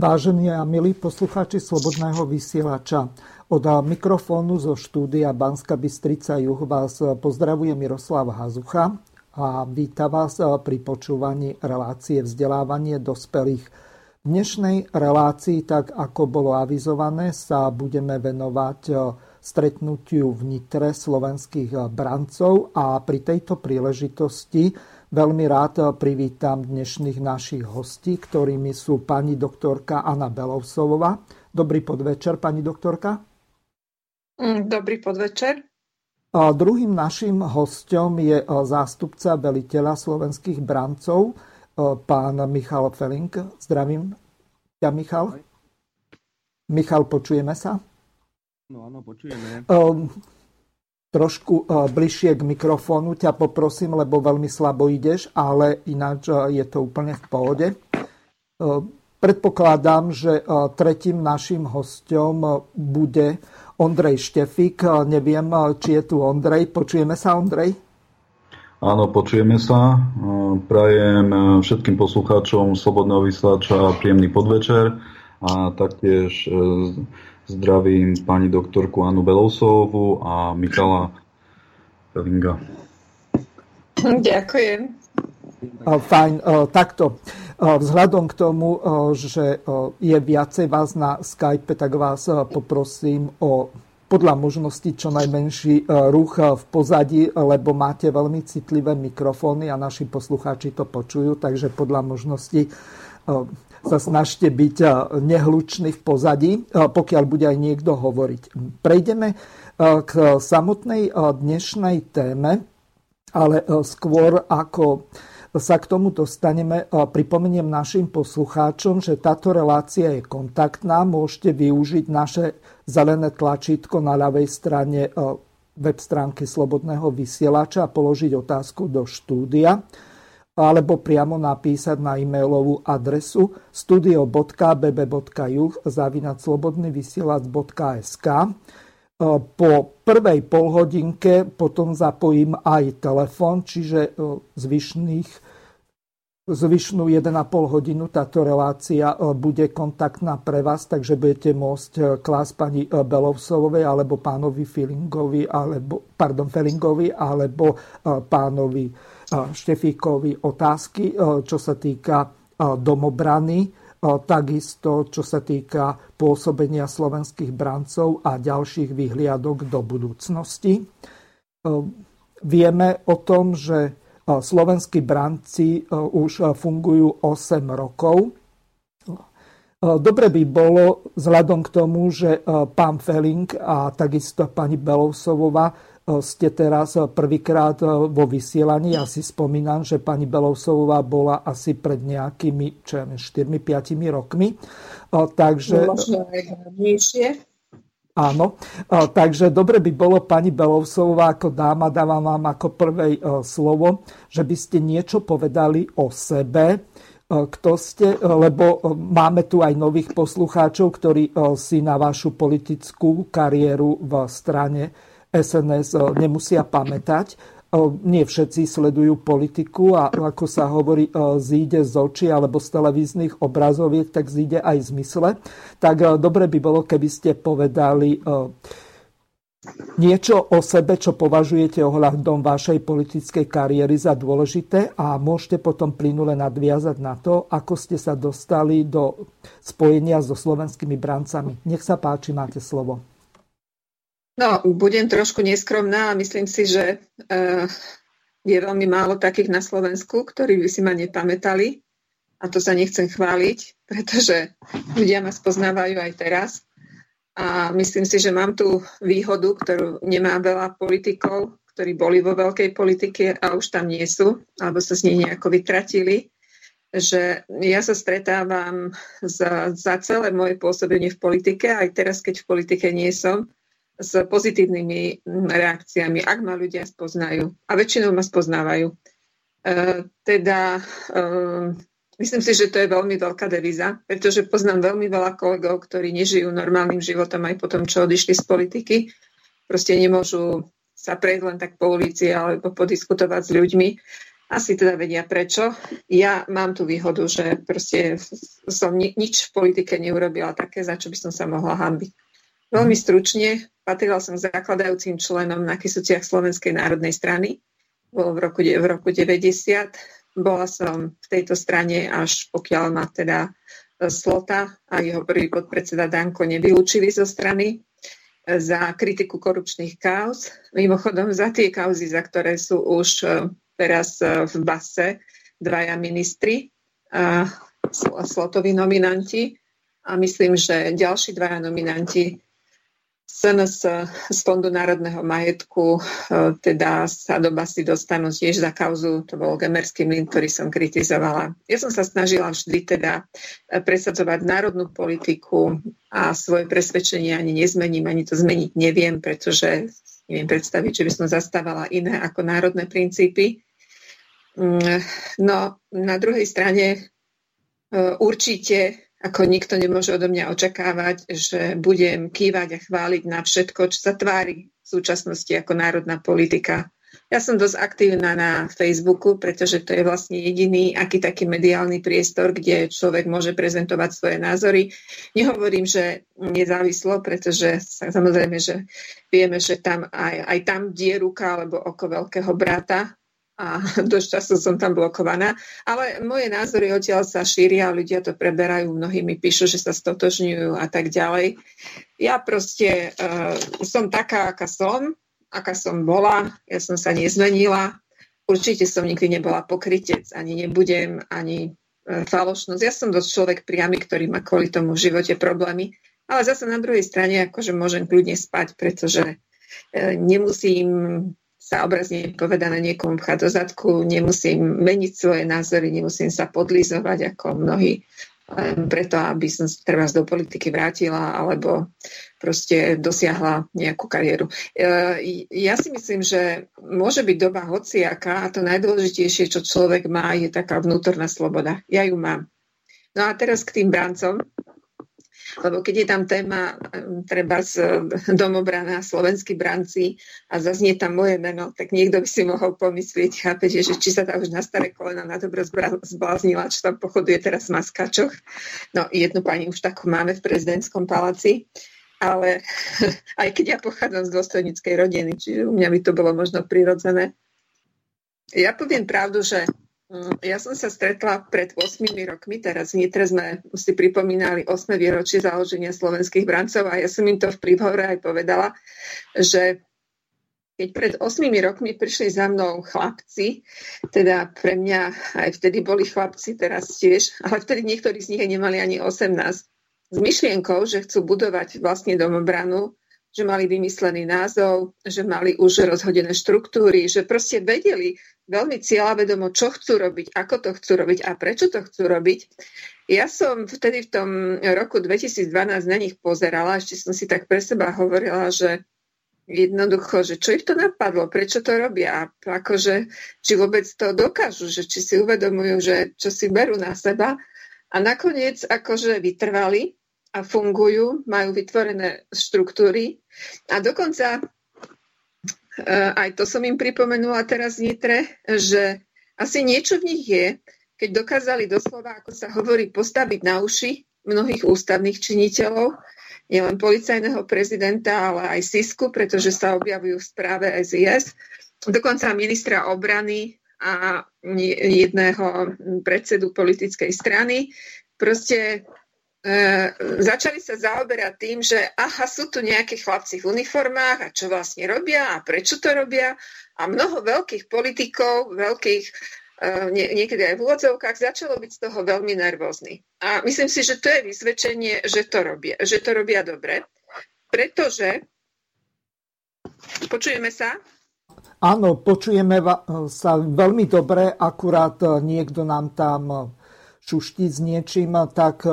Vážení a milí poslucháči Slobodného vysielača, od mikrofónu zo štúdia Banska Bystrica Juh vás pozdravuje Miroslav Hazucha a víta vás pri počúvaní relácie vzdelávanie dospelých. V dnešnej relácii, tak ako bolo avizované, sa budeme venovať stretnutiu v Nitre slovenských brancov a pri tejto príležitosti Veľmi rád privítam dnešných našich hostí, ktorými sú pani doktorka Anna Belovsovová. Dobrý podvečer, pani doktorka. Mm, dobrý podvečer. A druhým našim hostom je e, zástupca veliteľa slovenských brancov, e, pán Michal Feling. Zdravím ťa, Michal. Michal, počujeme sa? No áno, počujeme. Um, trošku e, bližšie k mikrofónu ťa poprosím, lebo veľmi slabo ideš, ale ináč e, je to úplne v pohode. E, predpokladám, že tretím našim hostom bude Ondrej Štefik. Neviem, či je tu Ondrej. Počujeme sa, Ondrej? Áno, počujeme sa. Prajem všetkým poslucháčom Slobodného vysielača príjemný podvečer a taktiež Zdravím pani doktorku Anu Belousovú a Michala Pelinga. Ďakujem. Fajn, takto. Vzhľadom k tomu, že je viacej vás na Skype, tak vás poprosím o podľa možnosti čo najmenší ruch v pozadí, lebo máte veľmi citlivé mikrofóny a naši poslucháči to počujú, takže podľa možnosti sa snažte byť eh, nehlučný v pozadí, eh, pokiaľ bude aj niekto hovoriť. Prejdeme eh, k samotnej dnešnej téme, ale skôr ako sa k tomu dostaneme, pripomeniem našim poslucháčom, že táto relácia je kontaktná. Môžete využiť naše zelené tlačítko na ľavej strane web stránky Slobodného vysielača a položiť otázku do štúdia alebo priamo napísať na e-mailovú adresu studio.bb.juh zavinaclobodnyvysielac.sk po prvej polhodinke potom zapojím aj telefon, čiže zvyšných zvyšnú 1,5 hodinu táto relácia bude kontaktná pre vás, takže budete môcť klásť pani Belovsovej alebo pánovi Feelingovi, alebo, pardon, Feelingovi alebo pánovi Štefíkovi otázky, e, čo sa týka e, domobrany, e, takisto čo sa týka pôsobenia slovenských brancov a ďalších vyhliadok do budúcnosti. Vieme o tom, že slovenskí branci už fungujú 8 rokov. Dobre by bolo, vzhľadom k tomu, že pán Feling a takisto pani Belousovová ste teraz prvýkrát vo vysielaní. Ja si spomínam, že pani Belousová bola asi pred nejakými, čo ja 4-5 rokmi. Takže... Možno aj Áno, takže dobre by bolo pani Belousová ako dáma, dávam vám ako prvej slovo, že by ste niečo povedali o sebe, kto ste, lebo máme tu aj nových poslucháčov, ktorí si na vašu politickú kariéru v strane SNS eh, nemusia pamätať. Eh, nie všetci sledujú politiku a ako sa hovorí, eh, zíde z očí alebo z televíznych obrazoviek, tak zíde aj z mysle. Tak dobre by bolo, keby ste povedali niečo o sebe, čo považujete ohľadom vašej politickej kariéry za dôležité a môžete potom plynule nadviazať na to, ako ste sa dostali do spojenia so slovenskými brancami. Nech sa páči, máte slovo. No, budem trošku neskromná a myslím si, že uh, je veľmi málo takých na Slovensku, ktorí by si ma nepamätali. A to sa nechcem chváliť, pretože ľudia ma spoznávajú aj teraz. A myslím si, že mám tu výhodu, ktorú nemá veľa politikov, ktorí boli vo veľkej politike a už tam nie sú, alebo sa z nej nejako vytratili. že ja sa stretávam za, za celé moje pôsobenie v politike, aj teraz, keď v politike nie som, s pozitívnymi reakciami, ak ma ľudia spoznajú. A väčšinou ma spoznávajú. E, teda e, myslím si, že to je veľmi veľká devíza, pretože poznám veľmi veľa kolegov, ktorí nežijú normálnym životom aj po tom, čo odišli z politiky. Proste nemôžu sa prejsť len tak po ulici alebo podiskutovať s ľuďmi asi teda vedia prečo. Ja mám tú výhodu, že proste som ni- nič v politike neurobila také, za čo by som sa mohla hambiť. Veľmi stručne, patrila som zakladajúcim členom na Kysúciach Slovenskej národnej strany. Bolo v roku, v roku 90. Bola som v tejto strane až pokiaľ ma teda e, Slota a jeho prvý podpredseda Danko nevylúčili zo strany e, za kritiku korupčných kauz. Mimochodom, za tie kauzy, za ktoré sú už e, teraz v base dvaja ministri, a slotoví nominanti a myslím, že ďalší dvaja nominanti SNS z Fondu národného majetku e, teda sa do basy dostanú tiež za kauzu, to bol Gemerský mlin, ktorý som kritizovala. Ja som sa snažila vždy teda e, presadzovať národnú politiku a svoje presvedčenie ani nezmením, ani to zmeniť neviem, pretože neviem predstaviť, že by som zastávala iné ako národné princípy. Mm, no, na druhej strane e, určite ako nikto nemôže odo mňa očakávať, že budem kývať a chváliť na všetko, čo sa tvári v súčasnosti ako národná politika. Ja som dosť aktívna na Facebooku, pretože to je vlastne jediný aký taký mediálny priestor, kde človek môže prezentovať svoje názory. Nehovorím, že nezávislo, pretože samozrejme, že vieme, že tam aj, aj tam die ruka alebo oko veľkého brata a dosť času som tam blokovaná. Ale moje názory odtiaľ sa šíria, ľudia to preberajú, mnohí mi píšu, že sa stotožňujú a tak ďalej. Ja proste uh, som taká, aká som, aká som bola, ja som sa nezmenila. Určite som nikdy nebola pokrytec, ani nebudem, ani uh, falošnosť. Ja som dosť človek priamy, ktorý má kvôli tomu v živote problémy. Ale zase na druhej strane, akože môžem kľudne spať, pretože uh, nemusím sa obrazne povedané niekomu pchať do zadku, nemusím meniť svoje názory, nemusím sa podlizovať ako mnohí preto, aby som treba do politiky vrátila alebo proste dosiahla nejakú kariéru. E, ja si myslím, že môže byť doba hociaká a to najdôležitejšie, čo človek má, je taká vnútorná sloboda. Ja ju mám. No a teraz k tým brancom. Lebo keď je tam téma treba z domobrana slovenskí branci a zaznie tam moje meno, tak niekto by si mohol pomyslieť, chápete, že či sa tam už na staré kolena na dobro zbláznila, čo tam pochoduje teraz v maskačoch. No jednu pani už takú máme v prezidentskom paláci ale aj keď ja pochádzam z dôstojníckej rodiny, čiže u mňa by to bolo možno prirodzené. Ja poviem pravdu, že ja som sa stretla pred 8 rokmi, teraz v Nitre sme si pripomínali 8. výročie založenia slovenských brancov a ja som im to v príhovore aj povedala, že keď pred 8 rokmi prišli za mnou chlapci, teda pre mňa aj vtedy boli chlapci, teraz tiež, ale vtedy niektorí z nich nemali ani 18, s myšlienkou, že chcú budovať vlastne domobranu, že mali vymyslený názov, že mali už rozhodené štruktúry, že proste vedeli veľmi cieľavedomo, čo chcú robiť, ako to chcú robiť a prečo to chcú robiť. Ja som vtedy v tom roku 2012 na nich pozerala, ešte som si tak pre seba hovorila, že jednoducho, že čo ich to napadlo, prečo to robia, akože, či vôbec to dokážu, že či si uvedomujú, že čo si berú na seba. A nakoniec akože vytrvali a fungujú, majú vytvorené štruktúry a dokonca e, aj to som im pripomenula teraz v Nitre, že asi niečo v nich je, keď dokázali doslova, ako sa hovorí, postaviť na uši mnohých ústavných činiteľov, nielen policajného prezidenta, ale aj SISku, pretože sa objavujú v správe SIS, dokonca ministra obrany a jedného predsedu politickej strany. Proste začali sa zaoberať tým, že aha, sú tu nejakí chlapci v uniformách a čo vlastne robia a prečo to robia. A mnoho veľkých politikov, veľkých, e, nie, niekedy aj v úvodzovkách, začalo byť z toho veľmi nervózny. A myslím si, že to je vysvedčenie, že to robia, že to robia dobre, pretože počujeme sa? Áno, počujeme sa veľmi dobre, akurát niekto nám tam šuštiť s niečím, tak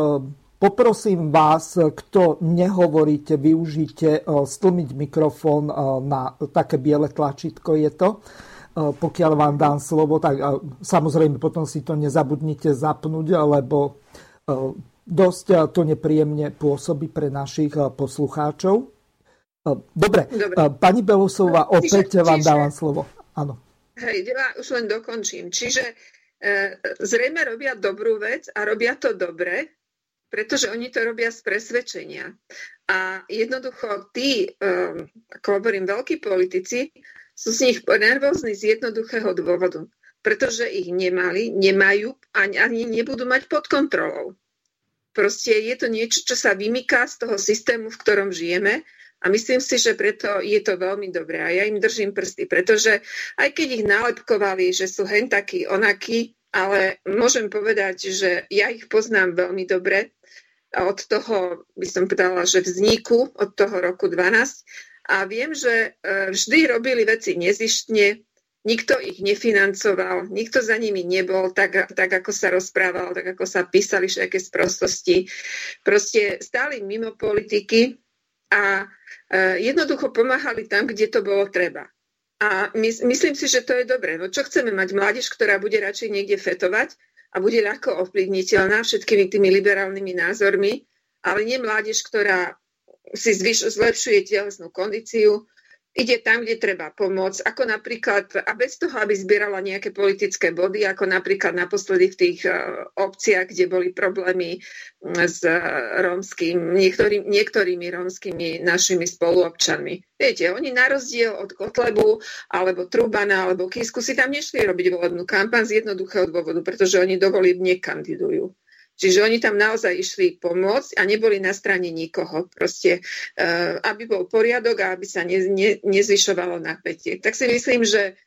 poprosím vás, kto nehovoríte, využite stlmiť mikrofón na také biele tlačítko je to. Pokiaľ vám dám slovo, tak samozrejme potom si to nezabudnite zapnúť, lebo dosť to nepríjemne pôsobí pre našich poslucháčov. Dobre, Dobre. pani Belusová, opäť čiže, vám čiže, dávam slovo. Áno. Hej, ja už len dokončím. Čiže e, zrejme robia dobrú vec a robia to dobre, pretože oni to robia z presvedčenia. A jednoducho tí, e, ako hovorím, veľkí politici, sú z nich nervózni z jednoduchého dôvodu. Pretože ich nemali, nemajú ani, ani nebudú mať pod kontrolou. Proste je to niečo, čo sa vymyká z toho systému, v ktorom žijeme a myslím si, že preto je to veľmi dobré. A ja im držím prsty, pretože aj keď ich nálepkovali, že sú hen takí, onakí, ale môžem povedať, že ja ich poznám veľmi dobre. Od toho, by som povedala, že vzniku, od toho roku 12. A viem, že e, vždy robili veci nezištne, nikto ich nefinancoval, nikto za nimi nebol, tak, tak ako sa rozprával, tak ako sa písali všetké sprostosti. Proste stáli mimo politiky a e, jednoducho pomáhali tam, kde to bolo treba. A my, myslím si, že to je dobré. No čo chceme mať? Mládež, ktorá bude radšej niekde fetovať a bude ľahko ovplyvniteľná všetkými tými liberálnymi názormi, ale nie mládež, ktorá si zvyš, zlepšuje telesnú kondíciu, ide tam, kde treba pomôcť, ako napríklad, a bez toho, aby zbierala nejaké politické body, ako napríklad naposledy v tých uh, obciach, kde boli problémy mm, s uh, rómským, niektorý, niektorými rómskymi našimi spoluobčanmi. Viete, oni na rozdiel od Kotlebu, alebo Trubana, alebo Kisku si tam nešli robiť volebnú kampaň z jednoduchého dôvodu, pretože oni dovolí nekandidujú. Čiže oni tam naozaj išli pomôcť a neboli na strane nikoho. Proste, uh, aby bol poriadok a aby sa ne, ne, nezvyšovalo napätie. Tak si myslím, že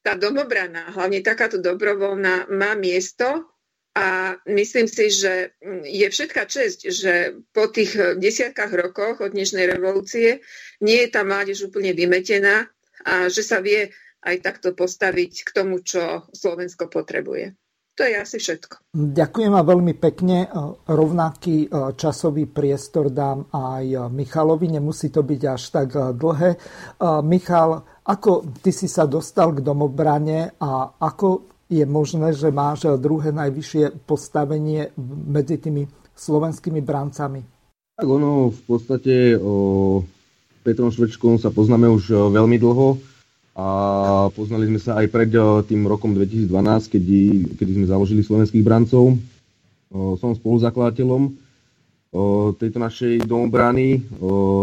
tá domobrana, hlavne takáto dobrovoľná, má miesto a myslím si, že je všetká česť, že po tých desiatkách rokoch od dnešnej revolúcie nie je tá mládež úplne vymetená a že sa vie aj takto postaviť k tomu, čo Slovensko potrebuje. To je asi všetko. Ďakujem vám veľmi pekne. Rovnaký e, časový priestor dám aj e, Michalovi. Nemusí to byť až tak e, dlhé. Michal, ako ty si sa dostal k domobrane a ako je možné, že máš druhé najvyššie postavenie medzi tými slovenskými brancami? Tak ono v podstate o Petrom Švečkom sa poznáme už veľmi dlho a poznali sme sa aj pred eh, tým rokom 2012, kedy, kedy sme založili slovenských brancov. Som spoluzakladateľom tejto našej domobrany,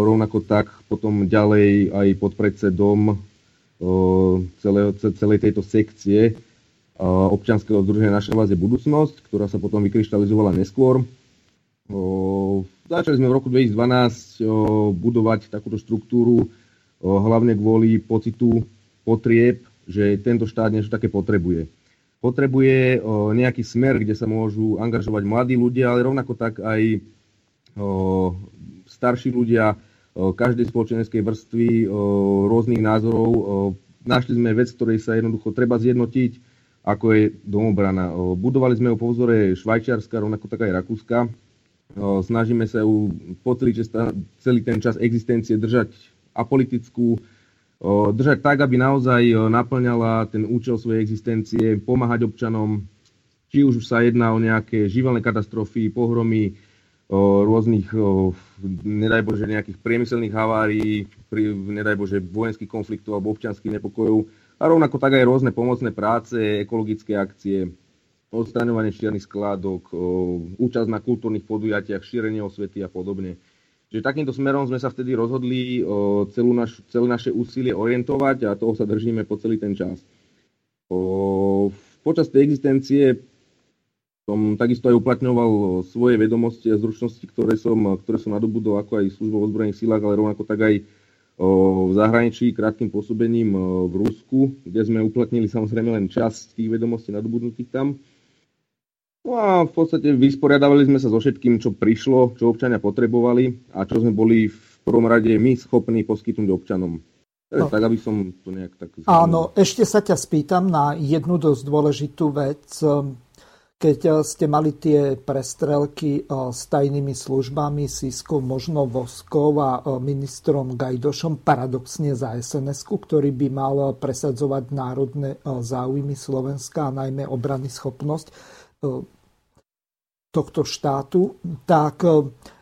rovnako tak potom ďalej aj podpredsedom celej, celej tejto sekcie občianskeho združenia Naša vlast je budúcnosť, ktorá sa potom vykryštalizovala neskôr. Začali sme v roku 2012 budovať takúto štruktúru hlavne kvôli pocitu potrieb, že tento štát niečo také potrebuje. Potrebuje o, nejaký smer, kde sa môžu angažovať mladí ľudia, ale rovnako tak aj o, starší ľudia o, každej spoločenskej vrstvy, rôznych názorov. Našli sme vec, ktorej sa jednoducho treba zjednotiť, ako je domobrana. Budovali sme ho po vzore Švajčiarska, rovnako tak aj Rakúska. Snažíme sa ju po celý, celý ten čas existencie držať apolitickú, držať tak, aby naozaj naplňala ten účel svojej existencie, pomáhať občanom, či už sa jedná o nejaké živelné katastrofy, pohromy, rôznych, nedaj Bože, nejakých priemyselných havárií, pri, nedaj Bože, vojenských konfliktov alebo občanských nepokojov a rovnako tak aj rôzne pomocné práce, ekologické akcie, odstraňovanie čiernych skládok, účasť na kultúrnych podujatiach, šírenie osvety a podobne. Čiže takýmto smerom sme sa vtedy rozhodli o celú naš, celé naše úsilie orientovať a toho sa držíme po celý ten čas. O, počas tej existencie som takisto aj uplatňoval svoje vedomosti a zručnosti, ktoré som, ktoré som nadobudol ako aj službou v ozbrojených silách, ale rovnako tak aj v zahraničí krátkým pôsobením v Rusku, kde sme uplatnili samozrejme len časť tých vedomostí nadobudnutých tam. No a v podstate vysporiadavali sme sa so všetkým, čo prišlo, čo občania potrebovali a čo sme boli v prvom rade my schopní poskytnúť občanom. No. Tak, aby som to nejak tak... Áno, ešte sa ťa spýtam na jednu dosť dôležitú vec. keď ste mali tie prestrelky s tajnými službami, Siskou, možno Voskou a ministrom Gajdošom, paradoxne za sns ktorý by mal presadzovať národné záujmy Slovenska a najmä obrany schopnosť tohto štátu, tak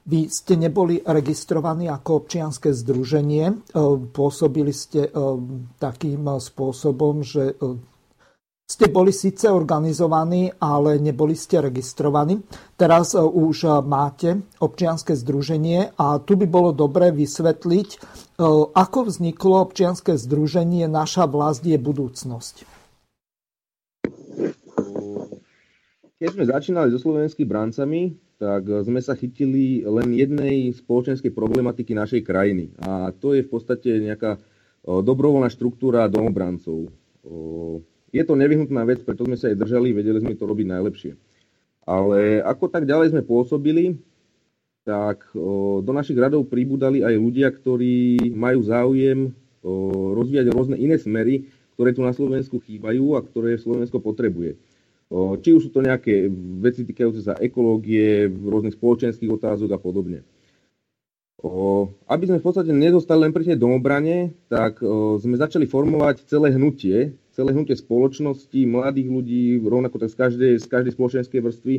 vy ste neboli registrovaní ako občianske združenie. Pôsobili ste takým spôsobom, že ste boli síce organizovaní, ale neboli ste registrovaní. Teraz e, už e, máte občianske združenie a tu by bolo dobré vysvetliť, e, ako vzniklo občianske združenie Naša vlast je budúcnosť. Keď sme začínali so slovenskými brancami, tak sme sa chytili len jednej spoločenskej problematiky našej krajiny. A to je v podstate nejaká dobrovoľná štruktúra domobrancov je to nevyhnutná vec, preto sme sa aj držali, vedeli sme to robiť najlepšie. Ale ako tak ďalej sme pôsobili, tak do našich radov pribudali aj ľudia, ktorí majú záujem rozvíjať rôzne iné smery, ktoré tu na Slovensku chýbajú a ktoré Slovensko potrebuje. Či už sú to nejaké veci týkajúce sa ekológie, rôznych spoločenských otázok a podobne. Aby sme v podstate nezostali len pri tej domobrane, tak sme začali formovať celé hnutie, celé hnutie spoločnosti, mladých ľudí, rovnako tak z každej, z každej spoločenskej vrstvy,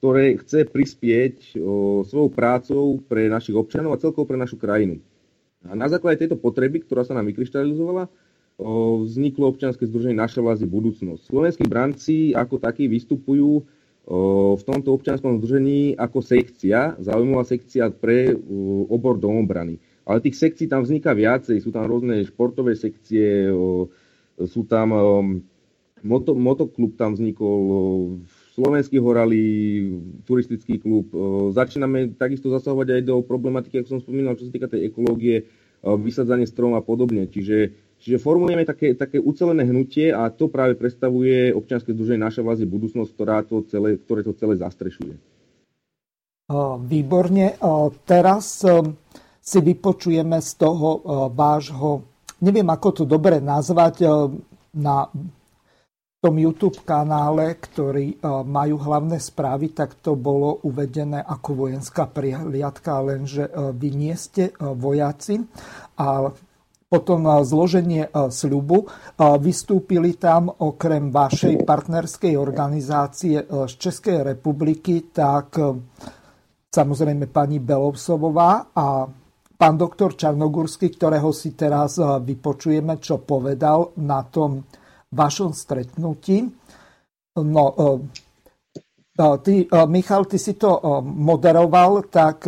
ktoré chce prispieť svojou prácou pre našich občanov a celkovo pre našu krajinu. A na základe tejto potreby, ktorá sa nám vykryštalizovala, vzniklo občianske združenie Naša vlast budúcnosť. Slovenskí branci ako takí vystupujú v tomto občianskom združení ako sekcia, zaujímavá sekcia pre obor domobrany. Ale tých sekcií tam vzniká viacej, sú tam rôzne športové sekcie, sú tam, moto, motoklub tam vznikol, slovenský horali, turistický klub. Začíname takisto zasahovať aj do problematiky, ako som spomínal, čo sa týka tej ekológie, vysadzanie strom a podobne. Čiže, čiže formujeme také, také ucelené hnutie a to práve predstavuje občianske združenie Naša vlast budúcnosť, ktorá to celé, ktoré to celé zastrešuje. Výborne. Teraz si vypočujeme z toho vášho neviem ako to dobre nazvať, na tom YouTube kanále, ktorý majú hlavné správy, tak to bolo uvedené ako vojenská prihliadka, lenže vy nie ste vojaci. A potom zloženie sľubu. Vystúpili tam okrem vašej partnerskej organizácie z Českej republiky, tak samozrejme pani Belovsová a pán doktor Čarnogurský, ktorého si teraz vypočujeme, čo povedal na tom vašom stretnutí. No, ty, Michal, ty si to moderoval, tak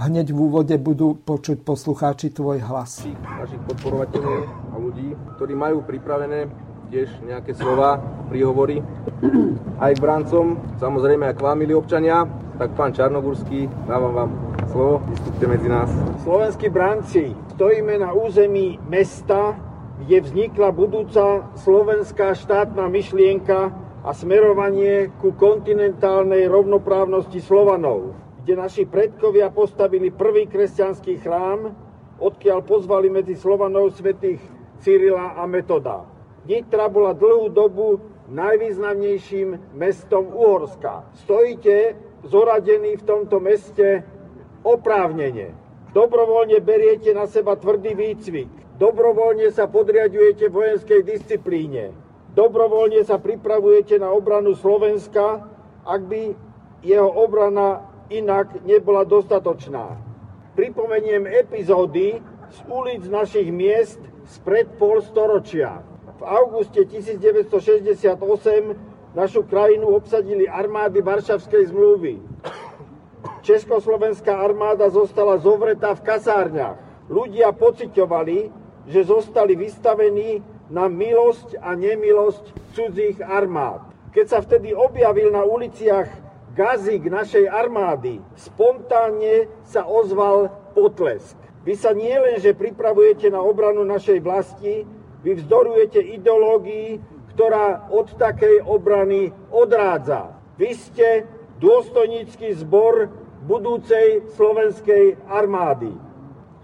hneď v úvode budú počuť poslucháči tvoj hlas. Našich podporovateľov a ľudí, ktorí majú pripravené tiež nejaké slova, príhovory aj k brancom, samozrejme aj k vám, milí občania, tak pán Čarnogurský, dávam vám slovo, vystúpte medzi nás. Slovenskí branci, stojíme na území mesta, kde vznikla budúca slovenská štátna myšlienka a smerovanie ku kontinentálnej rovnoprávnosti Slovanov, kde naši predkovia postavili prvý kresťanský chrám, odkiaľ pozvali medzi Slovanov svetých Cyrila a Metoda. Nitra bola dlhú dobu najvýznamnejším mestom Uhorska. Stojíte zoradení v tomto meste oprávnenie. Dobrovoľne beriete na seba tvrdý výcvik. Dobrovoľne sa podriadujete vojenskej disciplíne. Dobrovoľne sa pripravujete na obranu Slovenska, ak by jeho obrana inak nebola dostatočná. Pripomeniem epizódy z ulic našich miest spred pol storočia. V auguste 1968 našu krajinu obsadili armády Varšavskej zmluvy. Československá armáda zostala zovretá v kasárniach. Ľudia pociťovali, že zostali vystavení na milosť a nemilosť cudzích armád. Keď sa vtedy objavil na uliciach gazík našej armády, spontánne sa ozval potlesk. Vy sa nie len, pripravujete na obranu našej vlasti, vy vzdorujete ideológii, ktorá od takej obrany odrádza. Vy ste dôstojnícky zbor budúcej slovenskej armády.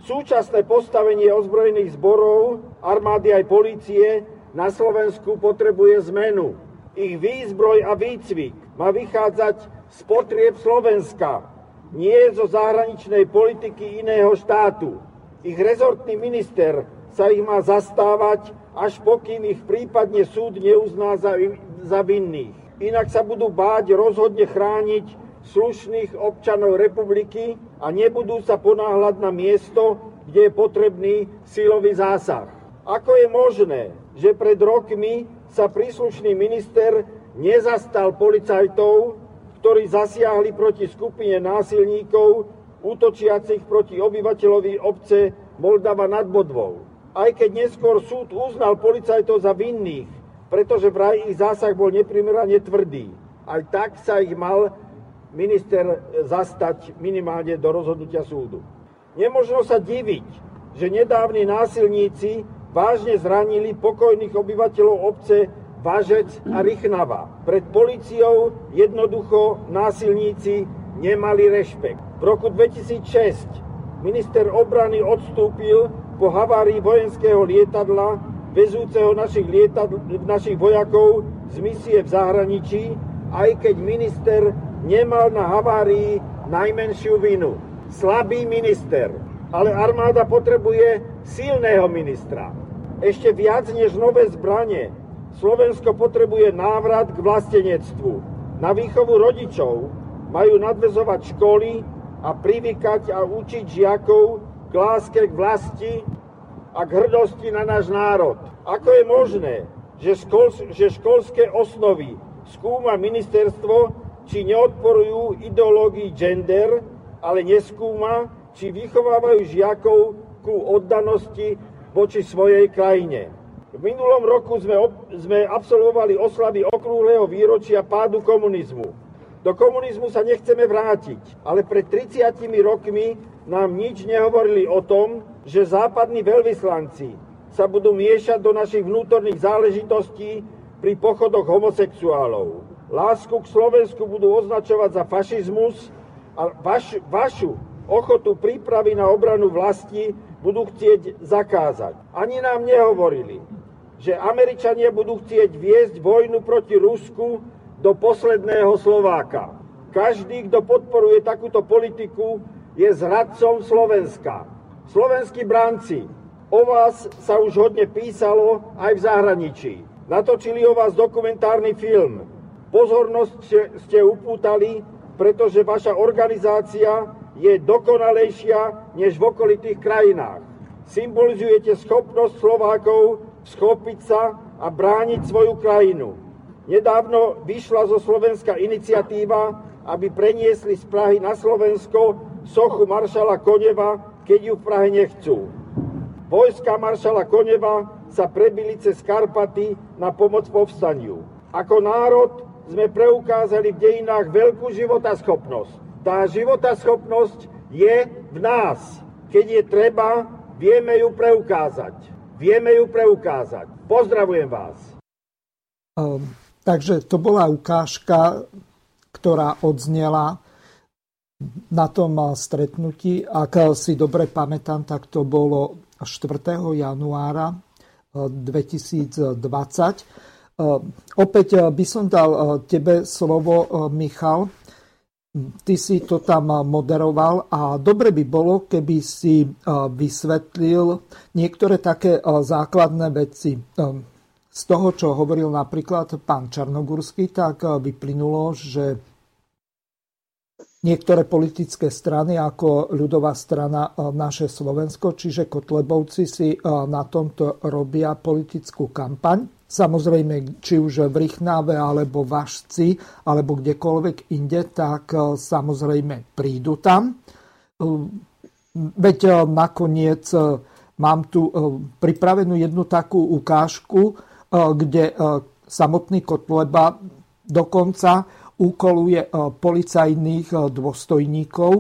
Súčasné postavenie ozbrojených zborov, armády aj polície na Slovensku potrebuje zmenu. Ich výzbroj a výcvik má vychádzať z potrieb Slovenska, nie zo zahraničnej politiky iného štátu. Ich rezortný minister sa ich má zastávať, až pokým ich prípadne súd neuzná za, za vinných. Inak sa budú báť rozhodne chrániť slušných občanov republiky a nebudú sa ponáhľať na miesto, kde je potrebný sílový zásah. Ako je možné, že pred rokmi sa príslušný minister nezastal policajtov, ktorí zasiahli proti skupine násilníkov, útočiacich proti obyvateľovi obce Moldava nad Bodvou. Aj keď neskôr súd uznal policajtov za vinných, pretože vraj ich zásah bol neprimerane tvrdý. Aj tak sa ich mal minister zastať minimálne do rozhodnutia súdu. Nemožno sa diviť, že nedávni násilníci vážne zranili pokojných obyvateľov obce Važec a Rychnava. Pred policiou jednoducho násilníci nemali rešpekt. V roku 2006 minister obrany odstúpil po havárii vojenského lietadla vezúceho našich, lietadl, našich vojakov z misie v zahraničí, aj keď minister nemal na havárii najmenšiu vinu. Slabý minister, ale armáda potrebuje silného ministra. Ešte viac než nové zbranie Slovensko potrebuje návrat k vlastenectvu. Na výchovu rodičov majú nadvezovať školy a privykať a učiť žiakov k láske k vlasti a k hrdosti na náš národ. Ako je možné, že, škol, že školské osnovy skúma ministerstvo, či neodporujú ideológii gender, ale neskúma, či vychovávajú žiakov ku oddanosti voči svojej krajine. V minulom roku sme, sme absolvovali oslavy okrúhleho výročia pádu komunizmu. Do komunizmu sa nechceme vrátiť, ale pred 30 rokmi nám nič nehovorili o tom, že západní veľvyslanci sa budú miešať do našich vnútorných záležitostí pri pochodoch homosexuálov. Lásku k Slovensku budú označovať za fašizmus a vaš, vašu ochotu prípravy na obranu vlasti budú chcieť zakázať. Ani nám nehovorili, že Američania budú chcieť viesť vojnu proti Rusku do posledného Slováka. Každý, kto podporuje takúto politiku, je zradcom Slovenska. Slovenskí bránci, o vás sa už hodne písalo aj v zahraničí. Natočili o vás dokumentárny film. Pozornosť ste upútali, pretože vaša organizácia je dokonalejšia než v okolitých krajinách. Symbolizujete schopnosť Slovákov schopiť sa a brániť svoju krajinu. Nedávno vyšla zo Slovenska iniciatíva, aby preniesli z Prahy na Slovensko sochu maršala Koneva, keď ju v Prahe nechcú. Vojska maršala Koneva sa prebili cez Karpaty na pomoc povstaniu. Ako národ sme preukázali v dejinách veľkú životaschopnosť. Tá životaschopnosť je v nás. Keď je treba, vieme ju preukázať. Vieme ju preukázať. Pozdravujem vás. Um, takže to bola ukážka, ktorá odznela na tom stretnutí. Ak si dobre pamätám, tak to bolo 4. januára 2020. Opäť by som dal tebe slovo, Michal, Ty si to tam moderoval a dobre by bolo, keby si vysvetlil niektoré také základné veci. Z toho, čo hovoril napríklad pán Čarnogurský, tak vyplynulo, že niektoré politické strany, ako ľudová strana Naše Slovensko, čiže Kotlebovci si na tomto robia politickú kampaň Samozrejme, či už v Rychnáve, alebo Vašci, alebo kdekoľvek inde, tak e, samozrejme prídu tam. E, veď e, nakoniec mám tu pripravenú jednu takú ukážku, kde samotný Kotleba dokonca úkoluje policajných dôstojníkov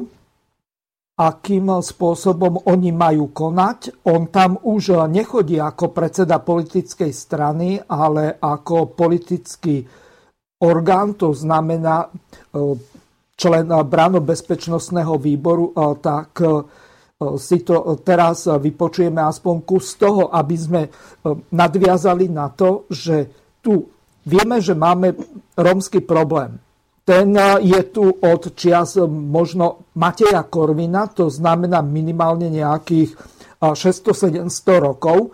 akým spôsobom oni majú konať. On tam už nechodí ako predseda politickej strany, ale ako politický orgán, to znamená e, člen bráno bezpečnostného výboru, e, tak e, si to teraz vypočujeme aspoň kus toho, aby sme nadviazali na to, že tu vieme, že máme rómsky problém. Ten je tu od čias možno Mateja Korvina, to znamená minimálne nejakých 600-700 rokov.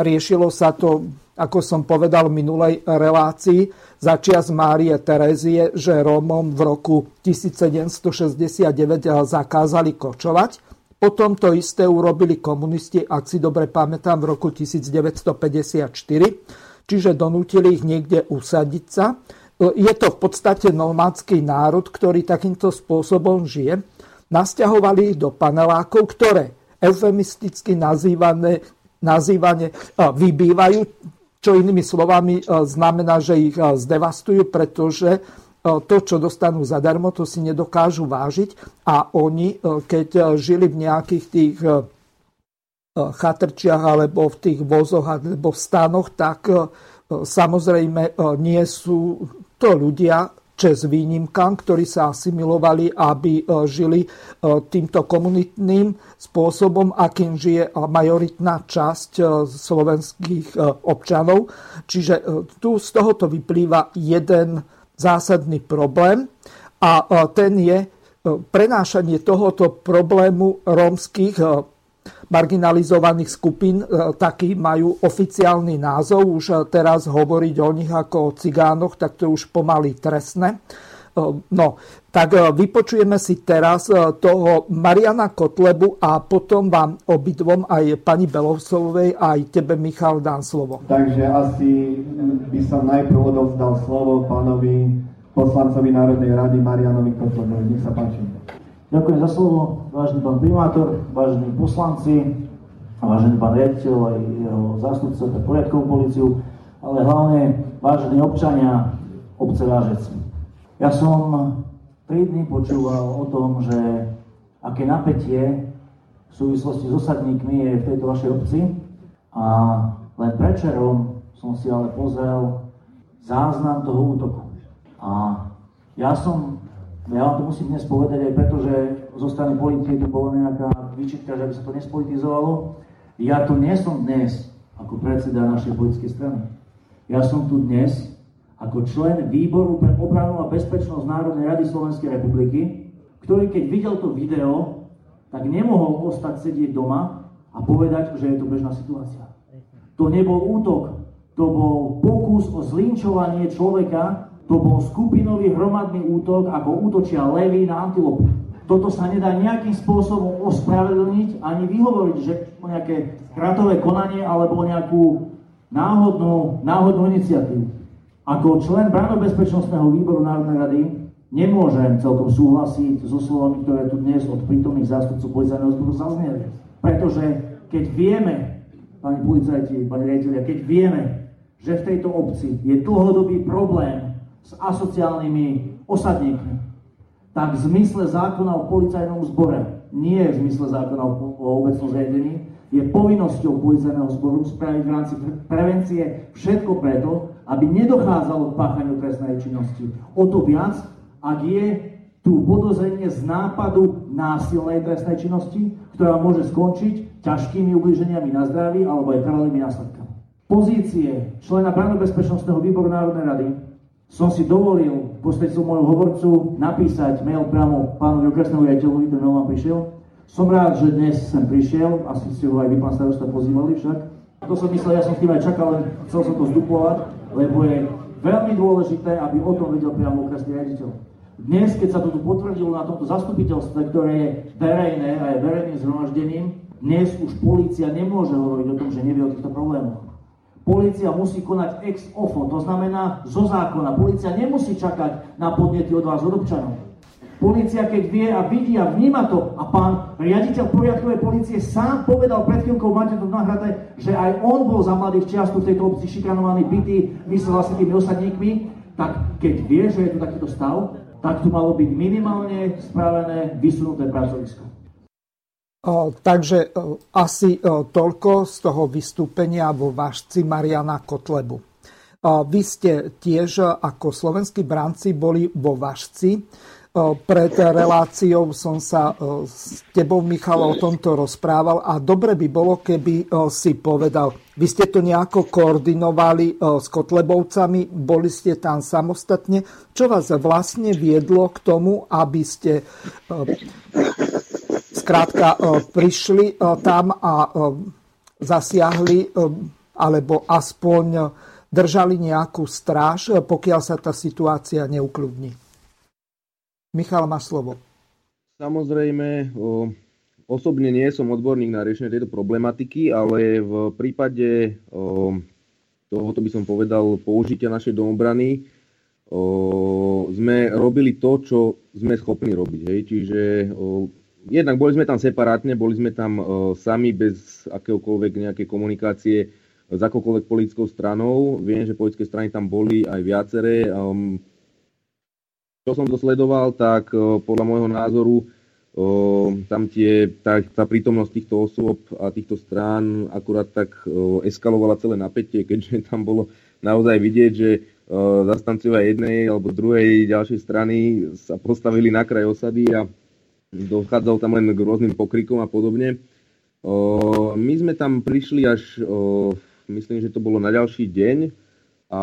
Riešilo sa to, ako som povedal v minulej relácii, za čias Márie Terezie, že Rómom v roku 1769 zakázali kočovať. Potom to isté urobili komunisti, ak si dobre pamätám, v roku 1954, čiže donútili ich niekde usadiť sa. Je to v podstate nomádský národ, ktorý takýmto spôsobom žije. Nasťahovali ich do panelákov, ktoré eufemisticky nazývané, nazývané vybývajú čo inými slovami e, znamená, že ich e, zdevastujú, pretože e, to, čo dostanú zadarmo, to si nedokážu vážiť a oni, keď žili v nejakých tých chatrčiach alebo v tých vozoch alebo v stanoch, tak samozrejme nie sú to ľudia, čes výnimkám, ktorí sa asimilovali, aby e, žili e, týmto komunitným spôsobom, akým žije majoritná časť e, slovenských občanov. Čiže tu z tohoto vyplýva jeden zásadný problém a ten je prenášanie tohoto problému rómskych marginalizovaných skupín, e, taký majú oficiálny názov. Už e, teraz hovoriť o nich ako o cigánoch, tak to je už pomaly trestné. E, no, tak vypočujeme si teraz toho Mariana Kotlebu a potom vám obidvom aj pani Belovsovej aj tebe Michal dám slovo. Takže asi by som najprv odovzdal slovo pánovi poslancovi Národnej rady Marianovi Kotlebovi. Nech sa páči. Ďakujem za slovo, vážený pán primátor, vážení poslanci, vážený pán riaditeľ aj jeho zástupca pre poriadkovú policiu, ale hlavne vážení občania obce Vážec. Ja som 3 dní počúval o tom, že aké napätie v súvislosti s osadníkmi je v tejto vašej obci a len prečerom som si ale pozrel záznam toho útoku. A ja som ja vám to musím dnes povedať aj preto, že zo strany policie tu bola nejaká výčitka, že aby sa to nespolitizovalo. Ja tu nie som dnes ako predseda našej politickej strany. Ja som tu dnes ako člen výboru pre obranu a bezpečnosť Národnej rady Slovenskej republiky, ktorý keď videl to video, tak nemohol ostať sedieť doma a povedať, že je to bežná situácia. To nebol útok, to bol pokus o zlinčovanie človeka, to bol skupinový hromadný útok, ako útočia levy na antilopu. Toto sa nedá nejakým spôsobom ospravedlniť ani vyhovoriť, že o nejaké kratové konanie alebo nejakú náhodnú, náhodnú iniciatívu. Ako člen Bránobezpečnostného výboru Národnej rady nemôžem celkom súhlasiť so slovami, ktoré tu dnes od prítomných zástupcov policajného zboru zazneli. Pretože keď vieme, pani policajti, pani riaditeľia, keď vieme, že v tejto obci je dlhodobý problém s asociálnymi osadníkmi, tak v zmysle zákona o policajnom zbore, nie v zmysle zákona o, obecnom zriadení, je povinnosťou policajného zboru spraviť v rámci prevencie všetko preto, aby nedochádzalo k páchaniu trestnej činnosti. O to viac, ak je tu podozrenie z nápadu násilnej trestnej činnosti, ktorá môže skončiť ťažkými ublíženiami na zdraví alebo aj trvalými následkami. Pozície člena Bránobezpečnostného výboru Národnej rady som si dovolil prostredstvom môjho hovorcu napísať mail priamo pánovi okresnému riaditeľovi, ten mail vám prišiel. Som rád, že dnes sem prišiel, asi ste ho aj vy, pán starosta, pozývali však. To som myslel, ja som s tým aj čakal, len chcel som to zduplovať, lebo je veľmi dôležité, aby o tom vedel priamo okresný riaditeľ. Dnes, keď sa to tu potvrdilo na tomto zastupiteľstve, ktoré je verejné a je verejným zhromaždením, dnes už polícia nemôže hovoriť o tom, že nevie o týchto problémoch. Polícia musí konať ex ofo, to znamená zo zákona. Polícia nemusí čakať na podnety od vás, od občanov. Polícia, keď vie a vidí a vníma to, a pán riaditeľ poriadkovej policie sám povedal pred chvíľkou máte to v náhrade, že aj on bol za mladých čiastu v tejto obci šikanovaný, bytý, myslel vlastne tými osadníkmi, tak keď vie, že je tu takýto stav, tak tu malo byť minimálne spravené vysunuté pracovisko. Takže asi toľko z toho vystúpenia vo Vážci Mariana Kotlebu. Vy ste tiež ako slovenskí bránci boli vo Vážci. pred reláciou som sa s tebou, Michal, o tomto rozprával a dobre by bolo, keby si povedal, vy ste to nejako koordinovali s Kotlebovcami, boli ste tam samostatne. Čo vás vlastne viedlo k tomu, aby ste skrátka prišli tam a zasiahli alebo aspoň držali nejakú stráž, pokiaľ sa tá situácia neukľudní? Michal, máš slovo. Samozrejme, osobne nie som odborník na riešenie tejto problematiky, ale v prípade tohoto by som povedal použitia našej domobrany sme robili to, čo sme schopní robiť. Hej. Čiže jednak boli sme tam separátne, boli sme tam sami bez akéhokoľvek nejakej komunikácie s akokoľvek politickou stranou. Viem, že politické strany tam boli aj viaceré čo som to sledoval, tak podľa môjho názoru tam tie, tá, tá prítomnosť týchto osôb a týchto strán akurát tak eskalovala celé napätie, keďže tam bolo naozaj vidieť, že zastancovia jednej alebo druhej ďalšej strany sa postavili na kraj osady a dochádzalo tam len k rôznym pokrikom a podobne. My sme tam prišli až, myslím, že to bolo na ďalší deň a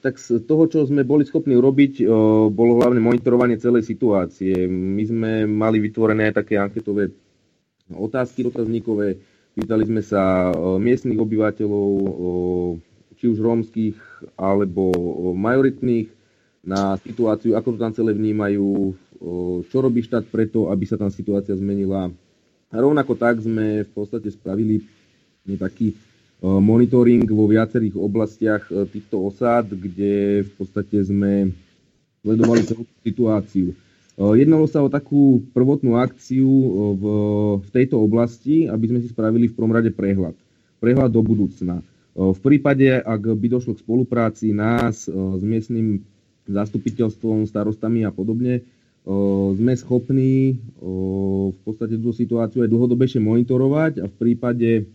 tak z toho, čo sme boli schopní urobiť, bolo hlavne monitorovanie celej situácie. My sme mali vytvorené také anketové otázky dotazníkové, pýtali sme sa miestnych obyvateľov, či už rómskych alebo majoritných, na situáciu, ako to tam celé vnímajú, čo robí štát preto, aby sa tam situácia zmenila. A rovnako tak sme v podstate spravili taký Eh, monitoring vo viacerých oblastiach eh, týchto osád, kde v podstate sme sledovali celú situáciu. Eh, jednalo sa o takú prvotnú akciu v, v tejto oblasti, aby sme si spravili v prvom rade prehľad. Prehľad do budúcna. V prípade, ak by došlo k spolupráci nás s miestnym zastupiteľstvom, starostami a podobne, sme schopní v podstate túto situáciu aj dlhodobejšie monitorovať a v prípade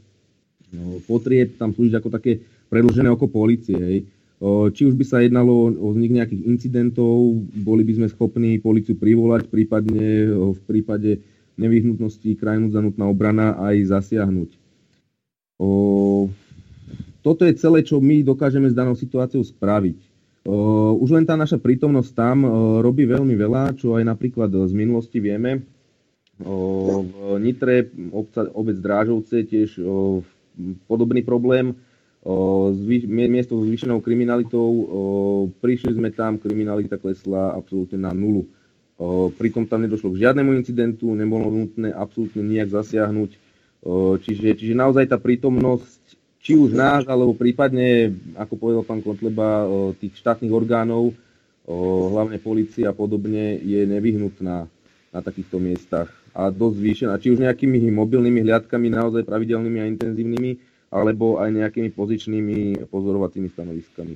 potrieb tam slúžiť ako také predlžené oko policie. Hej. Či už by sa jednalo o vznik nejakých incidentov, boli by sme schopní policiu privolať, prípadne v prípade nevyhnutnosti krajinu zanutná obrana aj zasiahnuť. Toto je celé, čo my dokážeme s danou situáciou spraviť. Už len tá naša prítomnosť tam robí veľmi veľa, čo aj napríklad z minulosti vieme. V Nitre obec Drážovce tiež podobný problém. Miesto s zvýšenou kriminalitou, prišli sme tam, kriminalita klesla absolútne na nulu. Pritom tam nedošlo k žiadnemu incidentu, nebolo nutné absolútne nijak zasiahnuť. Čiže, čiže naozaj tá prítomnosť, či už náš, alebo prípadne, ako povedal pán Kotleba, tých štátnych orgánov, hlavne policie a podobne, je nevyhnutná na takýchto miestach a dosť zvýšená, či už nejakými mobilnými hliadkami naozaj pravidelnými a intenzívnymi, alebo aj nejakými pozičnými pozorovacími stanoviskami.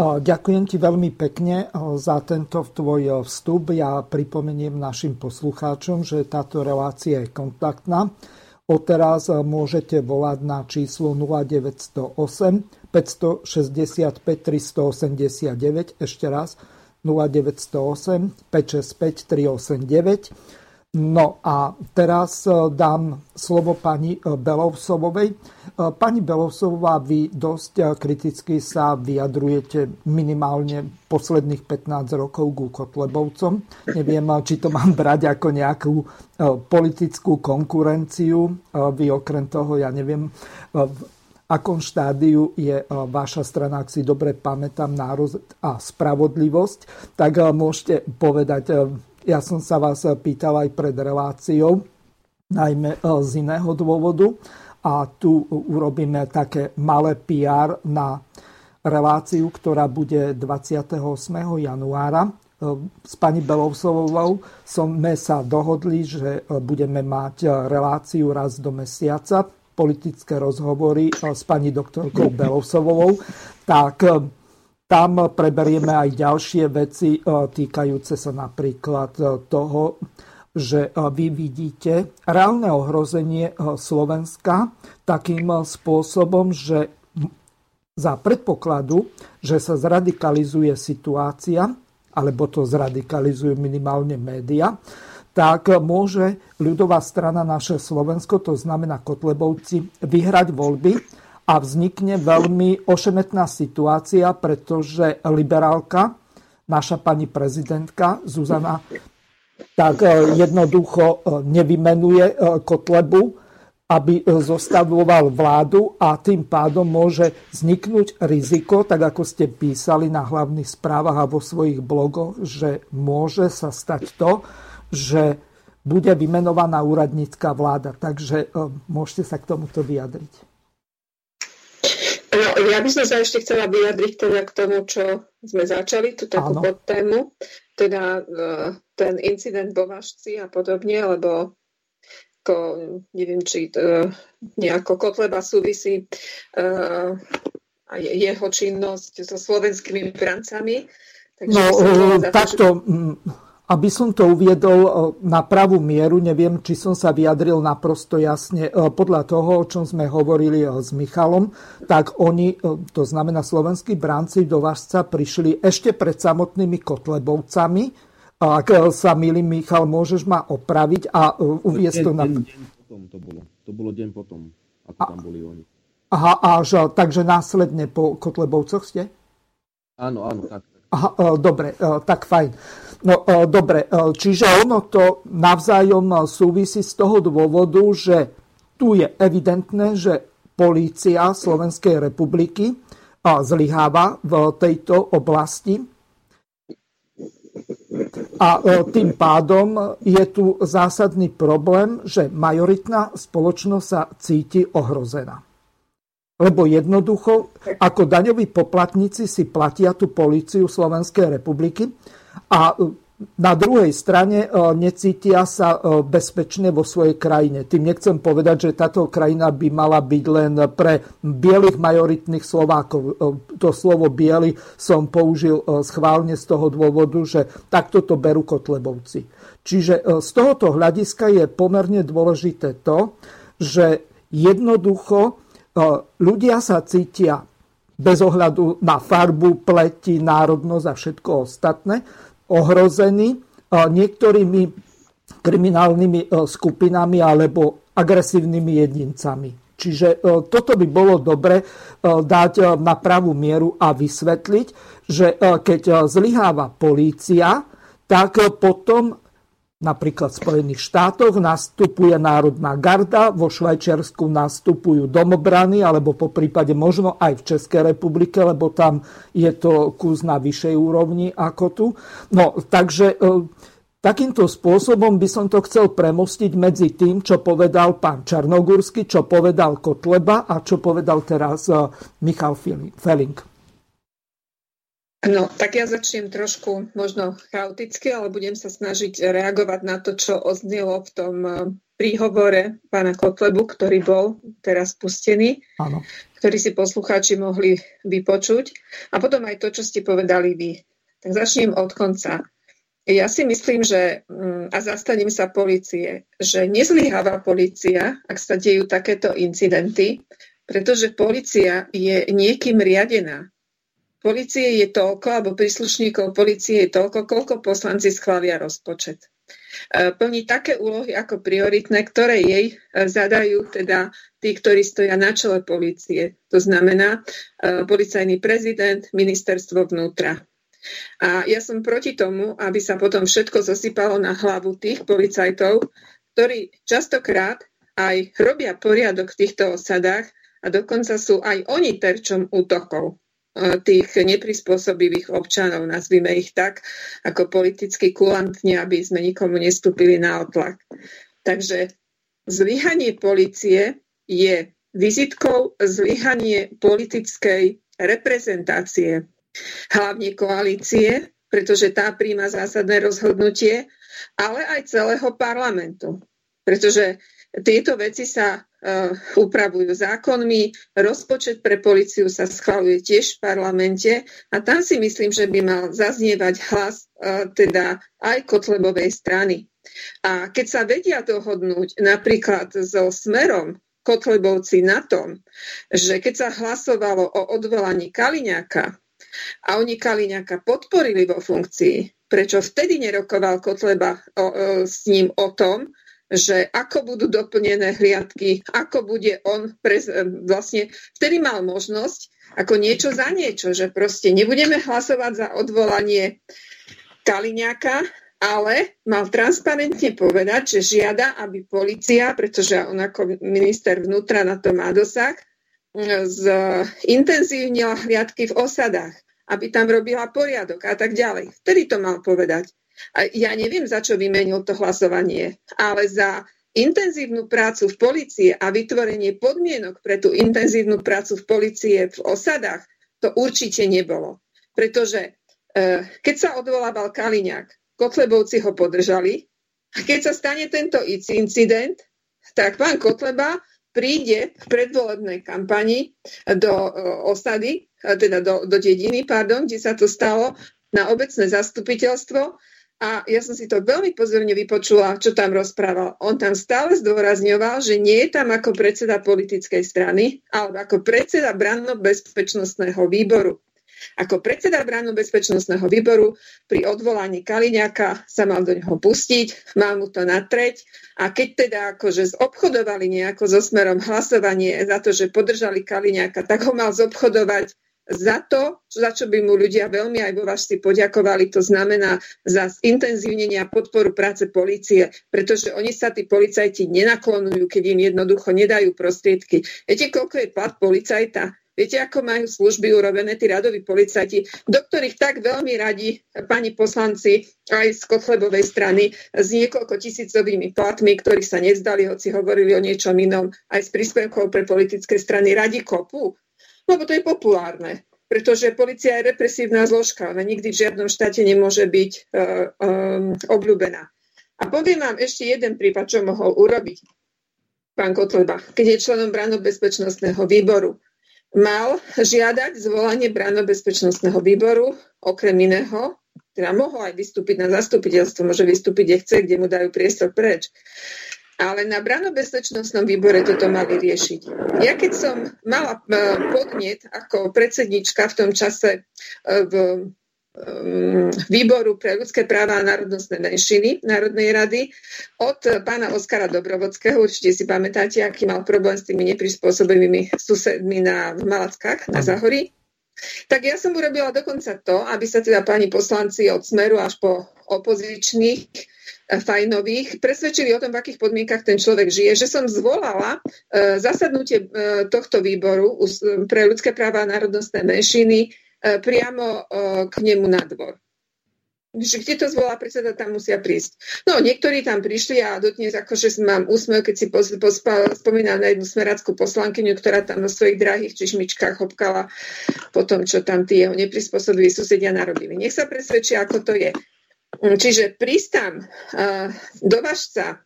Ďakujem ti veľmi pekne za tento tvoj vstup. Ja pripomeniem našim poslucháčom, že táto relácia je kontaktná. Odteraz môžete volať na číslo 0908 565 389, ešte raz 0908 565 389 No a teraz e, dám slovo pani e, Belovsovovej. E, pani Belovsová, vy dosť kriticky sa vyjadrujete minimálne posledných 15 rokov ku Kotlebovcom. Neviem, či to mám brať ako nejakú politickú konkurenciu. Vy okrem toho, ja neviem, v akom štádiu je vaša strana, ak si dobre pamätám, národ a spravodlivosť, tak môžete povedať ja som sa vás pýtal aj pred reláciou, najmä e, z iného dôvodu. A tu urobíme také malé PR na reláciu, ktorá bude 28. januára. E, s pani Belovsovou sme sa dohodli, že e, budeme mať reláciu raz do mesiaca, politické rozhovory s pani doktorkou Belovsovou. Tak tam preberieme aj ďalšie veci e, týkajúce sa napríklad e, toho, že e, vy vidíte reálne ohrozenie Slovenska takým spôsobom, že za predpokladu, že sa zradikalizuje situácia, alebo to zradikalizujú minimálne média, tak môže ľudová strana naše Slovensko, to znamená Kotlebovci, vyhrať voľby a vznikne veľmi ošemetná situácia, pretože liberálka, naša pani prezidentka Zuzana, tak e, jednoducho e, nevymenuje e, Kotlebu, aby zostavoval vládu a tým pádom môže vzniknúť riziko, tak ako ste písali na hlavných správach a vo svojich blogoch, že môže sa stať to, že bude vymenovaná úradnícka vláda. Takže môžete sa k tomuto vyjadriť. No, ja by som sa ešte chcela vyjadriť teda k tomu, čo sme začali, tú takú Áno. podtému, teda e, ten incident vo Vašci a podobne, lebo ako, neviem, či to nejako Kotleba súvisí uh, a jeho činnosť so slovenskými brancami. Takže no, takto, aby som to uviedol e, na pravú mieru, neviem, či som sa vyjadril naprosto jasne. E, podľa toho, o čom sme hovorili e, s Michalom, tak oni, to znamená slovenskí bránci do Vašca, prišli ešte pred samotnými Kotlebovcami. Ak sa milí, Michal, môžeš ma opraviť a uviesť to na... Deň, deň potom to bolo. To bolo deň potom, ako a... tam boli oni. Aha, až, takže následne po Kotlebovcoch ste? Áno, áno, tak. Aha, dobre, tak fajn. No e, dobre, e, čiže ono to navzájom súvisí z toho dôvodu, že tu je evidentné, že polícia Slovenskej republiky zlyháva v tejto oblasti. A e, tým pádom je tu zásadný problém, že majoritná spoločnosť sa cíti ohrozená. Lebo jednoducho, ako daňoví poplatníci si platia tú políciu Slovenskej republiky, a e, na druhej strane e, necítia sa e, bezpečne vo svojej krajine. Tým nechcem povedať, že táto krajina by mala byť len pre bielých majoritných Slovákov. To slovo biely som použil schválne z toho dôvodu, že takto to berú Kotlebovci. Čiže z tohoto hľadiska je pomerne dôležité to, že jednoducho ľudia sa cítia bez ohľadu na farbu, pleti, národnosť a všetko ostatné, ohrození niektorými kriminálnymi e, skupinami alebo agresívnymi jedincami. Čiže e, toto by bolo dobre e, dať na pravú mieru a vysvetliť, že keď zlyháva polícia, tak potom Napríklad v Spojených štátoch nastupuje Národná garda, vo Švajčiarsku nastupujú domobrany, alebo po prípade možno aj v Českej republike, lebo tam je to kus na vyššej úrovni ako tu. No, takže e, Takýmto spôsobom by som to chcel premostiť medzi tým, čo povedal pán Čarnogórsky, čo povedal Kotleba a čo povedal teraz e, Michal Feling. No, tak ja začnem trošku možno chaoticky, ale budem sa snažiť reagovať na to, čo oznelo v tom eh, príhovore pána Kotlebu, ktorý bol teraz pustený, Áno. ktorý si poslucháči mohli vypočuť. A potom aj to, čo ste povedali vy. Tak začnem od konca. Ja si myslím, že, mm, a zastaním sa policie, že nezlyháva policia, ak sa dejú takéto incidenty, pretože policia je niekým riadená. Polície je toľko, alebo príslušníkov policie je toľko, koľko poslanci schvália rozpočet. E, plní také úlohy ako prioritné, ktoré jej e, zadajú teda tí, ktorí stoja na čele policie. To znamená e, policajný prezident, ministerstvo vnútra. A ja som proti tomu, aby sa potom všetko zosypalo na hlavu tých policajtov, ktorí častokrát aj robia poriadok v týchto osadách a dokonca sú aj oni terčom útokov. E, tých neprispôsobivých občanov, nazvime ich tak, ako politicky kulantne, aby sme nikomu nestúpili na otlak. Takže zlyhanie policie je vizitkou zlyhanie politickej reprezentácie, hlavne koalície, pretože tá príjma zásadné rozhodnutie, ale aj celého parlamentu. Pretože tieto veci sa upravujú zákonmi, rozpočet pre policiu sa schvaluje tiež v parlamente a tam si myslím, že by mal zaznievať hlas uh, teda aj Kotlebovej strany. A keď sa vedia dohodnúť napríklad so Smerom Kotlebovci na tom, že keď sa hlasovalo o odvolaní Kaliňáka, a oni Kaliňaka podporili vo funkcii, prečo vtedy nerokoval Kotleba o, o, s ním o tom, že ako budú doplnené hliadky, ako bude on, prez, vlastne vtedy mal možnosť ako niečo za niečo, že proste nebudeme hlasovať za odvolanie Kaliňaka, ale mal transparentne povedať, že žiada, aby policia, pretože on ako minister vnútra na to má dosah, zintenzívnila hliadky v osadách, aby tam robila poriadok a tak ďalej. Vtedy to mal povedať. Ja neviem, za čo vymenil to hlasovanie, ale za intenzívnu prácu v policie a vytvorenie podmienok pre tú intenzívnu prácu v policie v osadách, to určite nebolo. Pretože e, keď sa odvolával Kaliňák, Kotlebovci ho podržali a keď sa stane tento incident, tak pán Kotleba príde v predvolebnej kampani do e, osady, e, teda do, do dediny, pardon, kde sa to stalo, na obecné zastupiteľstvo a ja som si to veľmi pozorne vypočula, čo tam rozprával. On tam stále zdôrazňoval, že nie je tam ako predseda politickej strany, ale ako predseda branno-bezpečnostného výboru. Ako predseda branno-bezpečnostného výboru pri odvolaní Kaliňaka sa mal do neho pustiť, mal mu to natreť a keď teda akože zobchodovali nejako so smerom hlasovanie za to, že podržali Kaliňaka, tak ho mal zobchodovať za to, za čo by mu ľudia veľmi aj vo si poďakovali, to znamená za intenzívnenie a podporu práce policie, pretože oni sa tí policajti nenaklonujú, keď im jednoducho nedajú prostriedky. Viete, koľko je plat policajta? Viete, ako majú služby urobené tí radoví policajti, do ktorých tak veľmi radi pani poslanci aj z Kochlebovej strany s niekoľko tisícovými platmi, ktorí sa nevzdali, hoci hovorili o niečom inom, aj s príspevkou pre politické strany radi kopu lebo to je populárne. Pretože policia je represívna zložka, ona nikdy v žiadnom štáte nemôže byť uh, um, obľúbená. A poviem vám ešte jeden prípad, čo mohol urobiť pán Kotleba, keď je členom bezpečnostného výboru. Mal žiadať zvolanie bezpečnostného výboru, okrem iného, teda mohol aj vystúpiť na zastupiteľstvo, môže vystúpiť, kde chce, kde mu dajú priestor preč ale na branobezpečnostnom výbore toto mali riešiť. Ja keď som mala e, podnet ako predsednička v tom čase e, v e, výboru pre ľudské práva a národnostné menšiny Národnej rady od pána Oskara Dobrovodského, určite si pamätáte, aký mal problém s tými neprispôsobivými susedmi na, v Malackách na Zahorí. Tak ja som urobila dokonca to, aby sa teda pani poslanci od Smeru až po opozičných Fajnových presvedčili o tom, v akých podmienkach ten človek žije, že som zvolala e, zasadnutie e, tohto výboru pre ľudské práva a národnostné menšiny e, priamo k nemu na dvor. Že kde to zvolá predseda, tam musia prísť. No, niektorí tam prišli a dotnes akože mám úsmev, keď si spomínam na jednu smerackú poslankyňu, ktorá tam na svojich drahých čišmičkách hopkala po tom, čo tam tí jeho neprispôsobili susedia narobili. Nech sa presvedčia, ako to je. Mm, čiže prísť tam do Vašca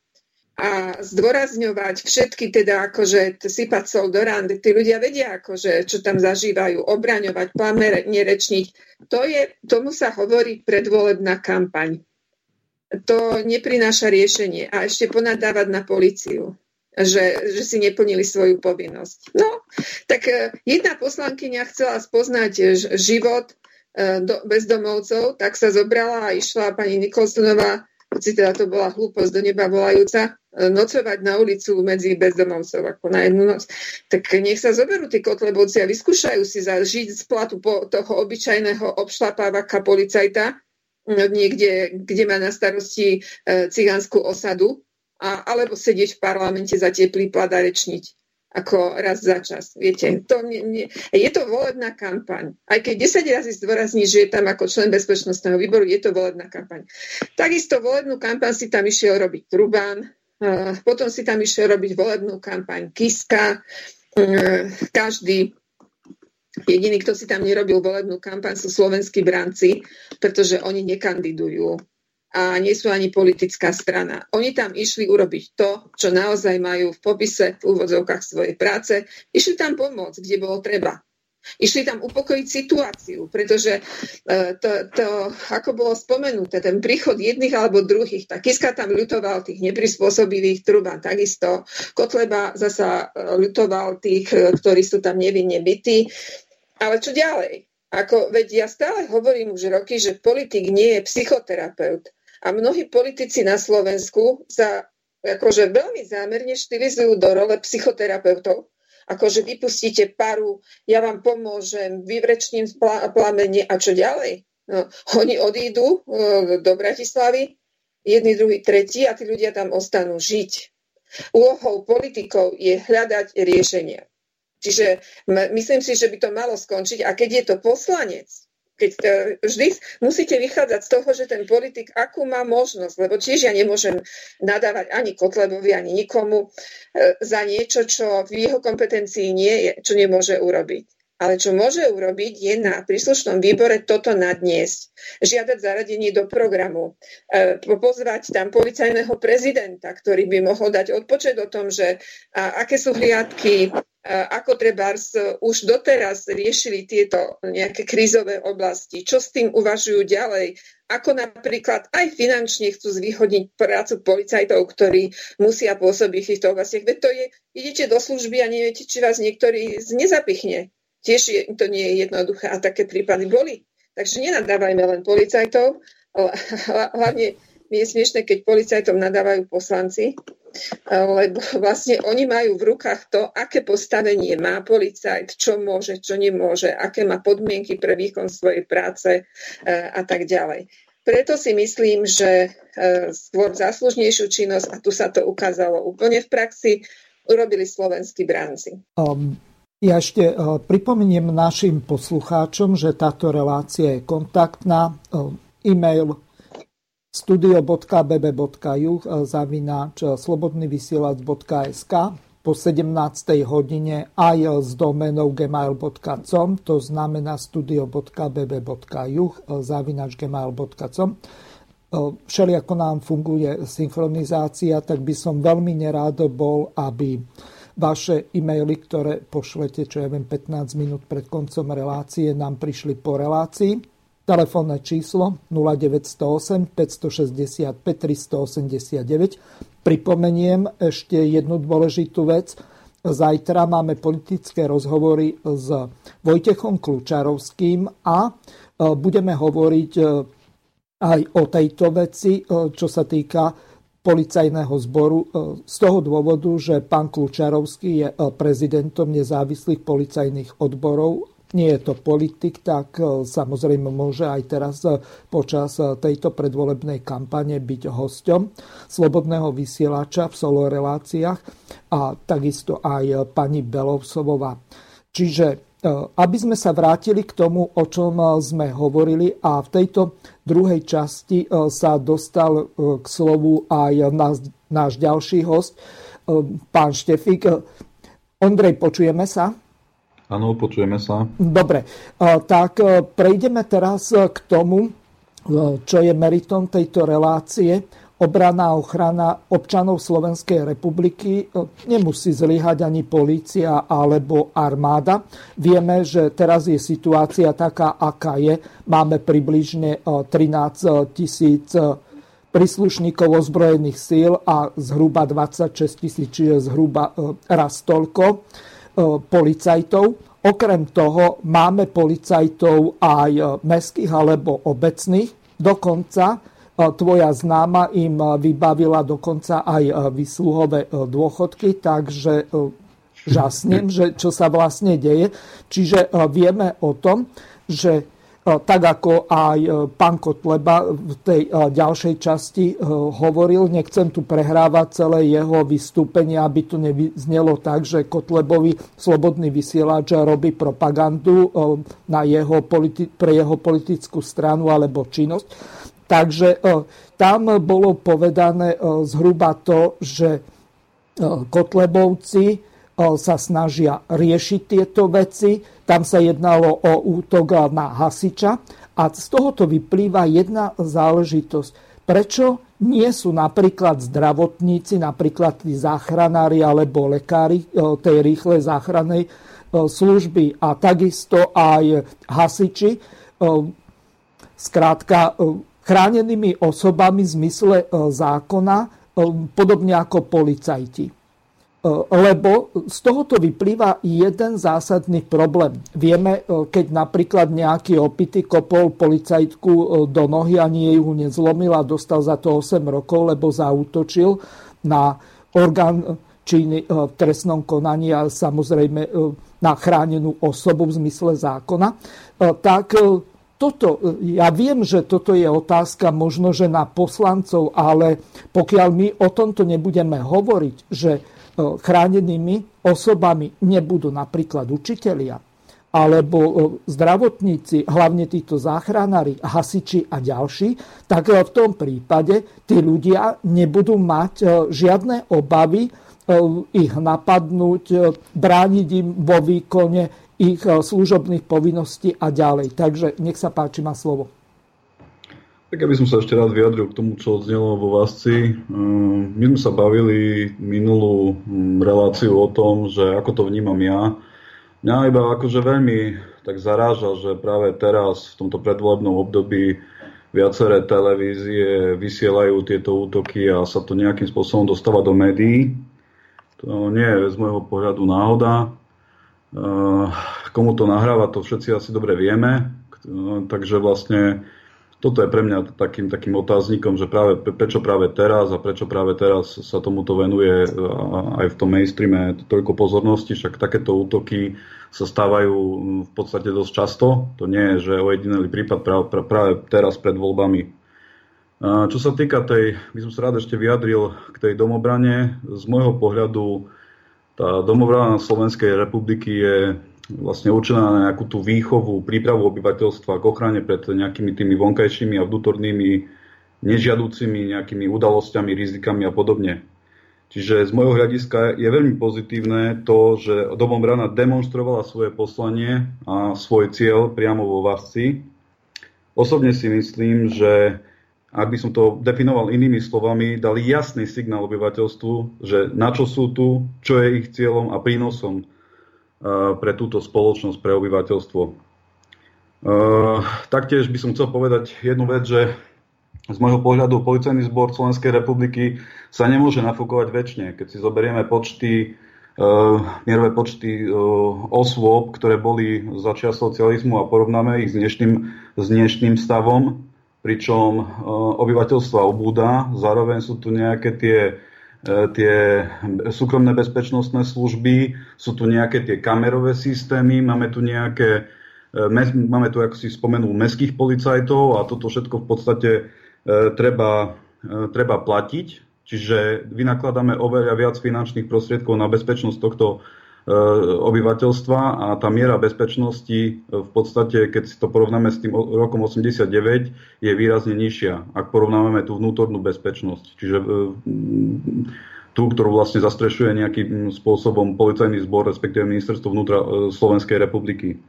a zdôrazňovať všetky teda akože sypať sol do rán, tí ľudia vedia akože, čo tam zažívajú, obraňovať, plamerne rečniť. To je, tomu sa hovorí predvolebná kampaň. To neprináša riešenie. A ešte ponadávať na policiu, že, že si neplnili svoju povinnosť. No, tak e, jedna poslankyňa chcela spoznať e, život bezdomovcov, tak sa zobrala a išla pani Nikolsonová, hoci teda to bola hlúposť do neba volajúca, e, nocovať na ulicu medzi bezdomovcov ako na jednu noc. Tak nech sa zoberú tí kotlebovci a vyskúšajú si zažiť z platu po toho obyčajného obšlapávaka policajta, niekde, kde má na starosti e, cigánsku osadu, a, alebo sedieť v parlamente za teplý plat a rečniť ako raz za čas. Viete, to nie, nie. je to volebná kampaň. Aj keď 10 razy zdôrazní, že je tam ako člen bezpečnostného výboru, je to volebná kampaň. Takisto volebnú kampaň si tam išiel robiť Trubán, potom si tam išiel robiť volebnú kampaň Kiska, každý Jediný, kto si tam nerobil volebnú kampaň, sú slovenskí branci, pretože oni nekandidujú a nie sú ani politická strana. Oni tam išli urobiť to, čo naozaj majú v popise, v úvodzovkách svojej práce. Išli tam pomôcť, kde bolo treba. Išli tam upokojiť situáciu, pretože e, to, to, ako bolo spomenuté, ten príchod jedných alebo druhých, tak Kiska tam ľutoval tých neprispôsobilých, Truban takisto, Kotleba zasa e, ľutoval tých, e, ktorí sú tam nevinne bytí. Ale čo ďalej? Ako, veď ja stále hovorím už roky, že politik nie je psychoterapeut. A mnohí politici na Slovensku sa akože veľmi zámerne štilizujú do role psychoterapeutov. Akože vypustíte paru, ja vám pomôžem, vyvrečním plamene a čo ďalej? No, oni odídu e, do Bratislavy, jedni, druhý, tretí a tí ľudia tam ostanú žiť. Úlohou politikov je hľadať riešenia. Čiže myslím si, že by to malo skončiť. A keď je to poslanec, keď to, vždy musíte vychádzať z toho, že ten politik akú má možnosť, lebo tiež ja nemôžem nadávať ani Kotlebovi, ani nikomu e, za niečo, čo v jeho kompetencii nie je, čo nemôže urobiť. Ale čo môže urobiť, je na príslušnom výbore toto nadniesť. Žiadať zaradenie do programu. E, pozvať tam policajného prezidenta, ktorý by mohol dať odpočet o tom, že a, aké sú hliadky, ako treba už doteraz riešili tieto nejaké krízové oblasti, čo s tým uvažujú ďalej, ako napríklad aj finančne chcú zvýhodniť prácu policajtov, ktorí musia pôsobiť v týchto oblastiach. Veď to je, idete do služby a neviete, či vás niektorý nezapichne. Tiež je, to nie je jednoduché a také prípady boli. Takže nenadávajme len policajtov, hlavne mi je smiešne, keď policajtom nadávajú poslanci, lebo vlastne oni majú v rukách to, aké postavenie má policajt, čo môže, čo nemôže, aké má podmienky pre výkon svojej práce e, a tak ďalej. Preto si myslím, že e, skôr záslužnejšiu činnosť, a tu sa to ukázalo úplne v praxi, urobili slovenskí bránci. Um, ja ešte uh, pripomeniem našim poslucháčom, že táto relácia je kontaktná. E-mail studio.bb.juh eh, zavináč eh, slobodnyvysielac.sk po 17. hodine aj eh, s domenou gmail.com, to znamená studio.bb.juh zavináč gmail.com. Všelijako nám funguje synchronizácia, tak by som veľmi nerád bol, aby vaše e-maily, ktoré pošlete, čo ja viem, 15 minút pred koncom relácie, nám prišli po relácii Telefónne číslo 0908 565 389. Pripomeniem ešte jednu dôležitú vec. Zajtra máme politické rozhovory s Vojtechom Klučarovským a e, budeme hovoriť e, aj o tejto veci, e, čo sa týka policajného zboru z toho dôvodu, že pán Klučarovský je prezidentom nezávislých policajných odborov nie je to politik, tak e, samozrejme môže aj teraz e, počas e, tejto predvolebnej kampane byť hosťom Slobodného vysielača v solo reláciách a takisto aj pani Belovsovová. Čiže aby sme sa vrátili k tomu, o čom sme hovorili a v tejto druhej časti sa dostal k slovu aj náš, náš ďalší host, pán Štefik. Ondrej, počujeme sa? Áno, počujeme sa. Dobre, tak e, prejdeme teraz e, k tomu, e, čo je meritom tejto relácie. Obrana a ochrana občanov Slovenskej republiky nemusí zlyhať ani polícia alebo armáda. Vieme, že teraz je situácia taká, aká je. Máme približne 13 tisíc príslušníkov ozbrojených síl a zhruba 26 tisíc, čiže zhruba raz toľko E, policajtov. Okrem toho máme policajtov aj e, mestských alebo obecných. Dokonca e, tvoja známa im vybavila dokonca aj vysluhové dôchodky, takže žasnem, že čo sa vlastne deje. Čiže vieme o tom, že tak ako aj e, pán Kotleba v tej e, ďalšej časti e, hovoril, nechcem tu prehrávať celé jeho vystúpenie, aby to neznelo tak, že Kotlebovi slobodný vysielač robí propagandu na jeho politi- pre jeho politickú stranu alebo činnosť. Takže tam bolo povedané zhruba to, že Kotlebovci sa snažia riešiť tieto veci. Tam sa jednalo o útok na hasiča. A z tohoto vyplýva jedna záležitosť. Prečo nie sú napríklad zdravotníci, napríklad tí záchranári alebo lekári e, tej rýchlej záchrannej e, služby a takisto aj hasiči, e, skrátka chránenými osobami v zmysle zákona, podobne ako policajti. Lebo z tohoto vyplýva jeden zásadný problém. Vieme, keď napríklad nejaký opity kopol policajtku do nohy ani jej ju nezlomil a dostal za to 8 rokov, lebo zautočil na orgán činy v trestnom konaní a samozrejme na chránenú osobu v zmysle zákona, tak toto, ja viem, že toto je otázka možno, že na poslancov, ale pokiaľ my o tomto nebudeme hovoriť, že e, chránenými osobami nebudú napríklad učitelia, alebo e, zdravotníci, hlavne títo záchranári, hasiči a ďalší, tak v tom prípade tí ľudia nebudú mať e, žiadne obavy ich napadnúť, brániť im vo výkone ich služobných povinností a ďalej. Takže nech sa páči, má slovo. Tak aby som sa ešte rád vyjadril k tomu, čo odznelo vo Vásci. Eh, my sme sa bavili minulú hm, reláciu o tom, že ako to vnímam ja. Mňa iba akože veľmi tak zaráža, že práve teraz, v tomto predvolebnom období, viaceré televízie vysielajú tieto útoky a sa to nejakým spôsobom dostáva do médií. To nie je z môjho pohľadu náhoda. Eh, komu to nahráva, to všetci asi dobre vieme. Takže vlastne toto je pre mňa takým, takým otáznikom, že práve, prečo práve teraz a prečo práve teraz sa tomuto venuje eh, aj v tom mainstreame toľko pozornosti, však takéto útoky sa stávajú v podstate dosť často. To nie je, že ojedinelý prípad práve, práve teraz pred voľbami. Čo sa týka tej, by som sa rád ešte vyjadril k tej domobrane, z môjho pohľadu tá domobrana Slovenskej republiky je vlastne určená na nejakú tú výchovu, prípravu obyvateľstva k ochrane pred nejakými tými vonkajšími a vnútornými nežiaducimi nejakými udalosťami, rizikami a podobne. Čiže z môjho hľadiska je veľmi pozitívne to, že domobrana demonstrovala svoje poslanie a svoj cieľ priamo vo Vasci. Osobne si myslím, že ak by som to definoval inými slovami, dali jasný signál obyvateľstvu, že na čo sú tu, čo je ich cieľom a prínosom pre túto spoločnosť, pre obyvateľstvo. Taktiež by som chcel povedať jednu vec, že z môjho pohľadu policajný zbor Slovenskej republiky sa nemôže nafúkovať väčšine. Keď si zoberieme počty, uh, mierové počty osôb, ktoré boli za čas socializmu a porovnáme ich s dnešným, s dnešným stavom, pričom e, obyvateľstva obúda, zároveň sú tu nejaké tie, e, tie súkromné bezpečnostné služby, sú tu nejaké tie kamerové systémy, máme tu nejaké, e, máme tu, ako si spomenul, mestských policajtov a toto všetko v podstate treba, treba platiť. Čiže vynakladáme oveľa viac finančných prostriedkov na bezpečnosť tohto E, obyvateľstva a tá miera bezpečnosti e, v podstate, keď si to porovnáme s tým rokom 89, je výrazne nižšia, ak porovnávame tú vnútornú bezpečnosť. Čiže e, tú, ktorú vlastne zastrešuje nejakým spôsobom policajný zbor, respektíve ministerstvo vnútra Slovenskej republiky.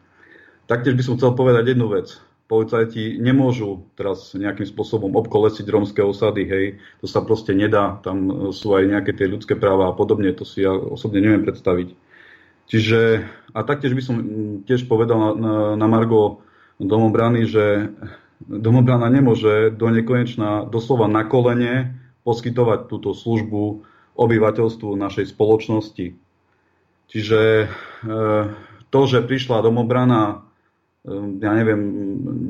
Taktiež by som chcel povedať jednu vec. Policajti nemôžu teraz nejakým spôsobom obkolesiť rómske osady, hej, to sa proste nedá, tam sú aj nejaké tie ľudské práva a podobne, to si ja osobne neviem predstaviť. Čiže, a taktiež by som tiež povedal na, na, na Margo domobrany, že domobrana nemôže do nekonečna doslova na kolene poskytovať túto službu obyvateľstvu našej spoločnosti. Čiže e, to, že prišla domobrana e, ja neviem,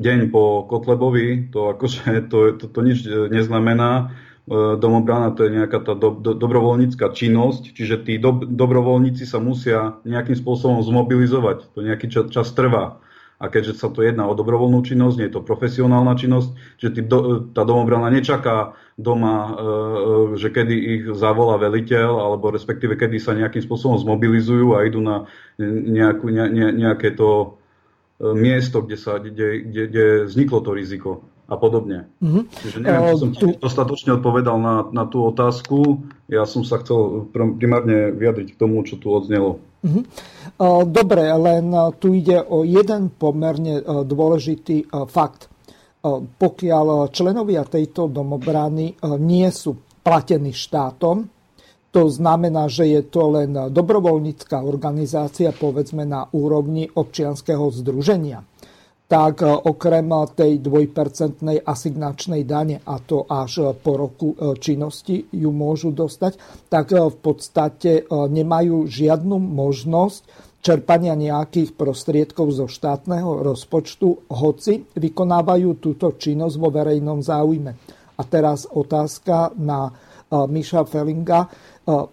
deň po Kotlebovi, to akože to, to, to nič neznamená. E, domobrana to je nejaká tá do, do, dobrovoľnícka činnosť, čiže tí do, dobrovoľníci sa musia nejakým spôsobom zmobilizovať. To nejaký čas, čas trvá. A keďže sa to jedná o dobrovoľnú činnosť, nie je to profesionálna činnosť, že do, tá domobrana nečaká doma, e, e, že kedy ich zavolá veliteľ, alebo respektíve kedy sa nejakým spôsobom zmobilizujú a idú na nejakú, ne, ne, nejaké to miesto, kde, sa, kde, kde, kde vzniklo to riziko a podobne. Mm-hmm. Čiže neviem, či som tu... dostatočne odpovedal na, na tú otázku. Ja som sa chcel primárne vyjadriť k tomu, čo tu odznelo. Mm-hmm. Dobre, len tu ide o jeden pomerne dôležitý fakt. Pokiaľ členovia tejto domobrany nie sú platení štátom, to znamená, že je to len dobrovoľnícká organizácia, povedzme na úrovni občianského združenia tak okrem tej dvojpercentnej asignačnej dane, a to až po roku činnosti ju môžu dostať, tak v podstate nemajú žiadnu možnosť čerpania nejakých prostriedkov zo štátneho rozpočtu, hoci vykonávajú túto činnosť vo verejnom záujme. A teraz otázka na Miša Felinga.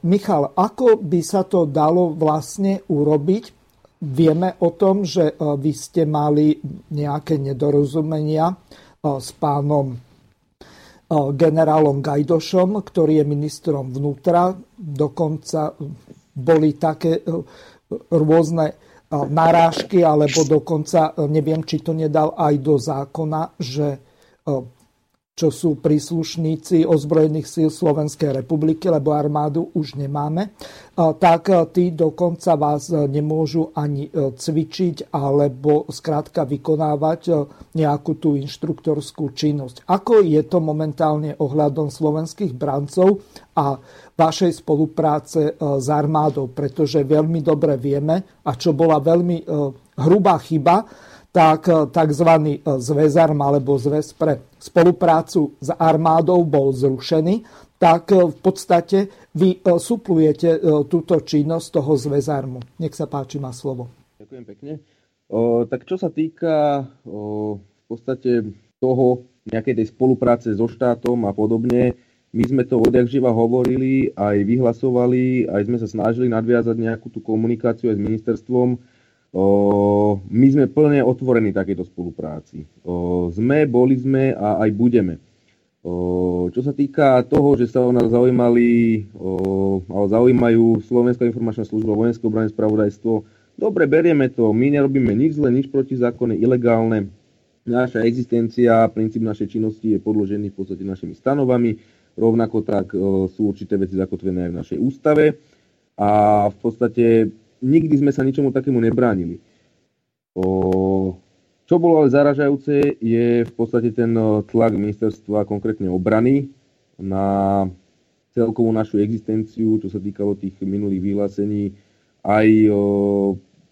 Michal, ako by sa to dalo vlastne urobiť? Vieme o tom, že e, vy ste mali nejaké nedorozumenia e, s pánom e, generálom Gajdošom, ktorý je ministrom vnútra. Dokonca boli také rôzne narážky, alebo dokonca neviem, či to nedal aj do zákona, že čo sú príslušníci ozbrojených síl Slovenskej republiky, lebo armádu už nemáme, tak tí dokonca vás nemôžu ani e, cvičiť alebo skrátka vykonávať e, nejakú tú inštruktorskú činnosť. Ako je to momentálne ohľadom slovenských brancov a vašej spolupráce e, s armádou, pretože veľmi dobre vieme, a čo bola veľmi hrubá chyba, tak eh, tzv. Eh, zväzarm alebo zväz pre spoluprácu s armádou bol zrušený, tak eh, v podstate vy suplujete túto činnosť toho zväzarmu. Nech sa páči, má slovo. Ďakujem pekne. O, tak čo sa týka o, v podstate toho, nejakej tej spolupráce so štátom a podobne, my sme to odjak živa hovorili, aj vyhlasovali, aj sme sa snažili nadviazať nejakú tú komunikáciu aj s ministerstvom, my sme plne otvorení takéto spolupráci. Sme, boli sme a aj budeme. Čo sa týka toho, že sa o nás zaujímali, ale zaujímajú Slovenská informačná služba, Vojenské obrany spravodajstvo, dobre, berieme to, my nerobíme nič zle, nič protizákonné, ilegálne. Naša existencia, princíp našej činnosti je podložený v podstate našimi stanovami, rovnako tak sú určité veci zakotvené aj v našej ústave a v podstate nikdy sme sa ničomu takému nebránili. O, čo bolo ale zaražajúce, je v podstate ten tlak ministerstva, konkrétne obrany, na celkovú našu existenciu, čo sa týkalo tých minulých vyhlásení, aj o,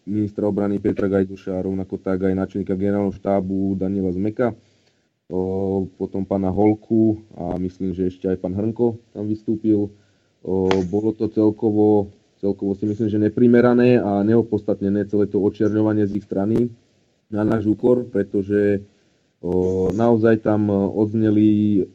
ministra obrany Petra Gajduša, rovnako tak aj načelníka generálneho štábu Daniela Zmeka, o, potom pána Holku a myslím, že ešte aj pán Hrnko tam vystúpil. O, bolo to celkovo celkovo si myslím, že neprimerané a neopodstatnené celé to očerňovanie z ich strany na náš úkor, pretože o, naozaj tam odzneli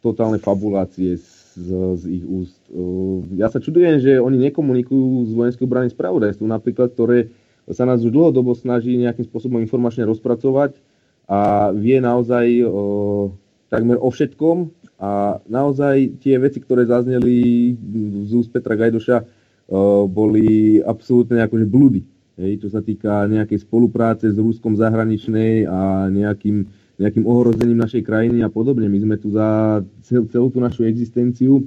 totálne fabulácie z, z ich úst. O, ja sa čudujem, že oni nekomunikujú s vojenským obranným spravodajstvom, napríklad, ktoré sa nás už dlhodobo snaží nejakým spôsobom informačne rozpracovať a vie naozaj o, takmer o všetkom a naozaj tie veci, ktoré zazneli z úst Petra Gajdoša, boli absolútne akože blúdy. Hej, čo sa týka nejakej spolupráce s Ruskom zahraničnej a nejakým, nejakým ohrozením našej krajiny a podobne. My sme tu za cel, celú tú našu existenciu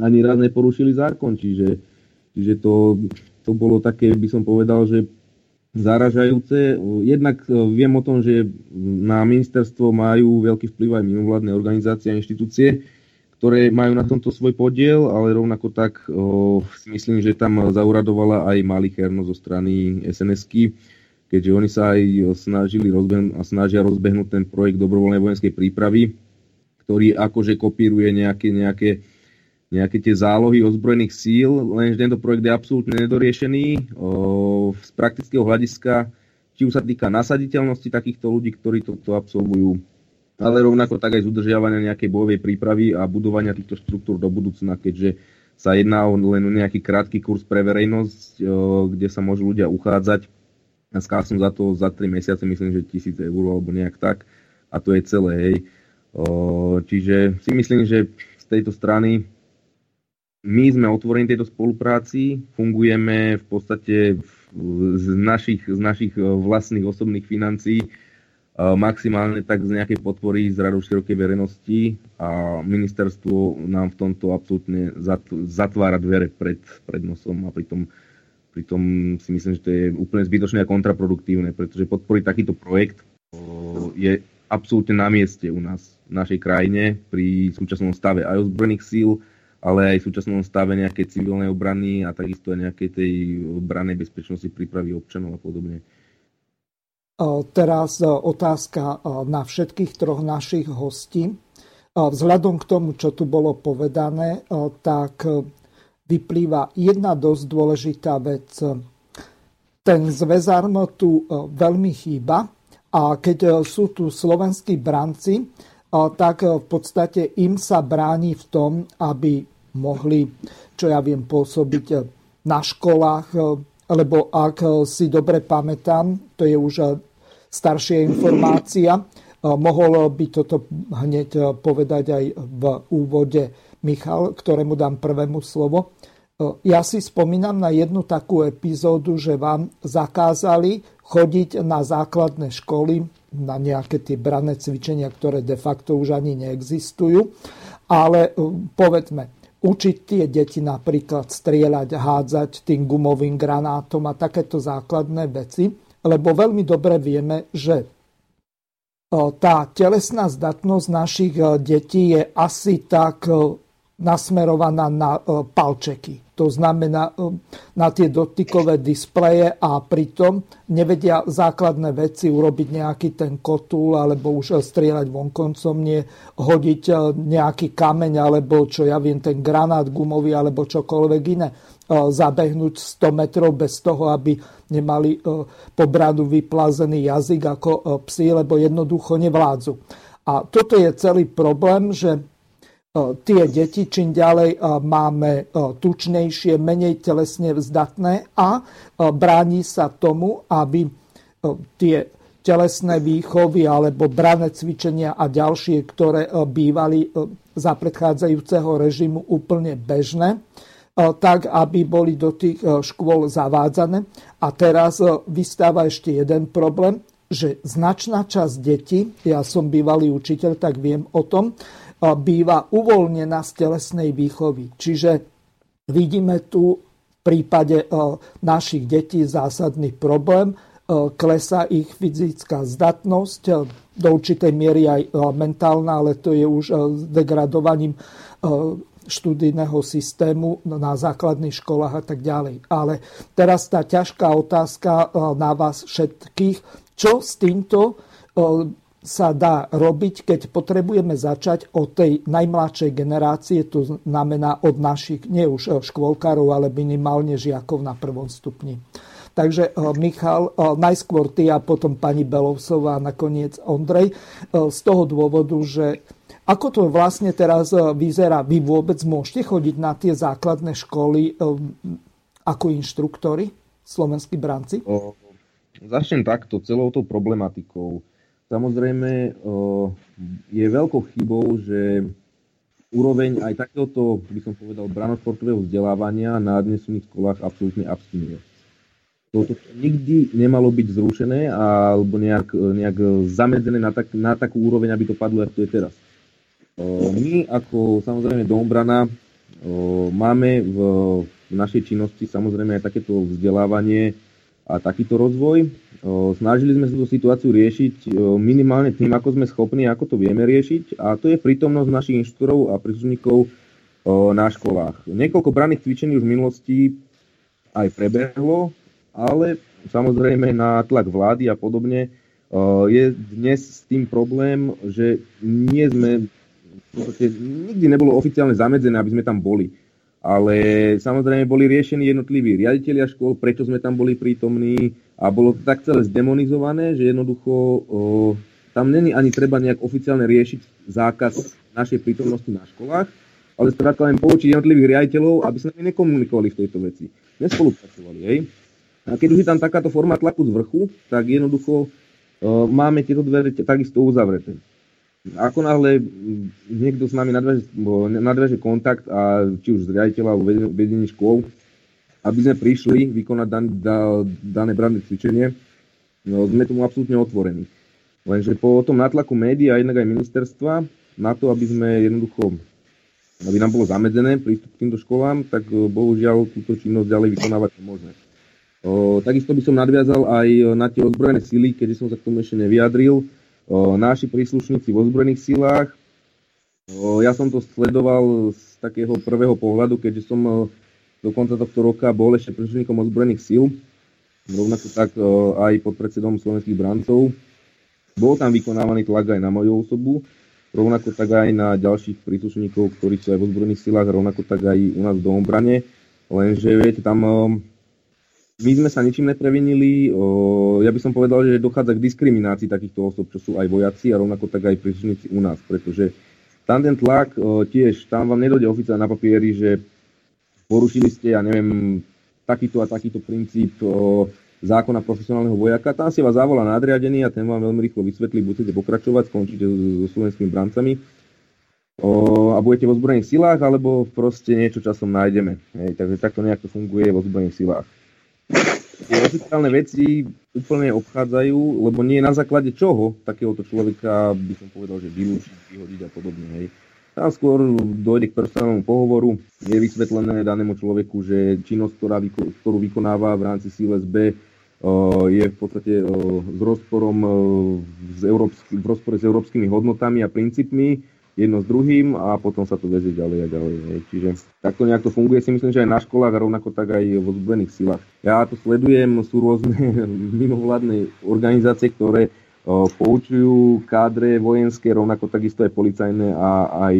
ani raz neporušili zákon, čiže, čiže to, to bolo také, by som povedal, že zaražajúce. Jednak e, viem o tom, že na ministerstvo majú veľký vplyv aj mimovládne organizácie a inštitúcie, ktoré majú na tomto svoj podiel, ale rovnako tak si myslím, že tam zauradovala aj Malicherno zo strany sns keďže oni sa aj snažili rozbehnúť a snažia rozbehnúť ten projekt dobrovoľnej vojenskej prípravy, ktorý akože kopíruje nejaké, nejaké, nejaké tie zálohy ozbrojených síl, lenže tento projekt je absolútne nedoriešený. O, z praktického hľadiska, či už sa týka nasaditeľnosti takýchto ľudí, ktorí toto absolvujú, ale rovnako tak aj z udržiavania nejakej bojovej prípravy a budovania týchto štruktúr do budúcna, keďže sa jedná o len nejaký krátky kurz pre verejnosť, kde sa môžu ľudia uchádzať. A skásnu za to za 3 mesiace, myslím, že 1000 eur alebo nejak tak. A to je celé, hej. Čiže si myslím, že z tejto strany my sme otvorení tejto spolupráci, fungujeme v podstate z našich, z našich vlastných osobných financií, maximálne tak z nejakej podpory z radu širokej verejnosti a ministerstvo nám v tomto absolútne zatvára dvere pred, pred nosom a pritom, pritom si myslím, že to je úplne zbytočné a kontraproduktívne, pretože podporiť takýto projekt je absolútne na mieste u nás, v našej krajine, pri súčasnom stave aj ozbrojených síl, ale aj v súčasnom stave nejakej civilnej obrany a takisto aj nejakej tej obranej bezpečnosti prípravy občanov a podobne. Teraz otázka na všetkých troch našich hostí. Vzhľadom k tomu, čo tu bolo povedané, tak vyplýva jedna dosť dôležitá vec. Ten zväzarno tu veľmi chýba a keď sú tu slovenskí branci, tak v podstate im sa bráni v tom, aby mohli, čo ja viem, pôsobiť na školách, lebo ak si dobre pamätám, to je už staršia informácia, Mohol by toto hneď eh, povedať aj v úvode Michal, ktorému dám prvému slovo. Eh, ja si spomínam na jednu takú epizódu, že vám zakázali chodiť na základné školy, na nejaké tie brané cvičenia, ktoré de facto už ani neexistujú. Ale eh, povedzme, učiť tie deti napríklad strieľať, hádzať tým gumovým granátom a takéto základné veci, lebo veľmi dobre vieme, že tá telesná zdatnosť našich detí je asi tak nasmerovaná na palčeky. To znamená na tie dotykové displeje a pritom nevedia základné veci urobiť nejaký ten kotúl alebo už strieľať vonkoncom, nie hodiť nejaký kameň alebo čo ja viem, ten granát gumový alebo čokoľvek iné zabehnúť 100 metrov bez toho, aby nemali e, po vyplazený jazyk ako e, psi, lebo jednoducho nevládzu. A toto je celý problém, že e, tie deti čím ďalej máme tučnejšie, menej telesne vzdatné a bráni sa tomu, aby tie telesné výchovy alebo brané cvičenia a ďalšie, ktoré bývali za predchádzajúceho režimu úplne bežné, tak, aby boli do tých škôl zavádzané. A teraz vystáva ešte jeden problém, že značná časť detí, ja som bývalý učiteľ, tak viem o tom, býva uvoľnená z telesnej výchovy. Čiže vidíme tu v prípade našich detí zásadný problém, klesá ich fyzická zdatnosť, do určitej miery aj mentálna, ale to je už degradovaním študijného systému na základných školách a tak ďalej. Ale teraz tá ťažká otázka e, na vás všetkých. Čo s týmto e, sa dá robiť, keď potrebujeme začať od tej najmladšej generácie, to znamená od našich, nie už e, škôlkarov, ale minimálne žiakov na prvom stupni. Takže Michal, najskôr ty a potom pani Belovsová a nakoniec Ondrej. Z toho dôvodu, že ako to vlastne teraz e, vyzerá? Vy vôbec môžete chodiť na tie základné školy e, ako inštruktori, slovenskí branci? O, začnem takto, celou tou problematikou. Samozrejme, o, je veľkou chybou, že úroveň aj takéhoto, by som povedal, branošportového vzdelávania na dnesných školách absolútne abstinuje. Toto nikdy nemalo byť zrušené alebo nejak, nejak zamedzené na, tak, na takú úroveň, aby to padlo, ako to je teraz. My ako samozrejme Dombrana máme v našej činnosti samozrejme aj takéto vzdelávanie a takýto rozvoj. Snažili sme sa tú situáciu riešiť minimálne tým, ako sme schopní, ako to vieme riešiť a to je prítomnosť našich inštruktorov a príslušníkov na školách. Niekoľko braných cvičení už v minulosti aj prebehlo, ale samozrejme na tlak vlády a podobne je dnes s tým problém, že nie sme podstate nikdy nebolo oficiálne zamedzené, aby sme tam boli. Ale samozrejme boli riešení jednotliví riaditeľia škôl, prečo sme tam boli prítomní a bolo to tak celé zdemonizované, že jednoducho o, tam není ani treba nejak oficiálne riešiť zákaz našej prítomnosti na školách, ale skrátka len poučiť jednotlivých riaditeľov, aby nami nekomunikovali v tejto veci. Nespolupracovali, hej. A keď už je tam takáto forma tlaku z vrchu, tak jednoducho o, máme tieto dvere takisto uzavreté. Ako náhle niekto s nami nadviaže kontakt, a či už z riaditeľa alebo vedení škôl, aby sme prišli vykonať dan, da, dané branné cvičenie, no, sme tomu absolútne otvorení. Lenže po tom natlaku médií a jednak aj ministerstva na to, aby sme jednoducho, aby nám bolo zamedzené prístup k týmto školám, tak e, bohužiaľ túto činnosť ďalej vykonávať. O, takisto by som nadviazal aj na tie ozbrojené sily, keďže som sa k tomu ešte nevyjadril naši príslušníci v ozbrojených silách. Ja som to sledoval z takého prvého pohľadu, keďže som do konca tohto roka bol ešte príslušníkom ozbrojených síl. rovnako tak aj pod predsedom slovenských brancov. Bol tam vykonávaný tlak aj na moju osobu, rovnako tak aj na ďalších príslušníkov, ktorí sú aj v ozbrojených silách, rovnako tak aj u nás v Domobrane. Lenže viete, tam my sme sa ničím neprevinili. Ja by som povedal, že dochádza k diskriminácii takýchto osob, čo sú aj vojaci a rovnako tak aj príslušníci u nás, pretože tam ten tlak tiež, tam vám nedojde oficiálne na papieri, že porušili ste, ja neviem, takýto a takýto princíp zákona profesionálneho vojaka. Tam si vás zavolá nadriadený a ten vám veľmi rýchlo vysvetlí, budete pokračovať, skončíte so slovenskými brancami a budete v ozbrojených silách, alebo proste niečo časom nájdeme. Hej, takže takto nejak to funguje v ozbrojených silách tie oficiálne veci úplne obchádzajú, lebo nie na základe čoho takéhoto človeka by som povedal, že vylúčiť, vyhodiť a podobne. Hej. Tam skôr dojde k personálnemu pohovoru, je vysvetlené danému človeku, že činnosť, ktorá, ktorú vykonáva v rámci CLSB, je v podstate s rozporom, s európsky, v rozpore s európskymi hodnotami a princípmi, jedno s druhým a potom sa to vezie ďalej a ďalej. Hej. Čiže takto nejak to funguje si myslím, že aj na školách a rovnako tak aj v ozbrojených silách. Ja to sledujem, sú rôzne mimovládne organizácie, ktoré o, poučujú kádre vojenské, rovnako takisto aj policajné a aj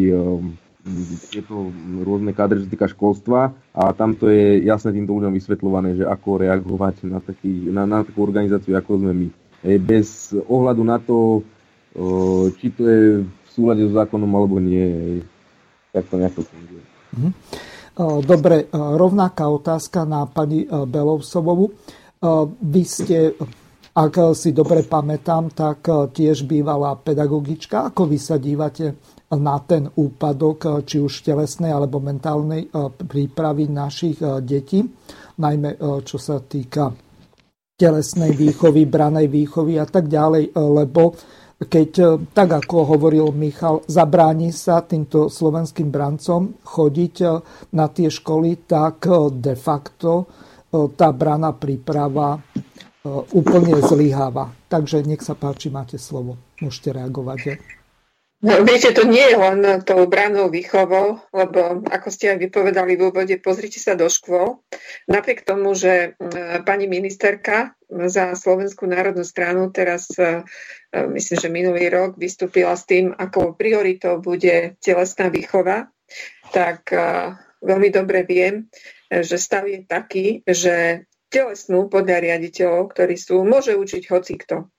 je to rôzne kádre, čo týka školstva a tam to je jasne týmto ľuďom vysvetľované, že ako reagovať na, taký, na, na takú organizáciu, ako sme my. Bez ohľadu na to, či to je súlade s zákonom alebo nie. Tak to nejako funguje. Mhm. Dobre, rovnaká otázka na pani Belovsovovu. Vy ste, ak si dobre pamätám, tak tiež bývala pedagogička. Ako vy sa dívate na ten úpadok, či už telesnej alebo mentálnej prípravy našich detí, najmä čo sa týka telesnej výchovy, branej výchovy a tak ďalej, lebo keď, e, tak ako hovoril Michal, zabráni sa týmto slovenským brancom chodiť e, na tie školy, tak e, de facto tá brana príprava úplne zlyháva. Takže nech sa páči, máte slovo. Môžete reagovať. No, viete, to nie je len tou branou výchovou, lebo ako ste aj vypovedali v úvode, pozrite sa do škôl. Napriek tomu, že pani ministerka za Slovenskú národnú stranu teraz, myslím, že minulý rok vystúpila s tým, ako prioritou bude telesná výchova, tak veľmi dobre viem, že stav je taký, že telesnú podľa riaditeľov, ktorí sú, môže učiť hocikto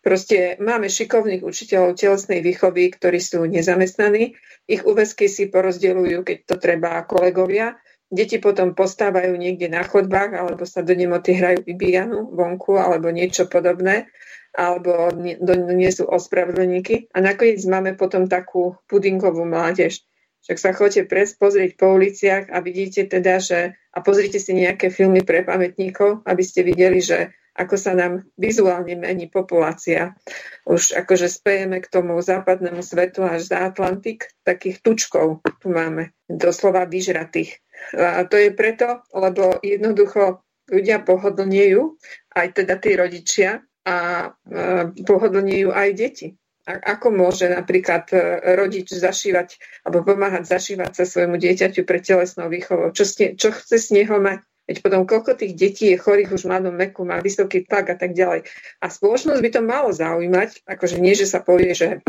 Proste máme šikovných učiteľov telesnej výchovy, ktorí sú nezamestnaní. Ich úvesky si porozdeľujú, keď to treba, kolegovia. Deti potom postávajú niekde na chodbách alebo sa do nemoty hrajú vybíjanu vonku alebo niečo podobné alebo nie sú ospravedlníky. A nakoniec máme potom takú pudingovú mládež. Však sa chodite pres pozrieť po uliciach a vidíte teda, že a pozrite si nejaké filmy pre pamätníkov, aby ste videli, že ako sa nám vizuálne mení populácia. Už akože spejeme k tomu západnému svetu až za Atlantik, takých tučkov tu máme, doslova vyžratých. A to je preto, lebo jednoducho ľudia pohodlniejú, aj teda tí rodičia, a pohodlniejú aj deti. A ako môže napríklad e, rodič zašívať alebo pomáhať zašívať sa svojmu dieťaťu pre telesnou výchovou? Čo, čo chce z neho mať? Veď potom koľko tých detí je chorých už v mladom veku, má vysoký tlak a tak ďalej. A spoločnosť by to malo zaujímať, akože nie, že sa povie, že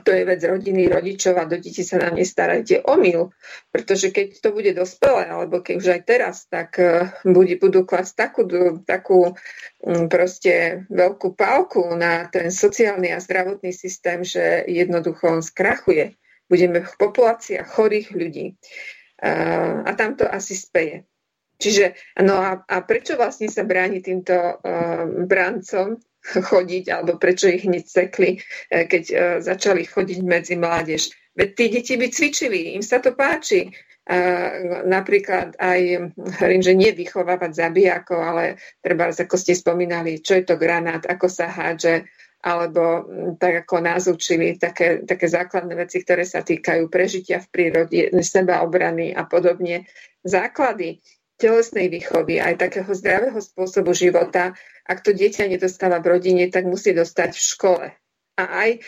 to je vec rodiny, rodičov a do detí sa nám nestarajte omyl, pretože keď to bude dospelé, alebo keď už aj teraz, tak uh, bude, budú klasť takú, takú um, proste veľkú pálku na ten sociálny a zdravotný systém, že jednoducho on skrachuje. Budeme v populáciách chorých ľudí. Uh, a tam to asi speje. Čiže, no a, a prečo vlastne sa bráni týmto uh, brancom chodiť, alebo prečo ich hneď sekli, uh, keď uh, začali chodiť medzi mládež? Veď tí deti by cvičili, im sa to páči. Uh, napríklad aj, hovorím, že nie vychovávať zabijakov, ale treba, ako ste spomínali, čo je to granát, ako sa hádže, alebo tak ako nás učili, také, také základné veci, ktoré sa týkajú prežitia v prírode, seba obrany a podobne. Základy telesnej výchovy, aj takého zdravého spôsobu života, ak to dieťa nedostáva v rodine, tak musí dostať v škole. a aj e,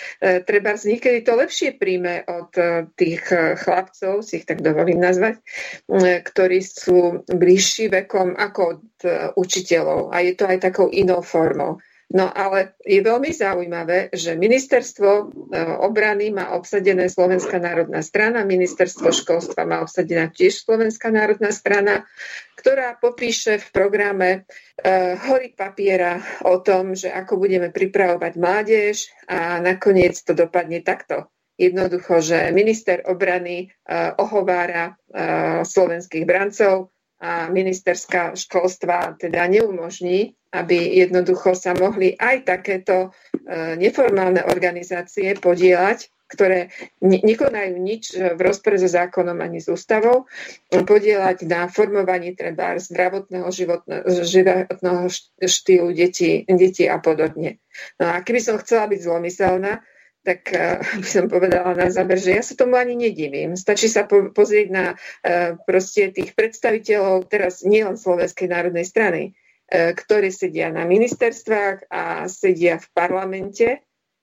treba niekedy to lepšie príjme od e, tých e, chlapcov, si ich tak dovolím nazvať, ktorí sú bližší vekom ako od učiteľov. A je to aj takou inou formou. No ale je veľmi zaujímavé, že ministerstvo e, obrany má obsadené Slovenská národná strana, ministerstvo školstva má obsadená tiež Slovenská národná strana, ktorá popíše v programe e, hory papiera o tom, že ako budeme pripravovať mládež a nakoniec to dopadne takto. Jednoducho, že minister obrany e, ohovára slovenských brancov, a ministerská školstva teda neumožní, aby jednoducho sa mohli aj takéto e, neformálne organizácie podielať, ktoré nekonajú nič v rozpore so zákonom ani s ústavou, podielať na formovaní treba zdravotného životného, štýlu detí, detí a podobne. No a keby som chcela byť zlomyselná, tak uh, by som povedala na záver, že ja sa tomu ani nedivím. Stačí sa po, pozrieť na uh, proste tých predstaviteľov teraz nielen Slovenskej národnej strany, ktorí sedia na ministerstvách a sedia v parlamente,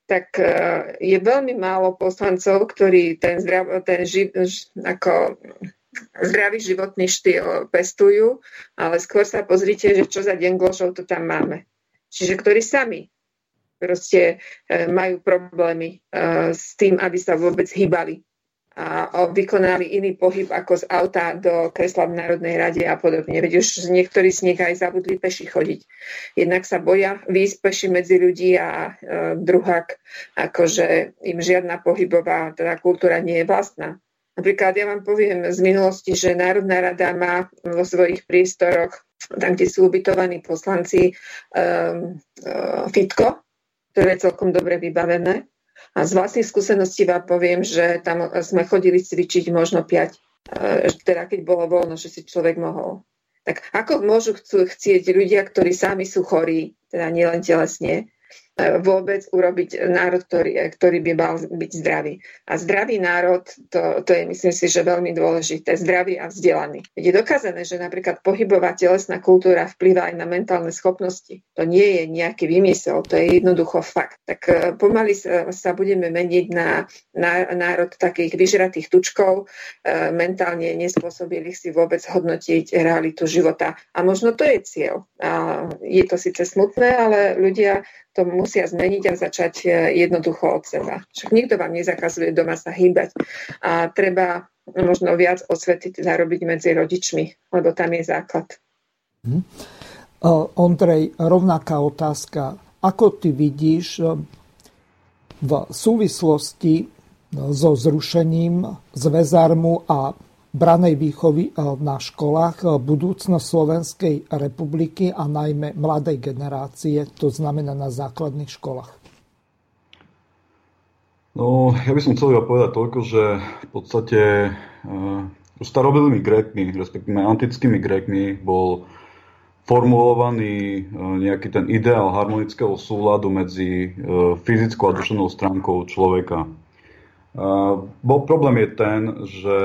tak uh, je veľmi málo poslancov, ktorí ten, zdrav, ten ži, ako zdravý životný štýl pestujú, ale skôr sa pozrite, že čo za deň gložov to tam máme. Čiže ktorí sami proste e, majú problémy e, s tým, aby sa vôbec hýbali a vykonali iný pohyb ako z auta do kresla v Národnej rade a podobne. Veď už niektorí z nich aj zabudli peši chodiť. Jednak sa boja výjsť peši medzi ľudí a e, druhák, akože im žiadna pohybová teda kultúra nie je vlastná. Napríklad ja vám poviem z minulosti, že Národná rada má vo svojich prístoroch, tam, kde sú ubytovaní poslanci, um, uh, fitko, ktoré je celkom dobre vybavené. A z vlastných skúseností vám poviem, že tam sme chodili cvičiť možno 5, e, teda keď bolo voľno, že si človek mohol. Tak ako môžu chcieť ľudia, ktorí sami sú chorí, teda nielen telesne, vôbec urobiť národ, ktorý, ktorý by mal byť zdravý. A zdravý národ, to, to je myslím si, že veľmi dôležité, zdravý a vzdelaný. Je dokázané, že napríklad pohybová telesná kultúra vplyvá aj na mentálne schopnosti. To nie je nejaký vymysel, to je jednoducho fakt. Tak e, pomaly sa, sa budeme meniť na, na národ takých vyžratých tučkov, e, mentálne nespôsobilých si vôbec hodnotiť realitu života. A možno to je cieľ. A je to síce smutné, ale ľudia to musia zmeniť a začať e, jednoducho od seba. Však nikto vám nezakazuje doma sa hýbať a treba možno viac osvety teda robiť medzi rodičmi, lebo tam je základ. Hm. Ondrej, rovnaká otázka. Ako ty vidíš e, v súvislosti so zrušením zväzarmu a branej výchovy eh, na školách eh, budúcnosť Slovenskej republiky a najmä mladej generácie, to znamená na základných školách? No, ja by som chcel iba povedať toľko, že v podstate uh, starobilými Grékmi, respektíve antickými Grékmi, bol formulovaný uh, nejaký ten ideál harmonického súladu medzi fyzickou a duševnou stránkou človeka. Bol problém je ten, že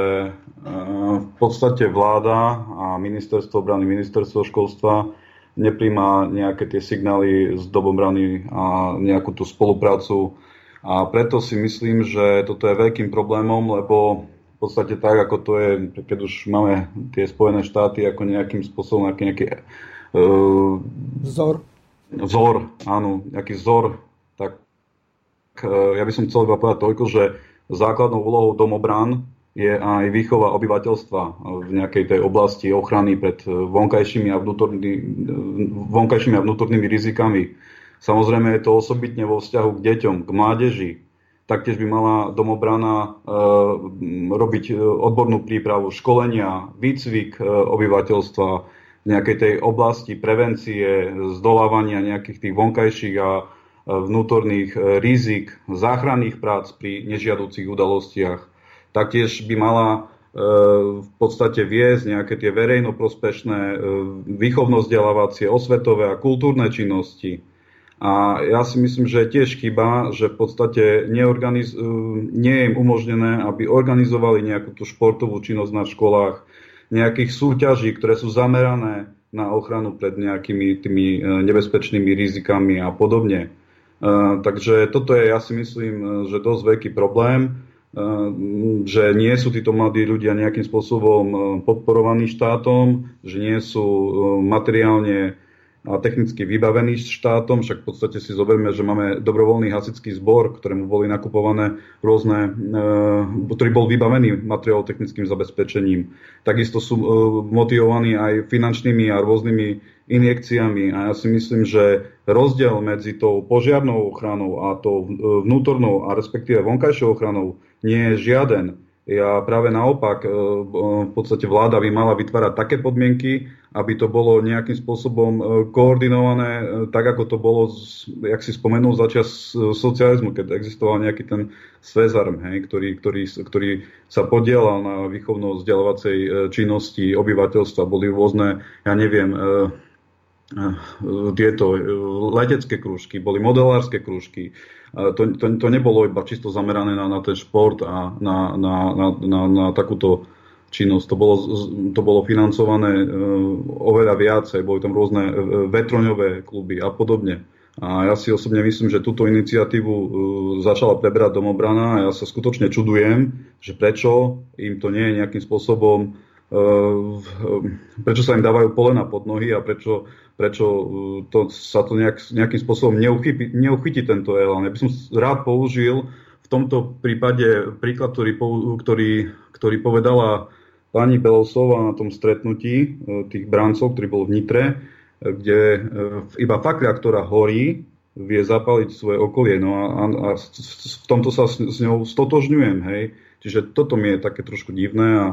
v podstate vláda a ministerstvo obrany, ministerstvo školstva nepríjma nejaké tie signály z dobobrany a nejakú tú spoluprácu. A preto si myslím, že toto je veľkým problémom, lebo v podstate tak, ako to je, keď už máme tie Spojené štáty ako nejakým spôsobom, nejaký, nejaký uh, vzor. Vzor, áno, nejaký vzor, tak uh, ja by som chcel iba povedať toľko, že základnou úlohou domobran je aj výchova obyvateľstva v nejakej tej oblasti ochrany pred vonkajšími a, vnútorný, vonkajšími a vnútornými rizikami. Samozrejme je to osobitne vo vzťahu k deťom, k mládeži. Taktiež by mala domobrana e, robiť odbornú prípravu školenia, výcvik obyvateľstva v nejakej tej oblasti prevencie, zdolávania nejakých tých vonkajších a vnútorných e, rizik, záchranných prác pri nežiaducich udalostiach. Taktiež by mala e, v podstate viesť nejaké tie verejnoprospešné e, výchovno-vzdelávacie, osvetové a kultúrne činnosti. A ja si myslím, že tiež chyba, že v podstate neorganiz- nie je im umožnené, aby organizovali nejakú tú športovú činnosť na školách, nejakých súťaží, ktoré sú zamerané na ochranu pred nejakými tými nebezpečnými rizikami a podobne. Takže toto je, ja si myslím, že dosť veľký problém, že nie sú títo mladí ľudia nejakým spôsobom podporovaní štátom, že nie sú materiálne a technicky vybavený štátom, však v podstate si zoberme, že máme dobrovoľný hasický zbor, ktorému boli nakupované rôzne, e, ktorý bol vybavený materiálno-technickým zabezpečením. Takisto sú e, motivovaní aj finančnými a rôznymi injekciami a ja si myslím, že rozdiel medzi tou požiarnou ochranou a tou e, vnútornou a respektíve vonkajšou ochranou nie je žiaden. Ja práve naopak, v podstate vláda by mala vytvárať také podmienky, aby to bolo nejakým spôsobom e, koordinované, e, tak ako to bolo, jak si spomenul, začas e, socializmu, keď existoval nejaký ten Svezarm, hej, ktorý, ktorý, ktorý sa podielal na výchovno-vzdelávacej činnosti obyvateľstva. Boli rôzne, ja neviem, tieto letecké krúžky, boli modelárske krúžky. To, to, to nebolo iba čisto zamerané na, na ten šport a na, na, na, na, na takúto činnosť. To bolo, to bolo financované e, oveľa viacej, boli tam rôzne vetroňové kluby a podobne. A ja si osobne myslím, že túto iniciatívu začala preberať domobrana a ja sa skutočne čudujem, že prečo im to nie je nejakým spôsobom, prečo sa im dávajú polena pod nohy a prečo, prečo to, sa to nejak, nejakým spôsobom neuchytí, neuchytí tento elan. Ja by som rád použil v tomto prípade príklad, ktorý, ktorý, ktorý povedala pani Belosová na tom stretnutí e, tých brancov, ktorý bol v Nitre, e, kde iba faklia, ktorá horí, vie zapaliť svoje okolie. No a, a v tomto sa s, s ňou stotožňujem. Hej. Čiže toto mi je také trošku divné a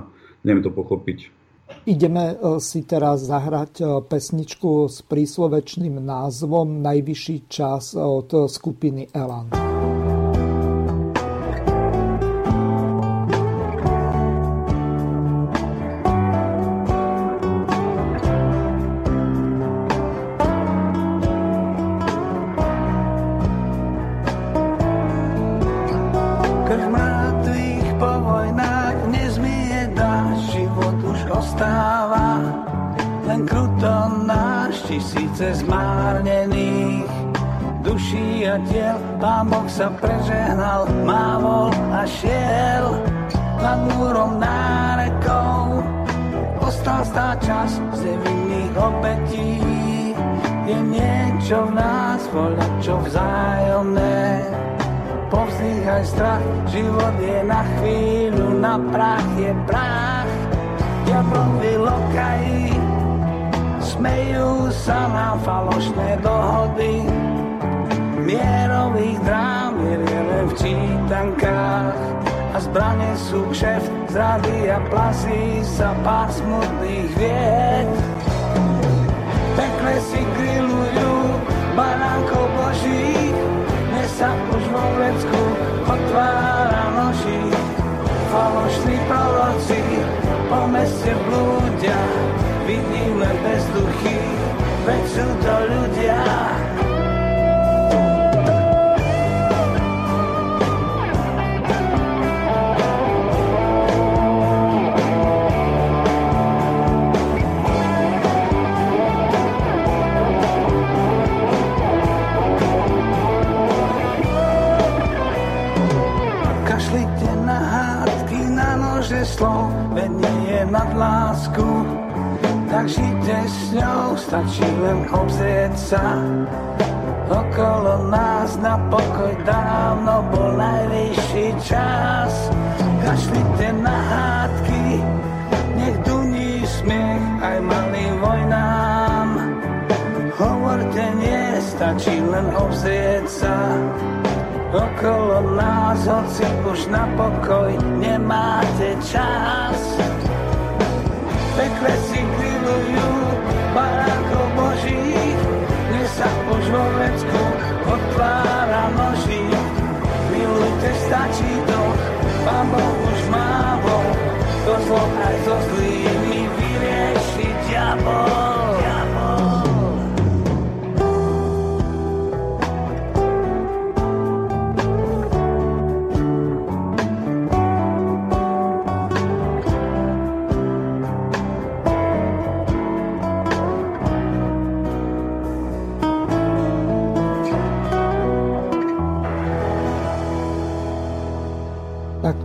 neviem to pochopiť. Ideme si teraz zahrať pesničku s príslovečným názvom Najvyšší čas od skupiny Elan. Povzdýchaj strach, život je na chvíľu, na prach je prach. Diablovi lokají, smejú sa na falošné dohody mierových drám je len v čítankách a zbranie sú kšeft, zrady a plasy sa pár smutných vied. Pekle si grillujú baránkov božích, dnes sa už vo vecku otvára noží. Falošní proroci po meste blúdia, vidím len bezduchy, veď sú to ľudia. Slov, veď nie je nad lásku, tak žite s ňou, stačí len obzrieť sa. Okolo nás na pokoj dávno bol najvyšší čas. Kašlite na hádky, nech duní smiech aj malým vojnám. Hovorte nie, stačí len obzrieť sa. Okolo nás, hoci už na pokoj nemáte čas. Pekle si grillujú barákov božích, dnes sa už vo vecku otvára noží. Milujte, stačí to, pán Boh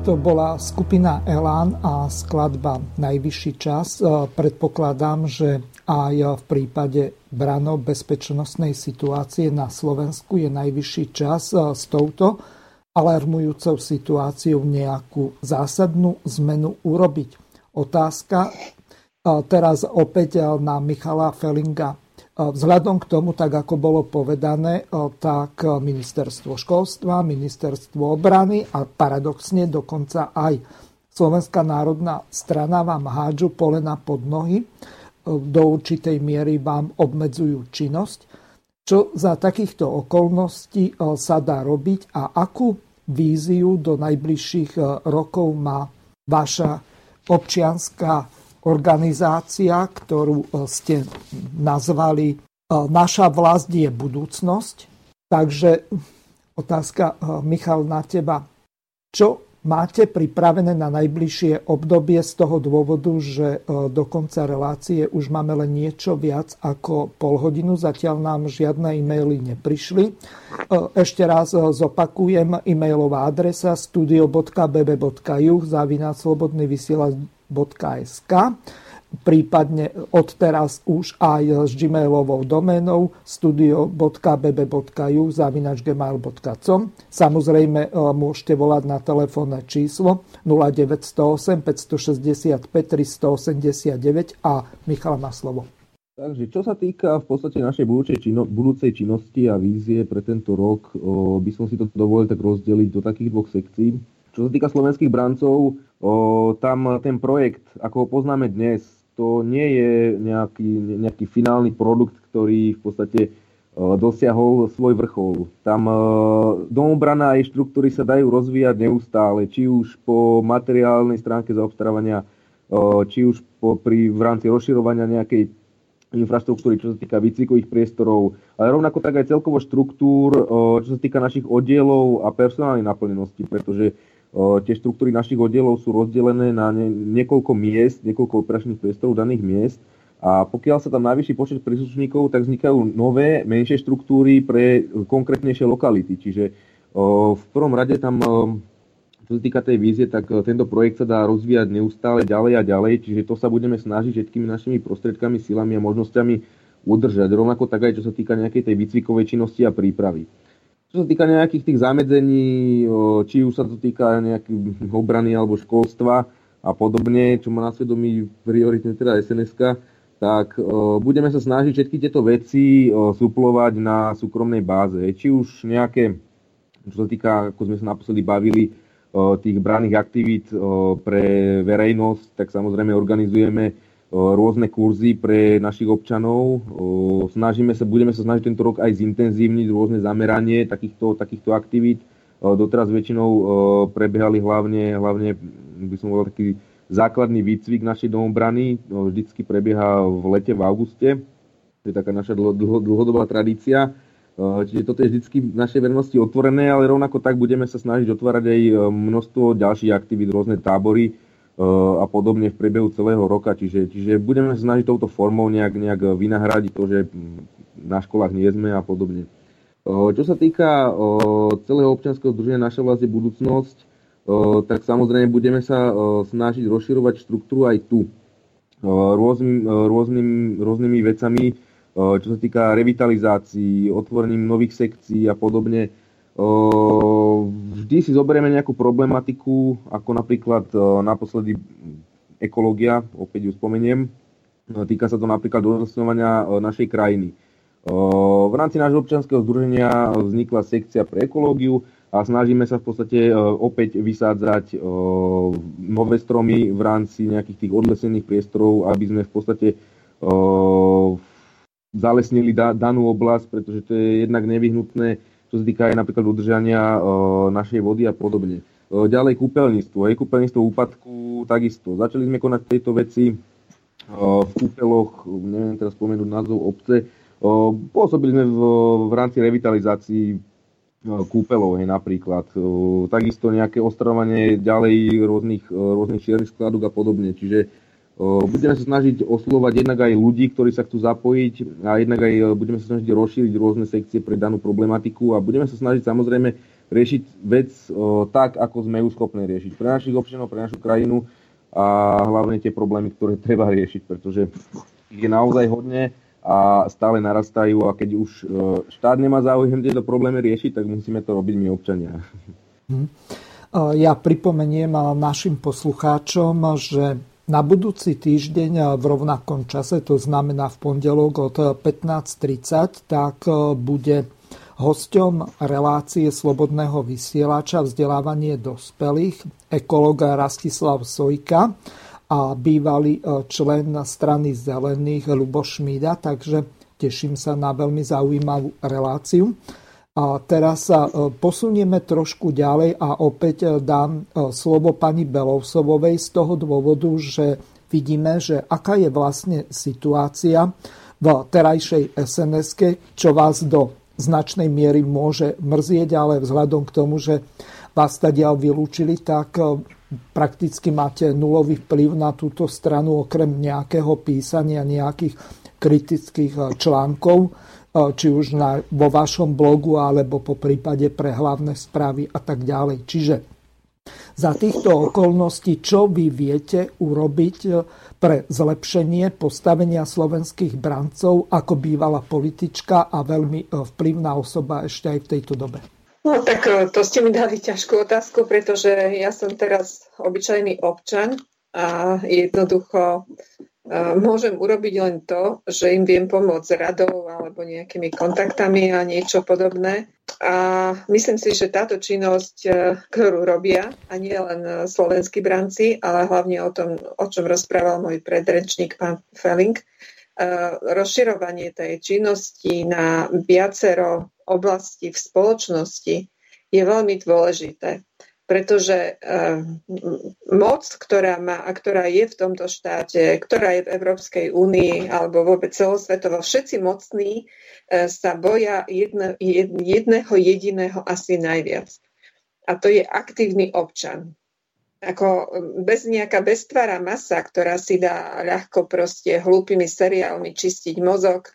To bola skupina Elán a skladba Najvyšší čas. E, predpokladám, že aj v prípade branov bezpečnostnej situácie na Slovensku je najvyšší čas e, s touto alarmujúcou situáciou nejakú zásadnú zmenu urobiť. Otázka e, teraz opäť na Michala Felinga. Vzhľadom k tomu, tak ako bolo povedané, tak ministerstvo školstva, ministerstvo obrany a paradoxne dokonca aj Slovenská národná strana vám hádžu polena pod nohy, do určitej miery vám obmedzujú činnosť. Čo za takýchto okolností sa dá robiť a akú víziu do najbližších rokov má vaša občianská organizácia, ktorú e, ste nazvali e, Naša vlast je budúcnosť. Takže otázka, e, Michal, na teba. Čo máte pripravené na najbližšie obdobie z toho dôvodu, že do konca relácie už máme len niečo viac ako pol hodinu. Zatiaľ nám žiadne e-maily neprišli. Ešte raz zopakujem e-mailová adresa studio.bb.juh zavinať slobodný vysielač gmail.sk prípadne odteraz už aj s gmailovou doménou studio.bb.ju zavinač gmail.com. Samozrejme e, môžete volať na telefónne číslo 0908 565 389 a Michal má slovo. Takže čo sa týka v podstate našej budúcej, čino, budúcej činnosti a vízie pre tento rok, o, by som si to dovolil tak rozdeliť do takých dvoch sekcií. Čo sa týka slovenských brancov, o, tam ten projekt, ako ho poznáme dnes, to nie je nejaký, nejaký finálny produkt, ktorý v podstate dosiahol svoj vrchol. Tam domobrana aj štruktúry sa dajú rozvíjať neustále, či už po materiálnej stránke zaobstarávania, či už po, pri, v rámci rozširovania nejakej infraštruktúry, čo sa týka výcvikových priestorov, ale rovnako tak aj celkovo štruktúr, čo sa týka našich oddielov a personálnej naplnenosti, pretože Tie štruktúry našich oddielov sú rozdelené na niekoľko miest, niekoľko operačných priestorov daných miest a pokiaľ sa tam najvyšší počet príslušníkov, tak vznikajú nové, menšie štruktúry pre konkrétnejšie lokality. Čiže v prvom rade tam, čo sa týka tej vízie, tak tento projekt sa dá rozvíjať neustále ďalej a ďalej, čiže to sa budeme snažiť všetkými našimi prostriedkami, silami a možnosťami udržať. Rovnako tak aj čo sa týka nejakej tej výcvikovej činnosti a prípravy. Čo sa týka nejakých tých zamedzení, či už sa to týka nejakých obrany alebo školstva a podobne, čo má na svedomí prioritne teda sns tak budeme sa snažiť všetky tieto veci suplovať na súkromnej báze. Či už nejaké, čo sa týka, ako sme sa naposledy bavili, tých branných aktivít pre verejnosť, tak samozrejme organizujeme rôzne kurzy pre našich občanov. Snažíme sa, budeme sa snažiť tento rok aj zintenzívniť rôzne zameranie takýchto, takýchto aktivít. Doteraz väčšinou prebiehali hlavne, hlavne by som povedal, taký základný výcvik našej domobrany. Vždycky prebieha v lete, v auguste. To je taká naša dlho, dlho, dlhodobá tradícia. Čiže toto je vždy v našej vernosti otvorené, ale rovnako tak budeme sa snažiť otvárať aj množstvo ďalších aktivít, rôzne tábory, a podobne v priebehu celého roka. Čiže, čiže budeme snažiť touto formou nejak, nejak vynahradiť to, že na školách nie sme a podobne. Čo sa týka celého občianského združenia Naša vlast je budúcnosť, tak samozrejme budeme sa snažiť rozširovať štruktúru aj tu rôznym, rôznym, rôznymi vecami, čo sa týka revitalizácií, otvorením nových sekcií a podobne Vždy si zoberieme nejakú problematiku, ako napríklad naposledy ekológia, opäť ju spomeniem. Týka sa to napríklad dozasňovania našej krajiny. V rámci nášho občianského združenia vznikla sekcia pre ekológiu a snažíme sa v podstate opäť vysádzať nové stromy v rámci nejakých tých odlesených priestorov, aby sme v podstate zalesnili danú oblasť, pretože to je jednak nevyhnutné čo sa týka aj napríklad udržania našej vody a podobne. Ďalej kúpeľníctvo. Je kúpeľníctvo úpadku takisto. Začali sme konať tieto veci v kúpeloch, neviem teraz spomenúť názov obce. Pôsobili sme v, v rámci revitalizácií kúpelov, hej, napríklad. Takisto nejaké ostrovanie ďalej rôznych, rôznych čiernych skladok a podobne. Čiže Budeme sa snažiť oslovať jednak aj ľudí, ktorí sa chcú zapojiť a jednak aj budeme sa snažiť rozšíriť rôzne sekcie pre danú problematiku a budeme sa snažiť samozrejme riešiť vec o, tak, ako sme ju schopní riešiť. Pre našich občanov, pre našu krajinu a hlavne tie problémy, ktoré treba riešiť, pretože je naozaj hodne a stále narastajú a keď už e, štát nemá záujem tieto problémy riešiť, tak musíme to robiť my občania. Hm. Ja pripomeniem našim poslucháčom, že na budúci týždeň v rovnakom čase, to znamená v pondelok od 15.30, tak bude hosťom relácie Slobodného vysielača vzdelávanie dospelých ekologa Rastislav Sojka a bývalý člen strany zelených Luboš Šmída, takže teším sa na veľmi zaujímavú reláciu. A teraz sa e, posunieme trošku ďalej a opäť e, dám e, slovo pani Belovsovovej z toho dôvodu, že vidíme, že aká je vlastne situácia v terajšej sns čo vás do značnej miery môže mrzieť, ale vzhľadom k tomu, že vás tadiaľ vylúčili, tak prakticky máte nulový vplyv na túto stranu okrem nejakého písania, nejakých kritických článkov či už na, vo vašom blogu alebo po prípade pre hlavné správy a tak ďalej. Čiže za týchto okolností, čo vy viete urobiť e, pre zlepšenie postavenia slovenských brancov ako bývalá politička a veľmi e, vplyvná osoba ešte aj v tejto dobe? No tak e, to ste mi dali ťažkú otázku, pretože ja som teraz obyčajný občan a jednoducho môžem urobiť len to, že im viem pomôcť radou alebo nejakými kontaktami a niečo podobné. A myslím si, že táto činnosť, e, ktorú robia, a nie len slovenskí branci, ale hlavne o tom, o čom rozprával môj predrečník pán Felling, e, rozširovanie tej činnosti na viacero oblasti v spoločnosti je veľmi dôležité pretože uh, moc, ktorá má a ktorá je v tomto štáte, ktorá je v Európskej únii alebo vôbec celosvetovo, všetci mocní uh, sa boja jedne, jed, jedného jediného asi najviac. A to je aktívny občan. Ako bez nejaká beztvára masa, ktorá si dá ľahko proste hlúpými seriálmi čistiť mozog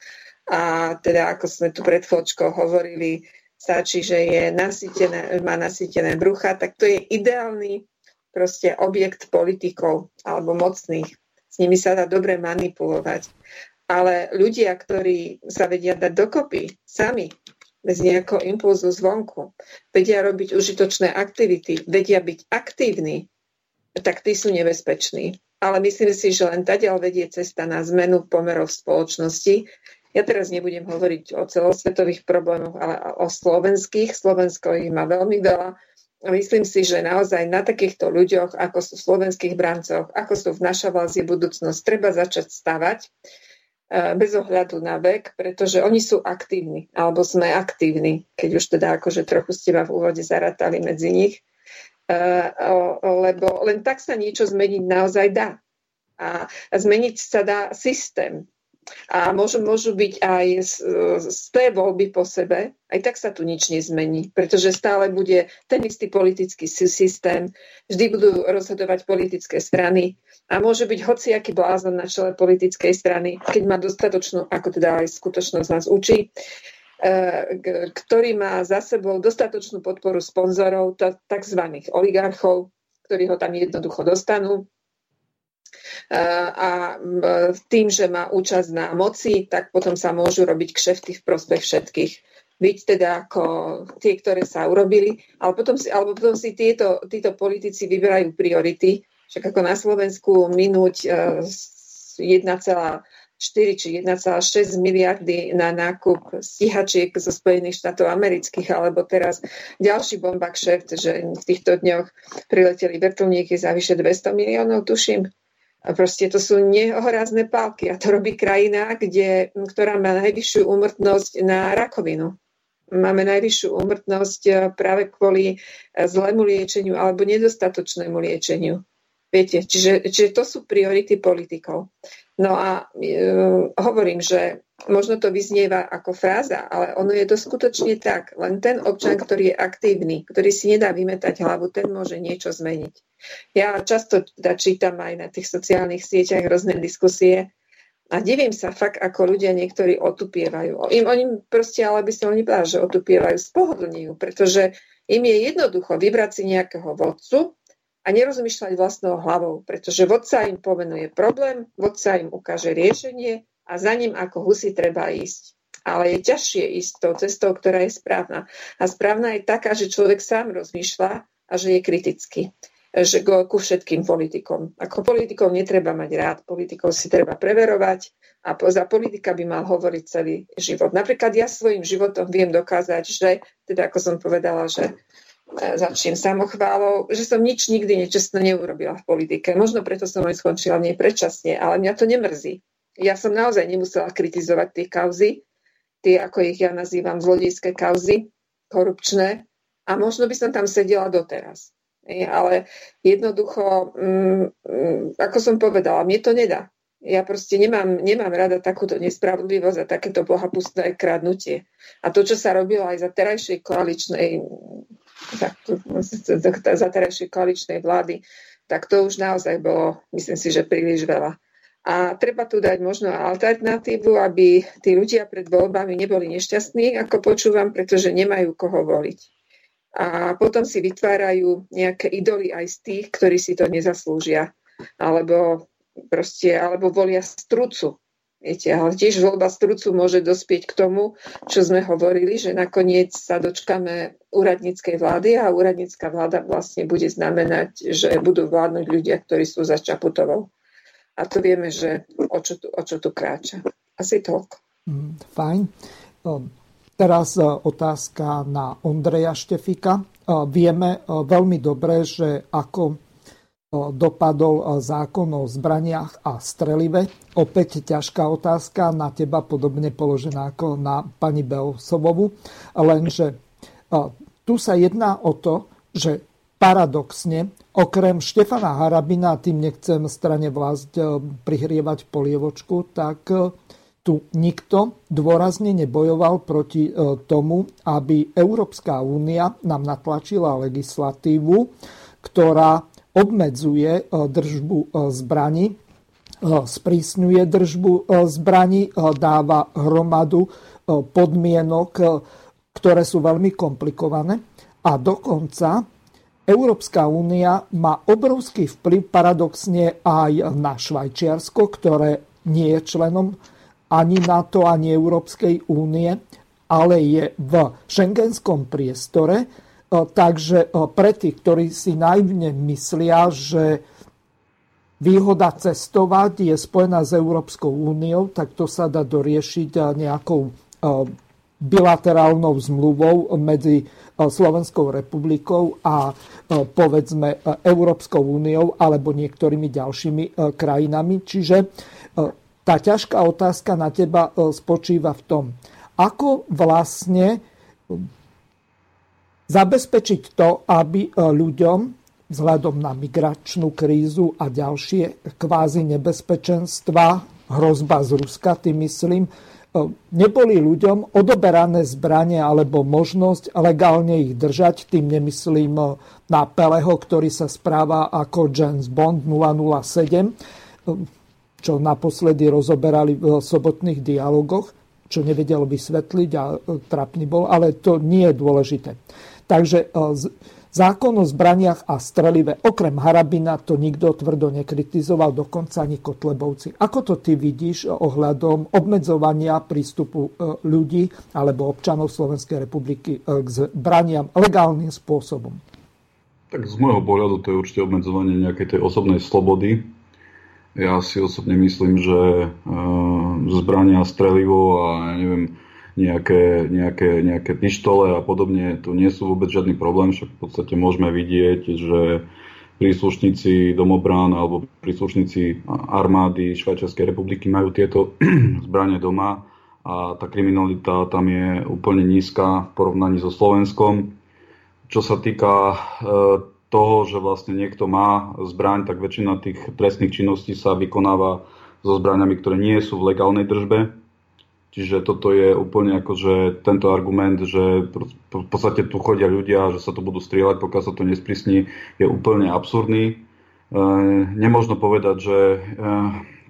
a teda, ako sme tu pred chvíľočkou hovorili, stačí, že je nasýtené, má nasýtené brucha, tak to je ideálny proste objekt politikov alebo mocných. S nimi sa dá dobre manipulovať. Ale ľudia, ktorí sa vedia dať dokopy sami, bez nejakého impulzu zvonku, vedia robiť užitočné aktivity, vedia byť aktívni, tak tí sú nebezpeční. Ale myslím si, že len tadiaľ vedie cesta na zmenu pomerov v spoločnosti ja teraz nebudem hovoriť o celosvetových problémoch, ale o slovenských. Slovensko ich má veľmi veľa. Myslím si, že naozaj na takýchto ľuďoch, ako sú v slovenských brancoch, ako sú v naša je budúcnosť, treba začať stavať e, bez ohľadu na vek, pretože oni sú aktívni, alebo sme aktívni, keď už teda akože trochu ste ma v úvode zaratali medzi nich, e, lebo len tak sa niečo zmeniť naozaj dá. A zmeniť sa dá systém, a môžu, môžu byť aj z, té voľby po sebe, aj tak sa tu nič nezmení, pretože stále bude ten istý politický systém, vždy budú rozhodovať politické strany a môže byť hociaký blázon na čele politickej strany, keď má dostatočnú, ako teda aj skutočnosť nás učí, e, ktorý má za sebou dostatočnú podporu sponzorov, tzv. oligarchov, ktorí ho tam jednoducho dostanú a tým, že má účasť na moci, tak potom sa môžu robiť kšefty v prospech všetkých. Byť teda ako tie, ktoré sa urobili, ale potom si, alebo potom si tieto, títo politici vyberajú priority, však ako na Slovensku minúť 1,4 e, či 1,6 miliardy na nákup stíhačiek zo Spojených štátov amerických, alebo teraz ďalší bomba kšeft, že v týchto dňoch prileteli vrtulníky za vyše 200 miliónov, tuším. Proste to sú nehorázne pálky a to robí krajina, kde, ktorá má najvyššiu úmrtnosť na rakovinu. Máme najvyššiu úmrtnosť eh, práve kvôli eh, zlému liečeniu alebo nedostatočnému liečeniu. Viete, čiže, čiže to sú priority politikov. No a e, hovorím, že možno to vyznieva ako fráza, ale ono je to skutočne tak. Len ten občan, ktorý je aktívny, ktorý si nedá vymetať hlavu, ten môže niečo zmeniť. Ja často teda čítam aj na tých sociálnych sieťach rôzne diskusie a divím sa fakt, ako ľudia niektorí otupievajú. Im, oni proste, ale by som oni povedala, že otupievajú, spohodlňujú, pretože Im je jednoducho vybrať si nejakého vodcu a nerozmýšľať vlastnou hlavou, pretože vodca im pomenuje problém, vodca im ukáže riešenie a za ním ako husy treba ísť. Ale je ťažšie ísť tou cestou, ktorá je správna. A správna je taká, že človek sám rozmýšľa a že je kritický že go, ku všetkým politikom. Ako politikov netreba mať rád, politikov si treba preverovať a za politika by mal hovoriť celý život. Napríklad ja svojim životom viem dokázať, že, teda ako som povedala, že začnem samochválou, že som nič nikdy nečestne neurobila v politike. Možno preto som aj skončila nie predčasne, ale mňa to nemrzí. Ja som naozaj nemusela kritizovať tie kauzy, tie, ako ich ja nazývam, zlodejské kauzy, korupčné, a možno by som tam sedela doteraz. Ale jednoducho, mm, mm, ako som povedala, mne to nedá. Ja proste nemám, nemám rada takúto nespravodlivosť a takéto bohapustné kradnutie. A to, čo sa robilo aj za terajšej koaličnej, za, za terajšej koaličnej vlády, tak to už naozaj bolo, myslím si, že príliš veľa. A treba tu dať možno alternatívu, aby tí ľudia pred voľbami neboli nešťastní, ako počúvam, pretože nemajú koho voliť a potom si vytvárajú nejaké idoly aj z tých, ktorí si to nezaslúžia. Alebo proste, alebo volia strucu. Viete, ale tiež voľba strucu môže dospieť k tomu, čo sme hovorili, že nakoniec sa dočkame úradníckej vlády a úradnícka vláda vlastne bude znamenať, že budú vládnuť ľudia, ktorí sú za Čaputovou. A to vieme, že o čo tu, o čo tu kráča. Asi toľko. Mm, fajn. Teraz otázka na Ondreja Štefika. Vieme veľmi dobre, že ako dopadol zákon o zbraniach a strelive. Opäť ťažká otázka na teba, podobne položená ako na pani Belsovovu. Lenže tu sa jedná o to, že paradoxne, okrem Štefana Harabina, tým nechcem strane vlast prihrievať polievočku, tak tu nikto dôrazne nebojoval proti e, tomu, aby Európska únia nám natlačila legislatívu, ktorá obmedzuje e, držbu e, zbraní, sprísňuje držbu zbraní, dáva hromadu podmienok, ktoré sú veľmi komplikované. A dokonca Európska únia má obrovský vplyv paradoxne aj na Švajčiarsko, ktoré nie je členom ani NATO, ani Európskej únie, ale je v šengenskom priestore. E, takže e, pre tých, ktorí si naivne myslia, že výhoda cestovať je spojená s Európskou úniou, tak to sa dá doriešiť e, nejakou bilaterálnou zmluvou medzi Slovenskou republikou a povedzme Európskou úniou alebo niektorými ďalšími krajinami. Čiže tá ťažká otázka na teba e, spočíva v tom, ako vlastne e, zabezpečiť to, aby e, ľuďom vzhľadom na migračnú krízu a ďalšie kvázi nebezpečenstva, hrozba z Ruska, tým myslím, neboli ľuďom odoberané zbranie alebo možnosť legálne ich držať. Tým nemyslím na Peleho, ktorý sa správa ako James Bond 007 čo naposledy rozoberali v sobotných dialogoch, čo nevedel vysvetliť a e, trapný bol, ale to nie je dôležité. Takže e, zákon o zbraniach a strelive, okrem Harabina, to nikto tvrdo nekritizoval, dokonca ani Kotlebovci. Ako to ty vidíš ohľadom obmedzovania prístupu e, ľudí alebo občanov Slovenskej republiky k zbraniam legálnym spôsobom? Tak z môjho pohľadu to je určite obmedzovanie nejakej tej osobnej slobody, ja si osobne myslím, že zbrania, strelivo a ja neviem, nejaké, nejaké, nejaké pištole a podobne, to nie sú vôbec žiadny problém, však v podstate môžeme vidieť, že príslušníci domobrán alebo príslušníci armády Švajčiarskej republiky majú tieto zbranie doma a tá kriminalita tam je úplne nízka v porovnaní so Slovenskom. Čo sa týka uh, toho, že vlastne niekto má zbraň, tak väčšina tých trestných činností sa vykonáva so zbraniami, ktoré nie sú v legálnej držbe. Čiže toto je úplne ako, že tento argument, že v podstate tu chodia ľudia, že sa to budú strieľať, pokiaľ sa to nesprísni, je úplne absurdný. E, nemožno povedať, že e,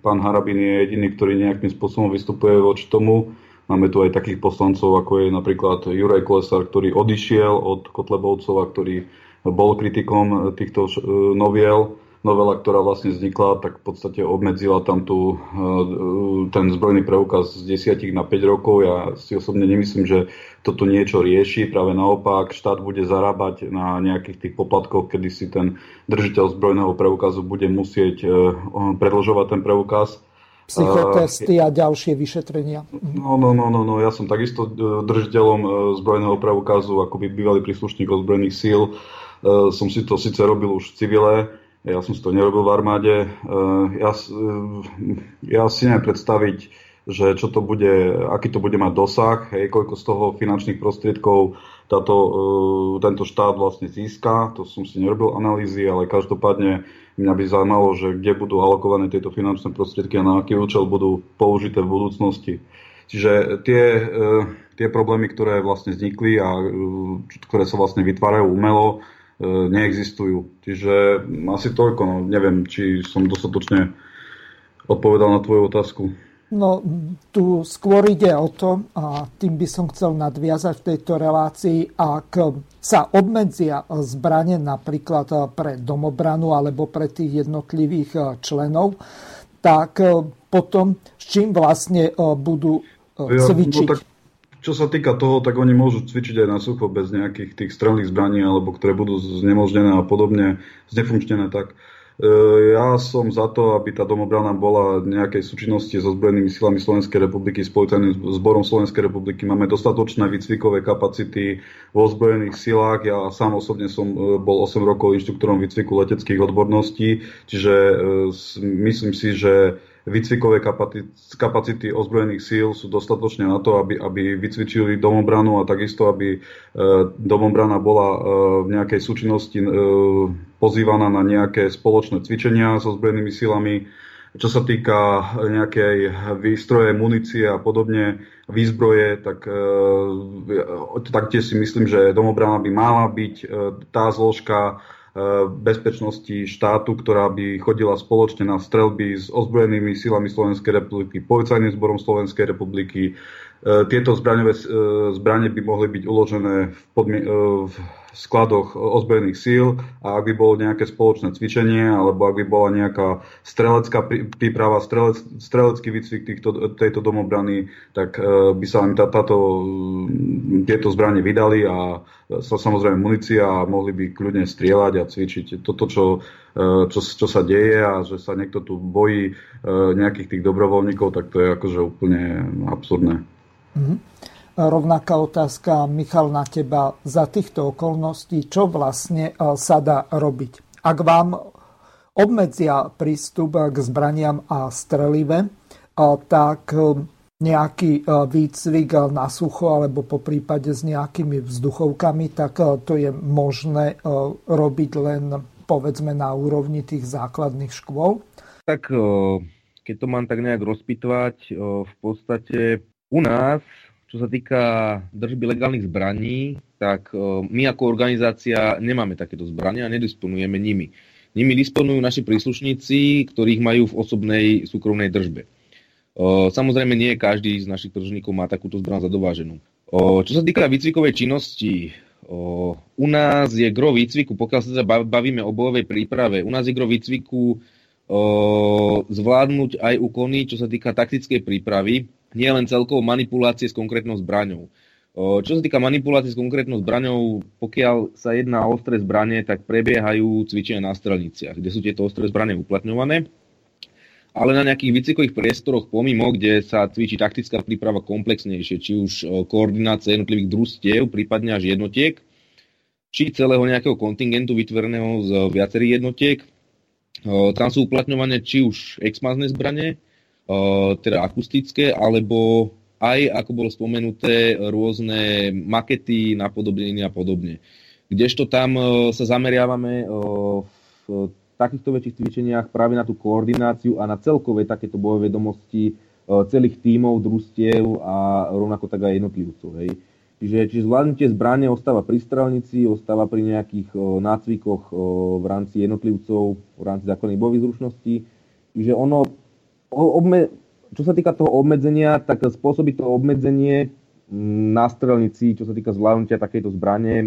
pán Harabin je jediný, ktorý nejakým spôsobom vystupuje voči tomu. Máme tu aj takých poslancov, ako je napríklad Juraj Kolesár, ktorý odišiel od Kotlebovcov a ktorý bol kritikom týchto noviel novela, ktorá vlastne vznikla, tak v podstate obmedzila tam tu, eh, ten zbrojný preukaz z 10 na 5 rokov. Ja si osobne nemyslím, že toto niečo rieši. Práve naopak, štát bude zarábať na nejakých tých poplatkoch, kedy si ten držiteľ zbrojného preukazu bude musieť eh, predlžovať ten preukaz. Psychotesty a ďalšie vyšetrenia. No, no, no, no, no. ja som takisto eh, držiteľom zbrojného preukazu, ako by bývalý príslušník ozbrojených síl. Som si to síce robil už v civile, ja som si to nerobil v armáde. Eh, ja, eh, ja si neviem predstaviť, že čo to bude, aký to bude mať dosah, hej, koľko z toho finančných prostriedkov táto, eh, tento štát vlastne získa. To som si nerobil analýzy, ale každopádne mňa by zaujímalo, že kde budú alokované tieto finančné prostriedky a na aký účel budú použité v budúcnosti. Čiže tie, tie problémy, ktoré vlastne vznikli a ktoré sa vlastne vytvárajú umelo, E, neexistujú. Čiže asi toľko, no neviem, či som dostatočne odpovedal na tvoju otázku. No, tu skôr ide o to, a tým by som chcel nadviazať v tejto relácii, ak sa obmedzia zbranie napríklad pre domobranu alebo pre tých jednotlivých členov, tak potom s čím vlastne budú cvičiť? Ja, no tak čo sa týka toho, tak oni môžu cvičiť aj na sucho bez nejakých tých strelných zbraní, alebo ktoré budú znemožnené a podobne, znefunkčnené tak. E, ja som za to, aby tá domobrana bola nejakej súčinnosti so zbrojenými silami Slovenskej republiky, s zborom Slovenskej republiky. Máme dostatočné výcvikové kapacity vo zbrojených silách. Ja sám osobne som e, bol 8 rokov inštruktorom výcviku leteckých odborností, čiže e, myslím si, že výcvikové kapacity ozbrojených síl sú dostatočne na to, aby, aby vycvičili domobranu a takisto, aby e, domobrana bola e, v nejakej súčinnosti e, pozývaná na nejaké spoločné cvičenia so ozbrojenými silami. Čo sa týka nejakej výstroje, munície a podobne, výzbroje, tak taktiež si myslím, že domobrana by mala byť tá zložka, bezpečnosti štátu, ktorá by chodila spoločne na strelby s ozbrojenými silami Slovenskej republiky, policajným zborom Slovenskej republiky. E, tieto zbraňové e, zbranie by mohli byť uložené v, podmi- v skladoch ozbrojených síl a ak by bolo nejaké spoločné cvičenie alebo ak by bola nejaká strelecká príprava, strelec, strelecký výcvik týchto, tejto domobrany, tak e, by sa im tá, táto, tieto zbranie vydali a sa samozrejme munícia a mohli by kľudne strieľať a cvičiť. Toto, čo, e, čo, čo sa deje a že sa niekto tu bojí e, nejakých tých dobrovoľníkov, tak to je akože úplne absurdné. Mm-hmm. Rovnaká otázka, Michal, na teba. Za týchto okolností, čo vlastne e, sa dá robiť? Ak vám obmedzia prístup k zbraniam a strelive, e, tak e, nejaký výcvik na sucho alebo po prípade s nejakými vzduchovkami, tak to je možné robiť len povedzme na úrovni tých základných škôl? Tak keď to mám tak nejak rozpitvať, v podstate u nás čo sa týka držby legálnych zbraní, tak e, my ako organizácia nemáme takéto zbrania a nedisponujeme nimi. Nimi disponujú naši príslušníci, ktorých majú v osobnej súkromnej držbe. E, samozrejme, nie každý z našich držníkov má takúto zbraň zadováženú. E, čo sa týka výcvikovej činnosti, u nás je gro výcviku, pokiaľ sa bavíme o bojovej príprave, u nás je gro výcviku zvládnuť aj úkony, čo sa týka taktickej prípravy, nie len celkovo manipulácie s konkrétnou zbraňou. Čo sa týka manipulácie s konkrétnou zbraňou, pokiaľ sa jedná o ostré zbranie, tak prebiehajú cvičenia na strelniciach, kde sú tieto ostré zbranie uplatňované. Ale na nejakých výcvikových priestoroch pomimo, kde sa cvičí taktická príprava komplexnejšie, či už koordinácia jednotlivých družstiev, prípadne až jednotiek, či celého nejakého kontingentu vytvoreného z viacerých jednotiek. Tam sú uplatňované či už exmazné zbranie, teda akustické, alebo aj, ako bolo spomenuté, rôzne makety, napodobnenie a podobne. Kdežto tam sa zameriavame v takýchto väčších cvičeniach práve na tú koordináciu a na celkové takéto bojové vedomosti celých tímov, družstiev a rovnako tak aj jednotlivcov. Hej. Čiže, čiže zvládnutie zbranie ostáva pri strelnici, ostáva pri nejakých nácvikoch v rámci jednotlivcov, v rámci základných bojových zručností. Čiže ono obme, čo sa týka toho obmedzenia, tak spôsobí to obmedzenie na strelnici, čo sa týka zvládnutia takejto zbrane,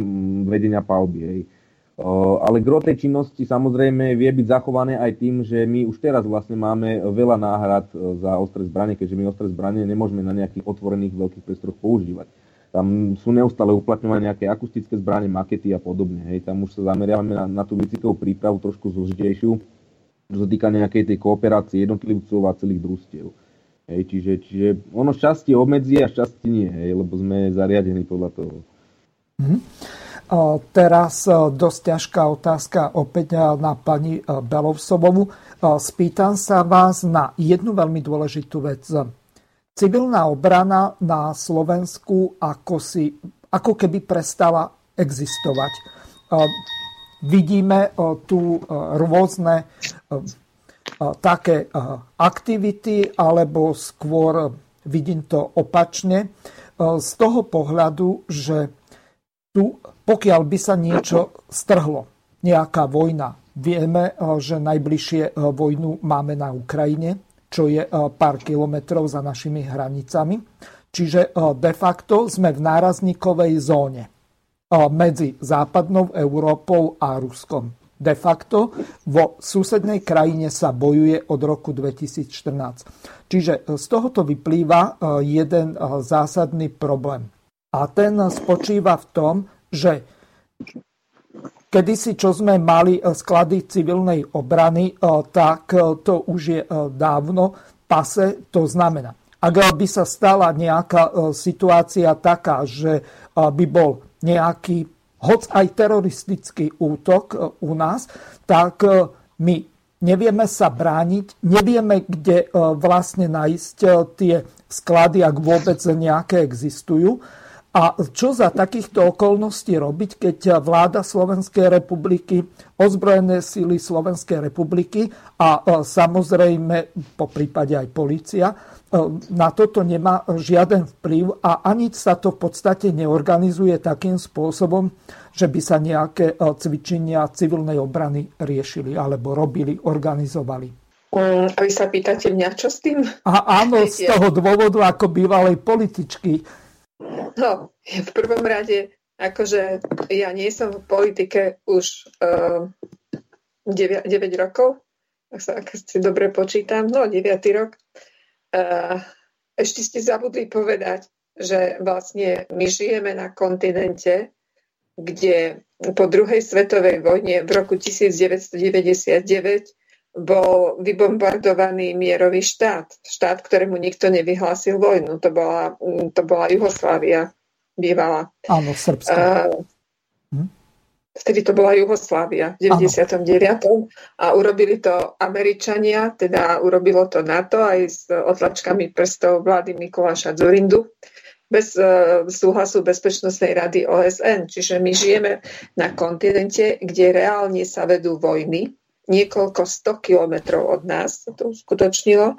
vedenia palby. Hej. Ale gro tej činnosti samozrejme vie byť zachované aj tým, že my už teraz vlastne máme veľa náhrad e, za ostré zbranie, keďže my ostré zbranie nemôžeme na nejakých otvorených veľkých priestoroch používať. Tam sú neustále uplatňované nejaké akustické zbranie, makety a podobne. Hej. Tam už sa zameriavame na, na tú výcvikovú prípravu trošku zložitejšiu, čo sa týka nejakej tej kooperácie jednotlivcov a celých družstiev. Hej, čiže, čiže ono šťastie obmedzí a šťastie nie, hej, lebo sme zariadení podľa toho. Mm-hmm. Teraz o, dosť ťažká otázka opäť na pani Belovsovovu. Spýtam sa vás na jednu veľmi dôležitú vec. Civilná obrana na Slovensku ako, si, ako keby prestala existovať. Vidíme tu rôzne také aktivity, alebo skôr vidím to opačne, z toho pohľadu, že tu, pokiaľ by sa niečo strhlo, nejaká vojna, vieme, že najbližšie vojnu máme na Ukrajine, čo je pár kilometrov za našimi hranicami. Čiže de facto sme v nárazníkovej zóne medzi západnou Európou a Ruskom de facto vo susednej krajine sa bojuje od roku 2014. Čiže e, z tohoto vyplýva e, jeden e, zásadný problém. A ten spočíva v tom, že kedysi, čo sme mali sklady civilnej obrany, tak to už je dávno pase. To znamená, ak by sa stala nejaká situácia taká, že by bol nejaký hoc aj teroristický útok e, u nás, tak e, my nevieme sa brániť, nevieme, kde e, vlastne nájsť tie sklady, ak vôbec nejaké existujú. A čo za takýchto okolností robiť, keď vláda Slovenskej republiky, ozbrojené síly Slovenskej republiky a samozrejme po prípade aj policia na toto nemá žiaden vplyv a ani sa to v podstate neorganizuje takým spôsobom, že by sa nejaké cvičenia civilnej obrany riešili alebo robili, organizovali. Mm, a vy sa pýtate mňa, čo s tým? A áno, z toho dôvodu ako bývalej političky. No, v prvom rade, akože ja nie som v politike už uh, 9, 9 rokov, ak, sa, ak si dobre počítam, no 9 rok. Uh, ešte ste zabudli povedať, že vlastne my žijeme na kontinente, kde po druhej svetovej vojne v roku 1999 bol vybombardovaný mierový štát. Štát, ktorému nikto nevyhlásil vojnu. To bola, to bola Juhoslávia bývala. Áno, Srbská. Uh, vtedy to bola Jugoslávia v 99. Áno. A urobili to Američania, teda urobilo to NATO aj s otlačkami prstov vlády Mikuláša Zurindu bez uh, súhlasu Bezpečnostnej rady OSN. Čiže my žijeme na kontinente, kde reálne sa vedú vojny, niekoľko sto kilometrov od nás sa to uskutočnilo.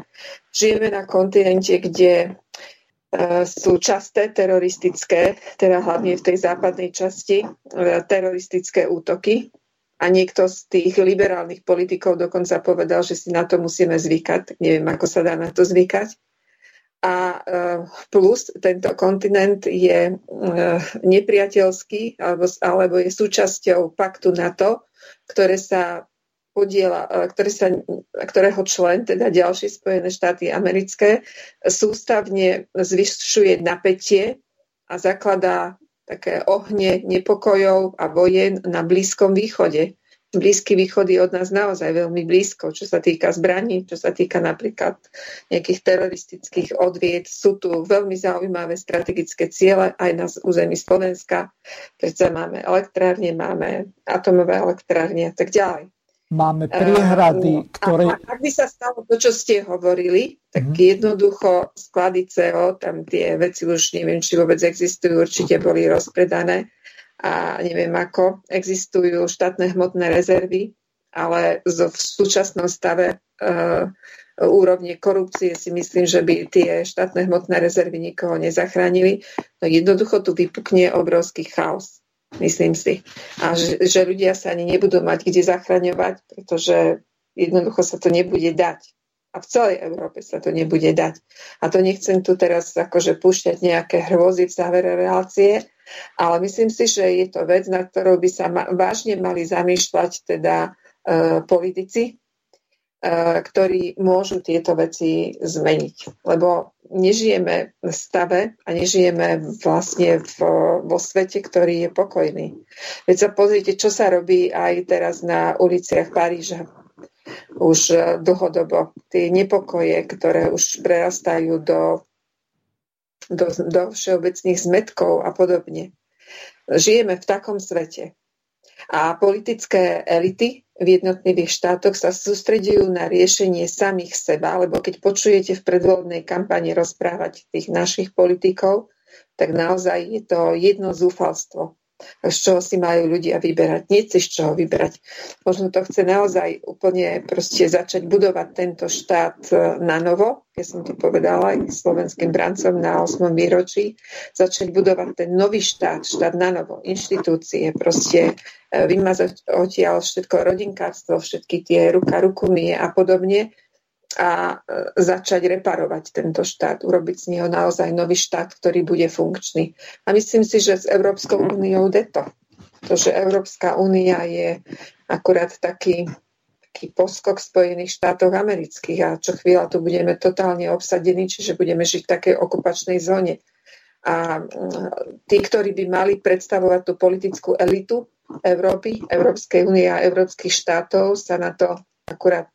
Žijeme na kontinente, kde uh, sú časté teroristické, teda hlavne v tej západnej časti, uh, teroristické útoky. A niekto z tých liberálnych politikov dokonca povedal, že si na to musíme zvykať. Neviem, ako sa dá na to zvykať a e, plus tento kontinent je e, nepriateľský alebo, alebo je súčasťou paktu NATO, ktoré sa podiela, e, ktoré sa, ktorého člen, teda ďalšie Spojené štáty americké, sústavne zvyšuje napätie a zakladá také ohne nepokojov a vojen na Blízkom východe. Blízky východ je od nás naozaj veľmi blízko, čo sa týka zbraní, čo sa týka napríklad nejakých teroristických odvied. Sú tu veľmi zaujímavé strategické ciele aj na území Slovenska. Predsa máme elektrárne, máme atomové elektrárne a tak ďalej. Máme priehrady, ktoré... A, ak by sa stalo to, čo ste hovorili, tak mm-hmm. jednoducho sklady CO, tam tie veci už neviem, či vôbec existujú, určite boli rozpredané a neviem ako. Existujú štátne hmotné rezervy, ale v súčasnom stave uh, úrovne korupcie si myslím, že by tie štátne hmotné rezervy nikoho nezachránili. No jednoducho tu vypukne obrovský chaos, myslím si. A že, že ľudia sa ani nebudú mať kde zachraňovať, pretože jednoducho sa to nebude dať. A v celej Európe sa to nebude dať. A to nechcem tu teraz akože púšťať nejaké hrôzy v závere relácie, ale myslím si, že je to vec, na ktorou by sa ma- vážne mali zamýšľať teda e, politici, ktorí môžu tieto veci zmeniť. Lebo nežijeme v stave a nežijeme vlastne v, vo svete, ktorý je pokojný. Veď sa pozrite, čo sa robí aj teraz na uliciach Paríža. Už dlhodobo. Tie nepokoje, ktoré už prerastajú do, do, do všeobecných zmetkov a podobne. Žijeme v takom svete. A politické elity v jednotlivých štátoch sa sústredujú na riešenie samých seba, lebo keď počujete v predvoľnej kampani rozprávať tých našich politikov, tak naozaj je to jedno zúfalstvo z čoho si majú ľudia vyberať. Nie z čoho vyberať. Možno to chce naozaj úplne proste začať budovať tento štát e, na novo, ja som to povedala aj slovenským brancom na 8. výročí, začať budovať ten nový štát, štát na novo, inštitúcie, proste e, vymazať odtiaľ všetko rodinkárstvo, všetky tie ruka rukumie a podobne a e, začať reparovať tento štát, urobiť z neho naozaj nový štát, ktorý bude funkčný. A myslím si, že s Európskou úniou je to. To, že Európska únia je akurát taký, taký poskok Spojených štátov amerických a čo chvíľa tu budeme totálne obsadení, čiže budeme žiť v takej okupačnej zóne. A tí, ktorí by mali predstavovať tú politickú elitu Európy, Európskej únie a európskych štátov, sa na to akurát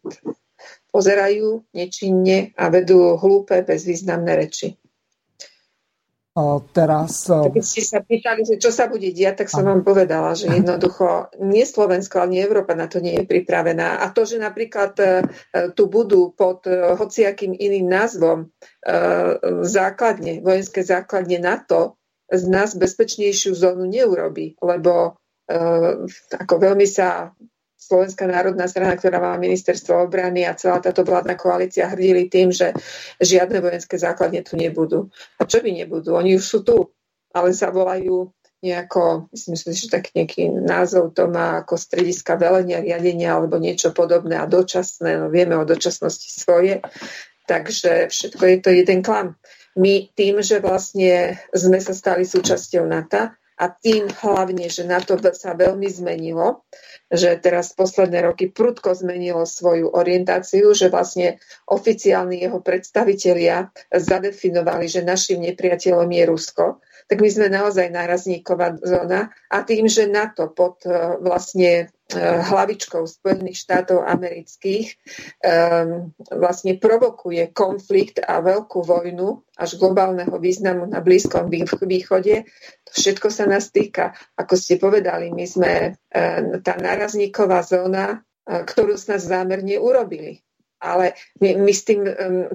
pozerajú nečinne a vedú hlúpe, bezvýznamné reči. A teraz... Keď ste sa pýtali, že čo sa bude diať, tak som vám povedala, že jednoducho nie Slovensko, ani Európa na to nie je pripravená. A to, že napríklad e, tu budú pod e, hociakým iným názvom e, základne, vojenské základne NATO, z nás bezpečnejšiu zónu neurobi, lebo ako veľmi sa Slovenská národná strana, ktorá má ministerstvo obrany a celá táto vládna koalícia hrdili tým, že žiadne vojenské základne tu nebudú. A čo by nebudú? Oni už sú tu, ale zavolajú nejako, myslím si, že tak nejaký názov to má ako strediska velenia, riadenia alebo niečo podobné a dočasné, no vieme o dočasnosti svoje, takže všetko je to jeden klam. My tým, že vlastne sme sa stali súčasťou NATO a tým hlavne, že NATO sa veľmi zmenilo, že teraz posledné roky prudko zmenilo svoju orientáciu, že vlastne oficiálni jeho predstavitelia zadefinovali, že našim nepriateľom je Rusko, tak my sme naozaj nárazníková zóna a tým, že NATO pod e, vlastne e, hlavičkou Spojených štátov amerických um, vlastne provokuje konflikt a veľkú vojnu až globálneho významu na Blízkom východe, to všetko sa nás týka. Ako ste povedali, my sme tá nárazníková zóna, ktorú sme zámerne urobili ale my, my s tým,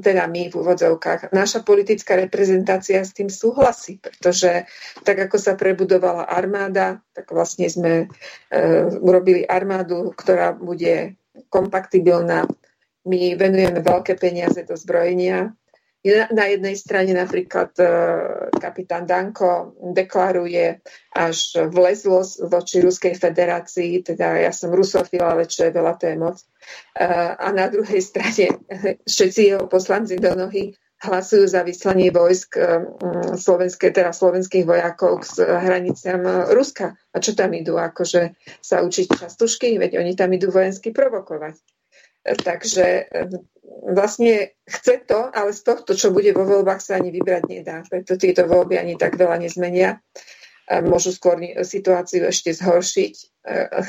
teda my v úvodzovkách, naša politická reprezentácia s tým súhlasí, pretože tak ako sa prebudovala armáda, tak vlastne sme uh, urobili armádu, ktorá bude kompaktibilná. My venujeme veľké peniaze do zbrojenia, na jednej strane napríklad e, kapitán Danko deklaruje až vlezlosť voči Ruskej federácii, teda ja som rusofil, ale čo je veľa, to je moc. E, a na druhej strane všetci jeho poslanci do nohy hlasujú za vyslanie vojsk e, slovenské, teda slovenských vojakov k hraniciam Ruska. A čo tam idú? Akože sa učiť častušky? Veď oni tam idú vojensky provokovať. Takže vlastne chce to, ale z tohto, čo bude vo voľbách, sa ani vybrať nedá. Preto tieto voľby ani tak veľa nezmenia. Môžu skôr situáciu ešte zhoršiť.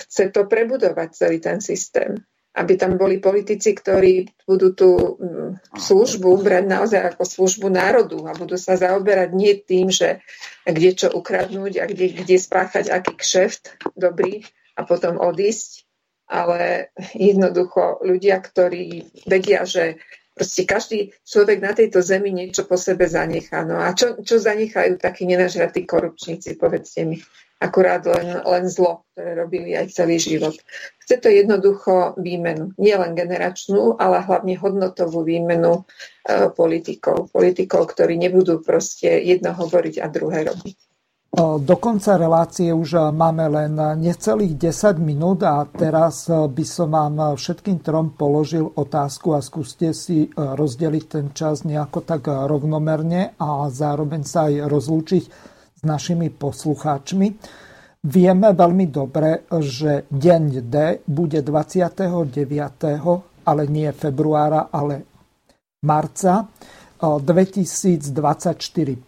Chce to prebudovať celý ten systém. Aby tam boli politici, ktorí budú tú mm, službu brať naozaj ako službu národu a budú sa zaoberať nie tým, že kde čo ukradnúť a kde, kde spáchať aký kšeft dobrý a potom odísť, ale jednoducho ľudia, ktorí vedia, že proste každý človek na tejto zemi niečo po sebe zanechá. No a čo, čo zanechajú takí nenažratí korupčníci, povedzte mi. Akurát len, len zlo, ktoré robili aj celý život. Chce to jednoducho výmenu. Nie len generačnú, ale hlavne hodnotovú výmenu e, politikov. Politikov, ktorí nebudú proste jedno hovoriť a druhé robiť. Do konca relácie už máme len necelých 10 minút a teraz by som vám všetkým trom položil otázku a skúste si rozdeliť ten čas nejako tak rovnomerne a zároveň sa aj rozlúčiť s našimi poslucháčmi. Vieme veľmi dobre, že deň D bude 29. ale nie februára, ale marca 2024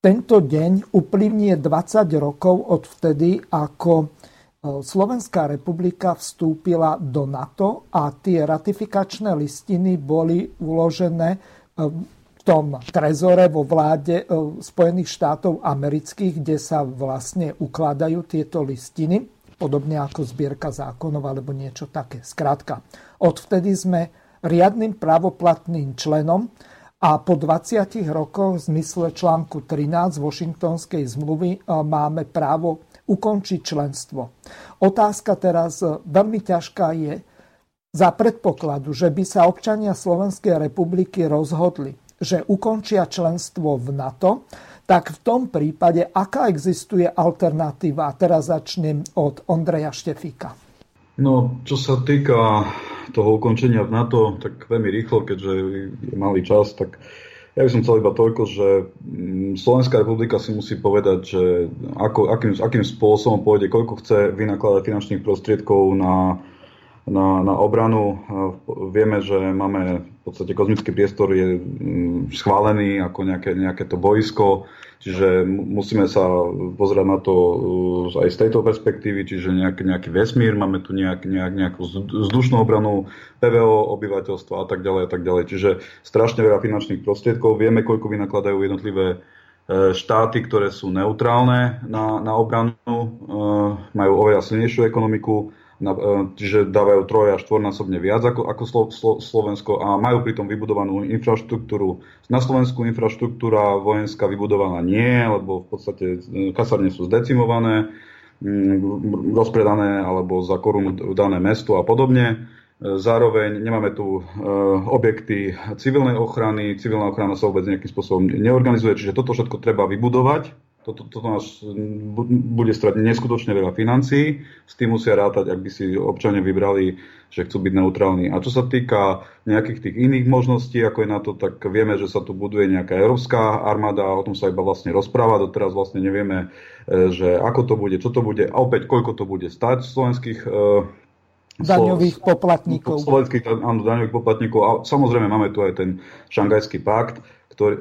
tento deň uplynie 20 rokov od vtedy, ako e, Slovenská republika vstúpila do NATO a tie ratifikačné listiny boli uložené e, v tom trezore vo vláde e, Spojených štátov amerických, kde sa vlastne ukladajú tieto listiny, podobne ako zbierka zákonov alebo niečo také. Skrátka, odvtedy sme riadnym právoplatným členom a po 20 rokoch v zmysle článku 13 Washingtonskej zmluvy e, máme právo ukončiť členstvo. Otázka teraz e, veľmi ťažká je, za predpokladu, že by sa občania Slovenskej republiky rozhodli, že ukončia členstvo v NATO, tak v tom prípade, aká existuje alternatíva? A teraz začnem od Ondreja Štefíka. No, čo sa týka toho ukončenia v NATO, tak veľmi rýchlo, keďže je malý čas, tak ja by som chcel iba toľko, že mm, Slovenská republika si musí povedať, že ako, akým, akým spôsobom pôjde, koľko chce vynakladať finančných prostriedkov na, na, na obranu. Vieme, že máme v podstate kozmický priestor je mm, schválený ako nejaké, nejaké to boisko Čiže musíme sa pozerať na to uh, aj z tejto perspektívy, čiže nejaký, nejaký vesmír, máme tu nejak, nejak, nejakú vzdušnú obranu, PVO, obyvateľstvo a tak ďalej a tak ďalej. Čiže strašne veľa finančných prostriedkov. Vieme, koľko vynakladajú jednotlivé uh, štáty, ktoré sú neutrálne na, na obranu, majú oveľa silnejšiu ekonomiku na, e, čiže dávajú troj až štvornásobne viac ako, ako Slo, Slo, Slovensko a majú pritom vybudovanú infraštruktúru. Na Slovensku infraštruktúra vojenská vybudovaná nie, lebo v podstate e, kasárne sú zdecimované, rozpredané alebo za korunu dané mesto a podobne. E, zároveň nemáme tu objekty civilnej ochrany, civilná ochrana sa vôbec nejakým spôsobom neorganizuje, čiže toto všetko treba vybudovať toto, toto nás bude strať neskutočne veľa financií. S tým musia rátať, ak by si občania vybrali, že chcú byť neutrálni. A čo sa týka nejakých tých iných možností, ako je na to, tak vieme, že sa tu buduje nejaká európska armáda, o tom sa iba vlastne rozpráva. Doteraz vlastne nevieme, e, že ako to bude, čo to bude a opäť koľko to bude stať slovenských e, daňových poplatníkov. Slovenských áno, daňových poplatníkov. A samozrejme máme tu aj ten šangajský pakt, ktorý, e,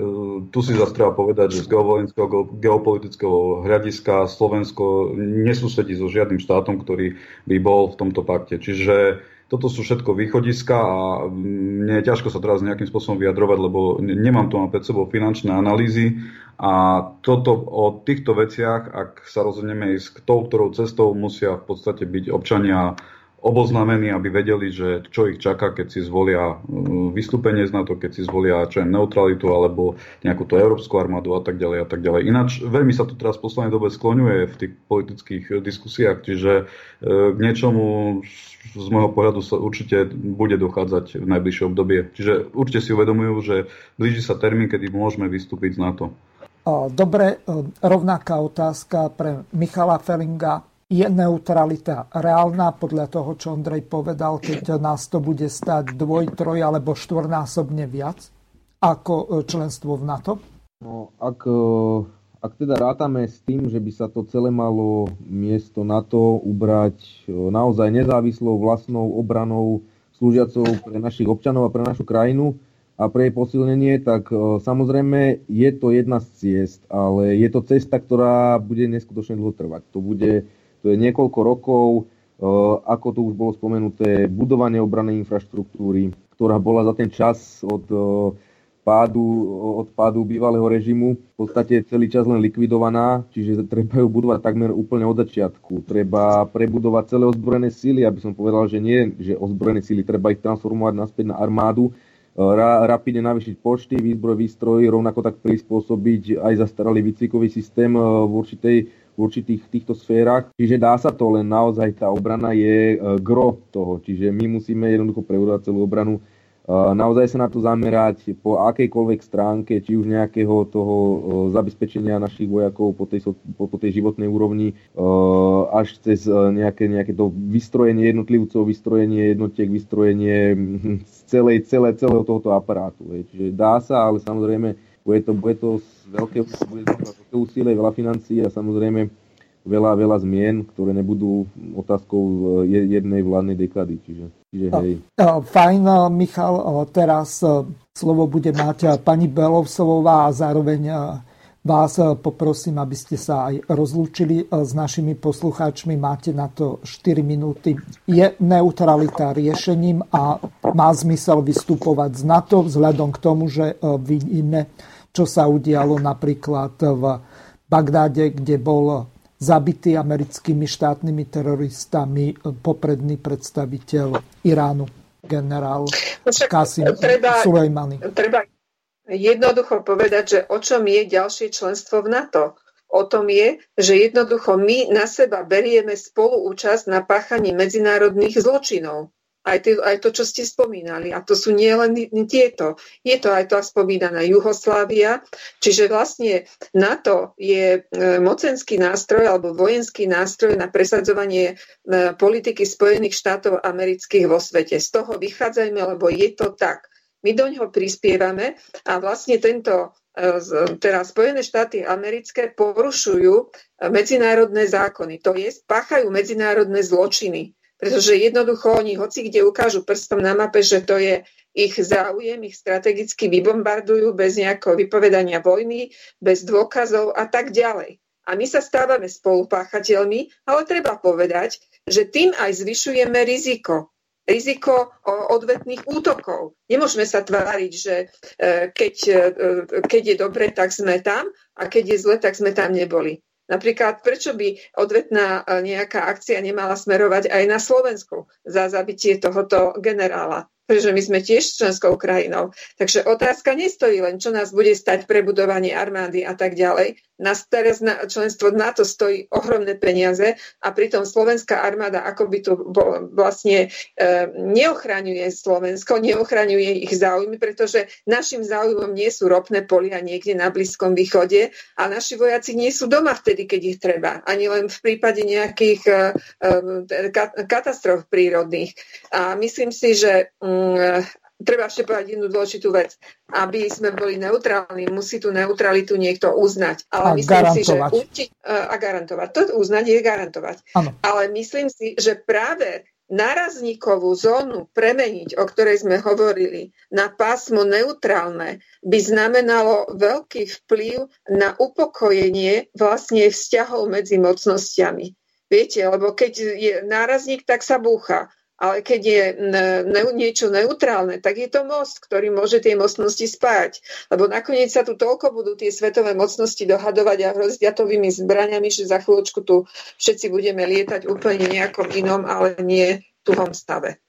tu si zase treba povedať, že z geovojenského, geopolitického hľadiska Slovensko nesúsedí so žiadnym štátom, ktorý by bol v tomto pakte. Čiže toto sú všetko východiska a mne je ťažko sa teraz nejakým spôsobom vyjadrovať, lebo nemám tu pred sebou finančné analýzy a toto, o týchto veciach, ak sa rozhodneme ísť tou, ktorou cestou, musia v podstate byť občania oboznámení, aby vedeli, že čo ich čaká, keď si zvolia uh, vystúpenie z NATO, keď si zvolia čo je neutralitu alebo nejakú tú európsku armádu a tak ďalej a tak ďalej. Ináč veľmi sa to teraz v poslednej dobe skloňuje v tých politických diskusiách, čiže uh, k niečomu z môjho pohľadu sa určite bude dochádzať v najbližšie obdobie. Čiže určite si uvedomujú, že blíži sa termín, kedy môžeme vystúpiť z NATO. Dobre, rovnaká otázka pre Michala Felinga je neutralita reálna podľa toho, čo Ondrej povedal, keď nás to bude stať dvoj, troj alebo štvornásobne viac ako e, členstvo v NATO? No, ak, e, ak teda rátame s tým, že by sa to celé malo miesto NATO ubrať e, naozaj nezávislou vlastnou obranou slúžiacou pre našich občanov a pre našu krajinu a pre jej posilnenie, tak samozrejme je to jedna z ciest, ale je to cesta, ktorá bude neskutočne dlho trvať. To bude to je niekoľko rokov, e, ako to už bolo spomenuté, budovanie obranej infraštruktúry, ktorá bola za ten čas od e, pádu, od pádu bývalého režimu v podstate celý čas len likvidovaná, čiže treba ju budovať takmer úplne od začiatku. Treba prebudovať celé ozbrojené síly, aby som povedal, že nie, že ozbrojené síly, treba ich transformovať naspäť na armádu, e, ra, rapidne navýšiť počty, výzbroj, výstroj, rovnako tak prispôsobiť aj zastaralý výcvikový systém v určitej v určitých týchto sférach. Čiže dá sa to, len naozaj tá obrana je e, gro toho. Čiže my musíme jednoducho preudovať celú obranu e, naozaj sa na to zamerať po akejkoľvek stránke, či už nejakého toho zabezpečenia našich vojakov po tej, po, po tej životnej úrovni, až cez nejaké, nejaké to vystrojenie jednotlivcov, vystrojenie jednotiek, vystrojenie celej, celé, celého tohoto aparátu. Čiže dá sa, ale samozrejme bude to, bude to veľké, bude to úsilie, veľa financií a samozrejme veľa, veľa zmien, ktoré nebudú otázkou e, jednej vládnej dekady. Čiže, čiže hej. Fajn, Michal, teraz e, slovo bude mať pani Belovsová a zároveň vás poprosím, aby ste sa aj rozlúčili s našimi poslucháčmi. Máte na to 4 minúty. Je neutralita riešením a má zmysel vystupovať z NATO vzhľadom k tomu, že vidíme, čo sa udialo napríklad v Bagdáde, kde bol zabitý americkými štátnymi teroristami popredný predstaviteľ Iránu, generál Qasim treba, Sulejmani. Treba jednoducho povedať, že o čom je ďalšie členstvo v NATO. O tom je, že jednoducho my na seba berieme spoluúčasť na páchaní medzinárodných zločinov aj, tie, aj to, čo ste spomínali. A to sú nie len tieto. Je to aj tá spomínaná Juhoslávia. Čiže vlastne NATO je e, mocenský nástroj alebo vojenský nástroj na presadzovanie e, politiky Spojených štátov amerických vo svete. Z toho vychádzajme, lebo je to tak. My do ňoho prispievame a vlastne tento e, teraz Spojené štáty americké porušujú medzinárodné zákony. To je, páchajú medzinárodné zločiny pretože jednoducho oni hoci kde ukážu prstom na mape, že to je ich záujem, ich strategicky vybombardujú bez nejakého vypovedania vojny, bez dôkazov a tak ďalej. A my sa stávame spolupáchateľmi, ale treba povedať, že tým aj zvyšujeme riziko. Riziko odvetných útokov. Nemôžeme sa tváriť, že e, keď, e, keď je dobre, tak sme tam a keď je zle, tak sme tam neboli. Napríklad, prečo by odvetná e, nejaká akcia nemala smerovať aj na Slovensku za zabitie tohoto generála? Pretože my sme tiež členskou krajinou. Takže otázka nestojí len, čo nás bude stať prebudovanie armády a tak ďalej. Nás teraz na členstvo NATO stojí ohromné peniaze a pritom slovenská armáda ako by tu vlastne e, neochraňuje Slovensko, neochraňuje ich záujmy, pretože našim záujmom nie sú ropné polia niekde na Blízkom východe a naši vojaci nie sú doma vtedy, keď ich treba. Ani len v prípade nejakých e, e, katastrof prírodných. A myslím si, že mm, treba ešte povedať jednu dôležitú vec. Aby sme boli neutrálni, musí tú neutralitu niekto uznať. Ale a myslím garantovať. si, že určite, a garantovať. To uznať je garantovať. Ano. Ale myslím si, že práve nárazníkovú zónu premeniť, o ktorej sme hovorili, na pásmo neutrálne, by znamenalo veľký vplyv na upokojenie vlastne vzťahov medzi mocnosťami. Viete, lebo keď je nárazník, tak sa búcha. Ale keď je niečo neutrálne, tak je to most, ktorý môže tie mocnosti spájať. Lebo nakoniec sa tu toľko budú tie svetové mocnosti dohadovať a hroziť atovými zbraniami, že za chvíľočku tu všetci budeme lietať úplne nejakom inom, ale nie tuhom stave.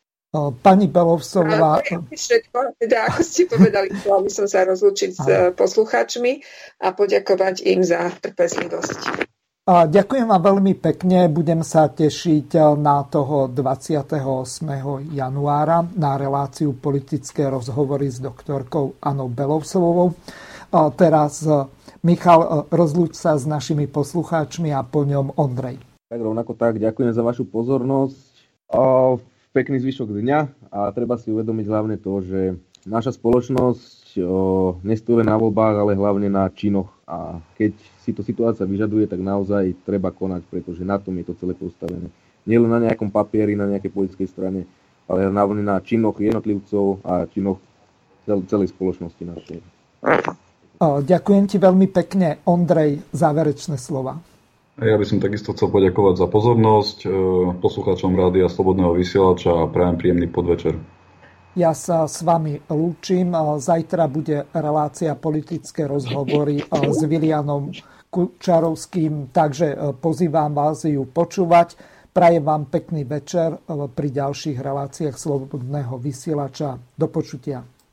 Pani Belovsová... Všetko, teda ako ste povedali, chcela by som sa rozlúčiť s poslucháčmi a poďakovať im za trpezlivosť. Ďakujem vám veľmi pekne. Budem sa tešiť na toho 28. januára na reláciu politické rozhovory s doktorkou Anou Belovsovou. Teraz Michal, rozlúč sa s našimi poslucháčmi a po ňom Ondrej. Tak rovnako tak, ďakujem za vašu pozornosť. Pekný zvyšok dňa a treba si uvedomiť hlavne to, že naša spoločnosť nestuje na voľbách, ale hlavne na činoch. A keď si to situácia vyžaduje, tak naozaj treba konať, pretože na tom je to celé postavené. Nielen na nejakom papieri, na nejakej politickej strane, ale hlavne na činoch jednotlivcov a činoch celej spoločnosti našej. Ďakujem ti veľmi pekne. Ondrej, záverečné slova. Ja by som takisto chcel poďakovať za pozornosť e, poslucháčom Rádia Slobodného vysielača a prajem príjemný podvečer. Ja sa s vami lúčim. Zajtra bude relácia politické rozhovory s Vilianom Kučarovským, takže pozývam vás ju počúvať. Prajem vám pekný večer pri ďalších reláciách Slobodného vysielača. Do počutia.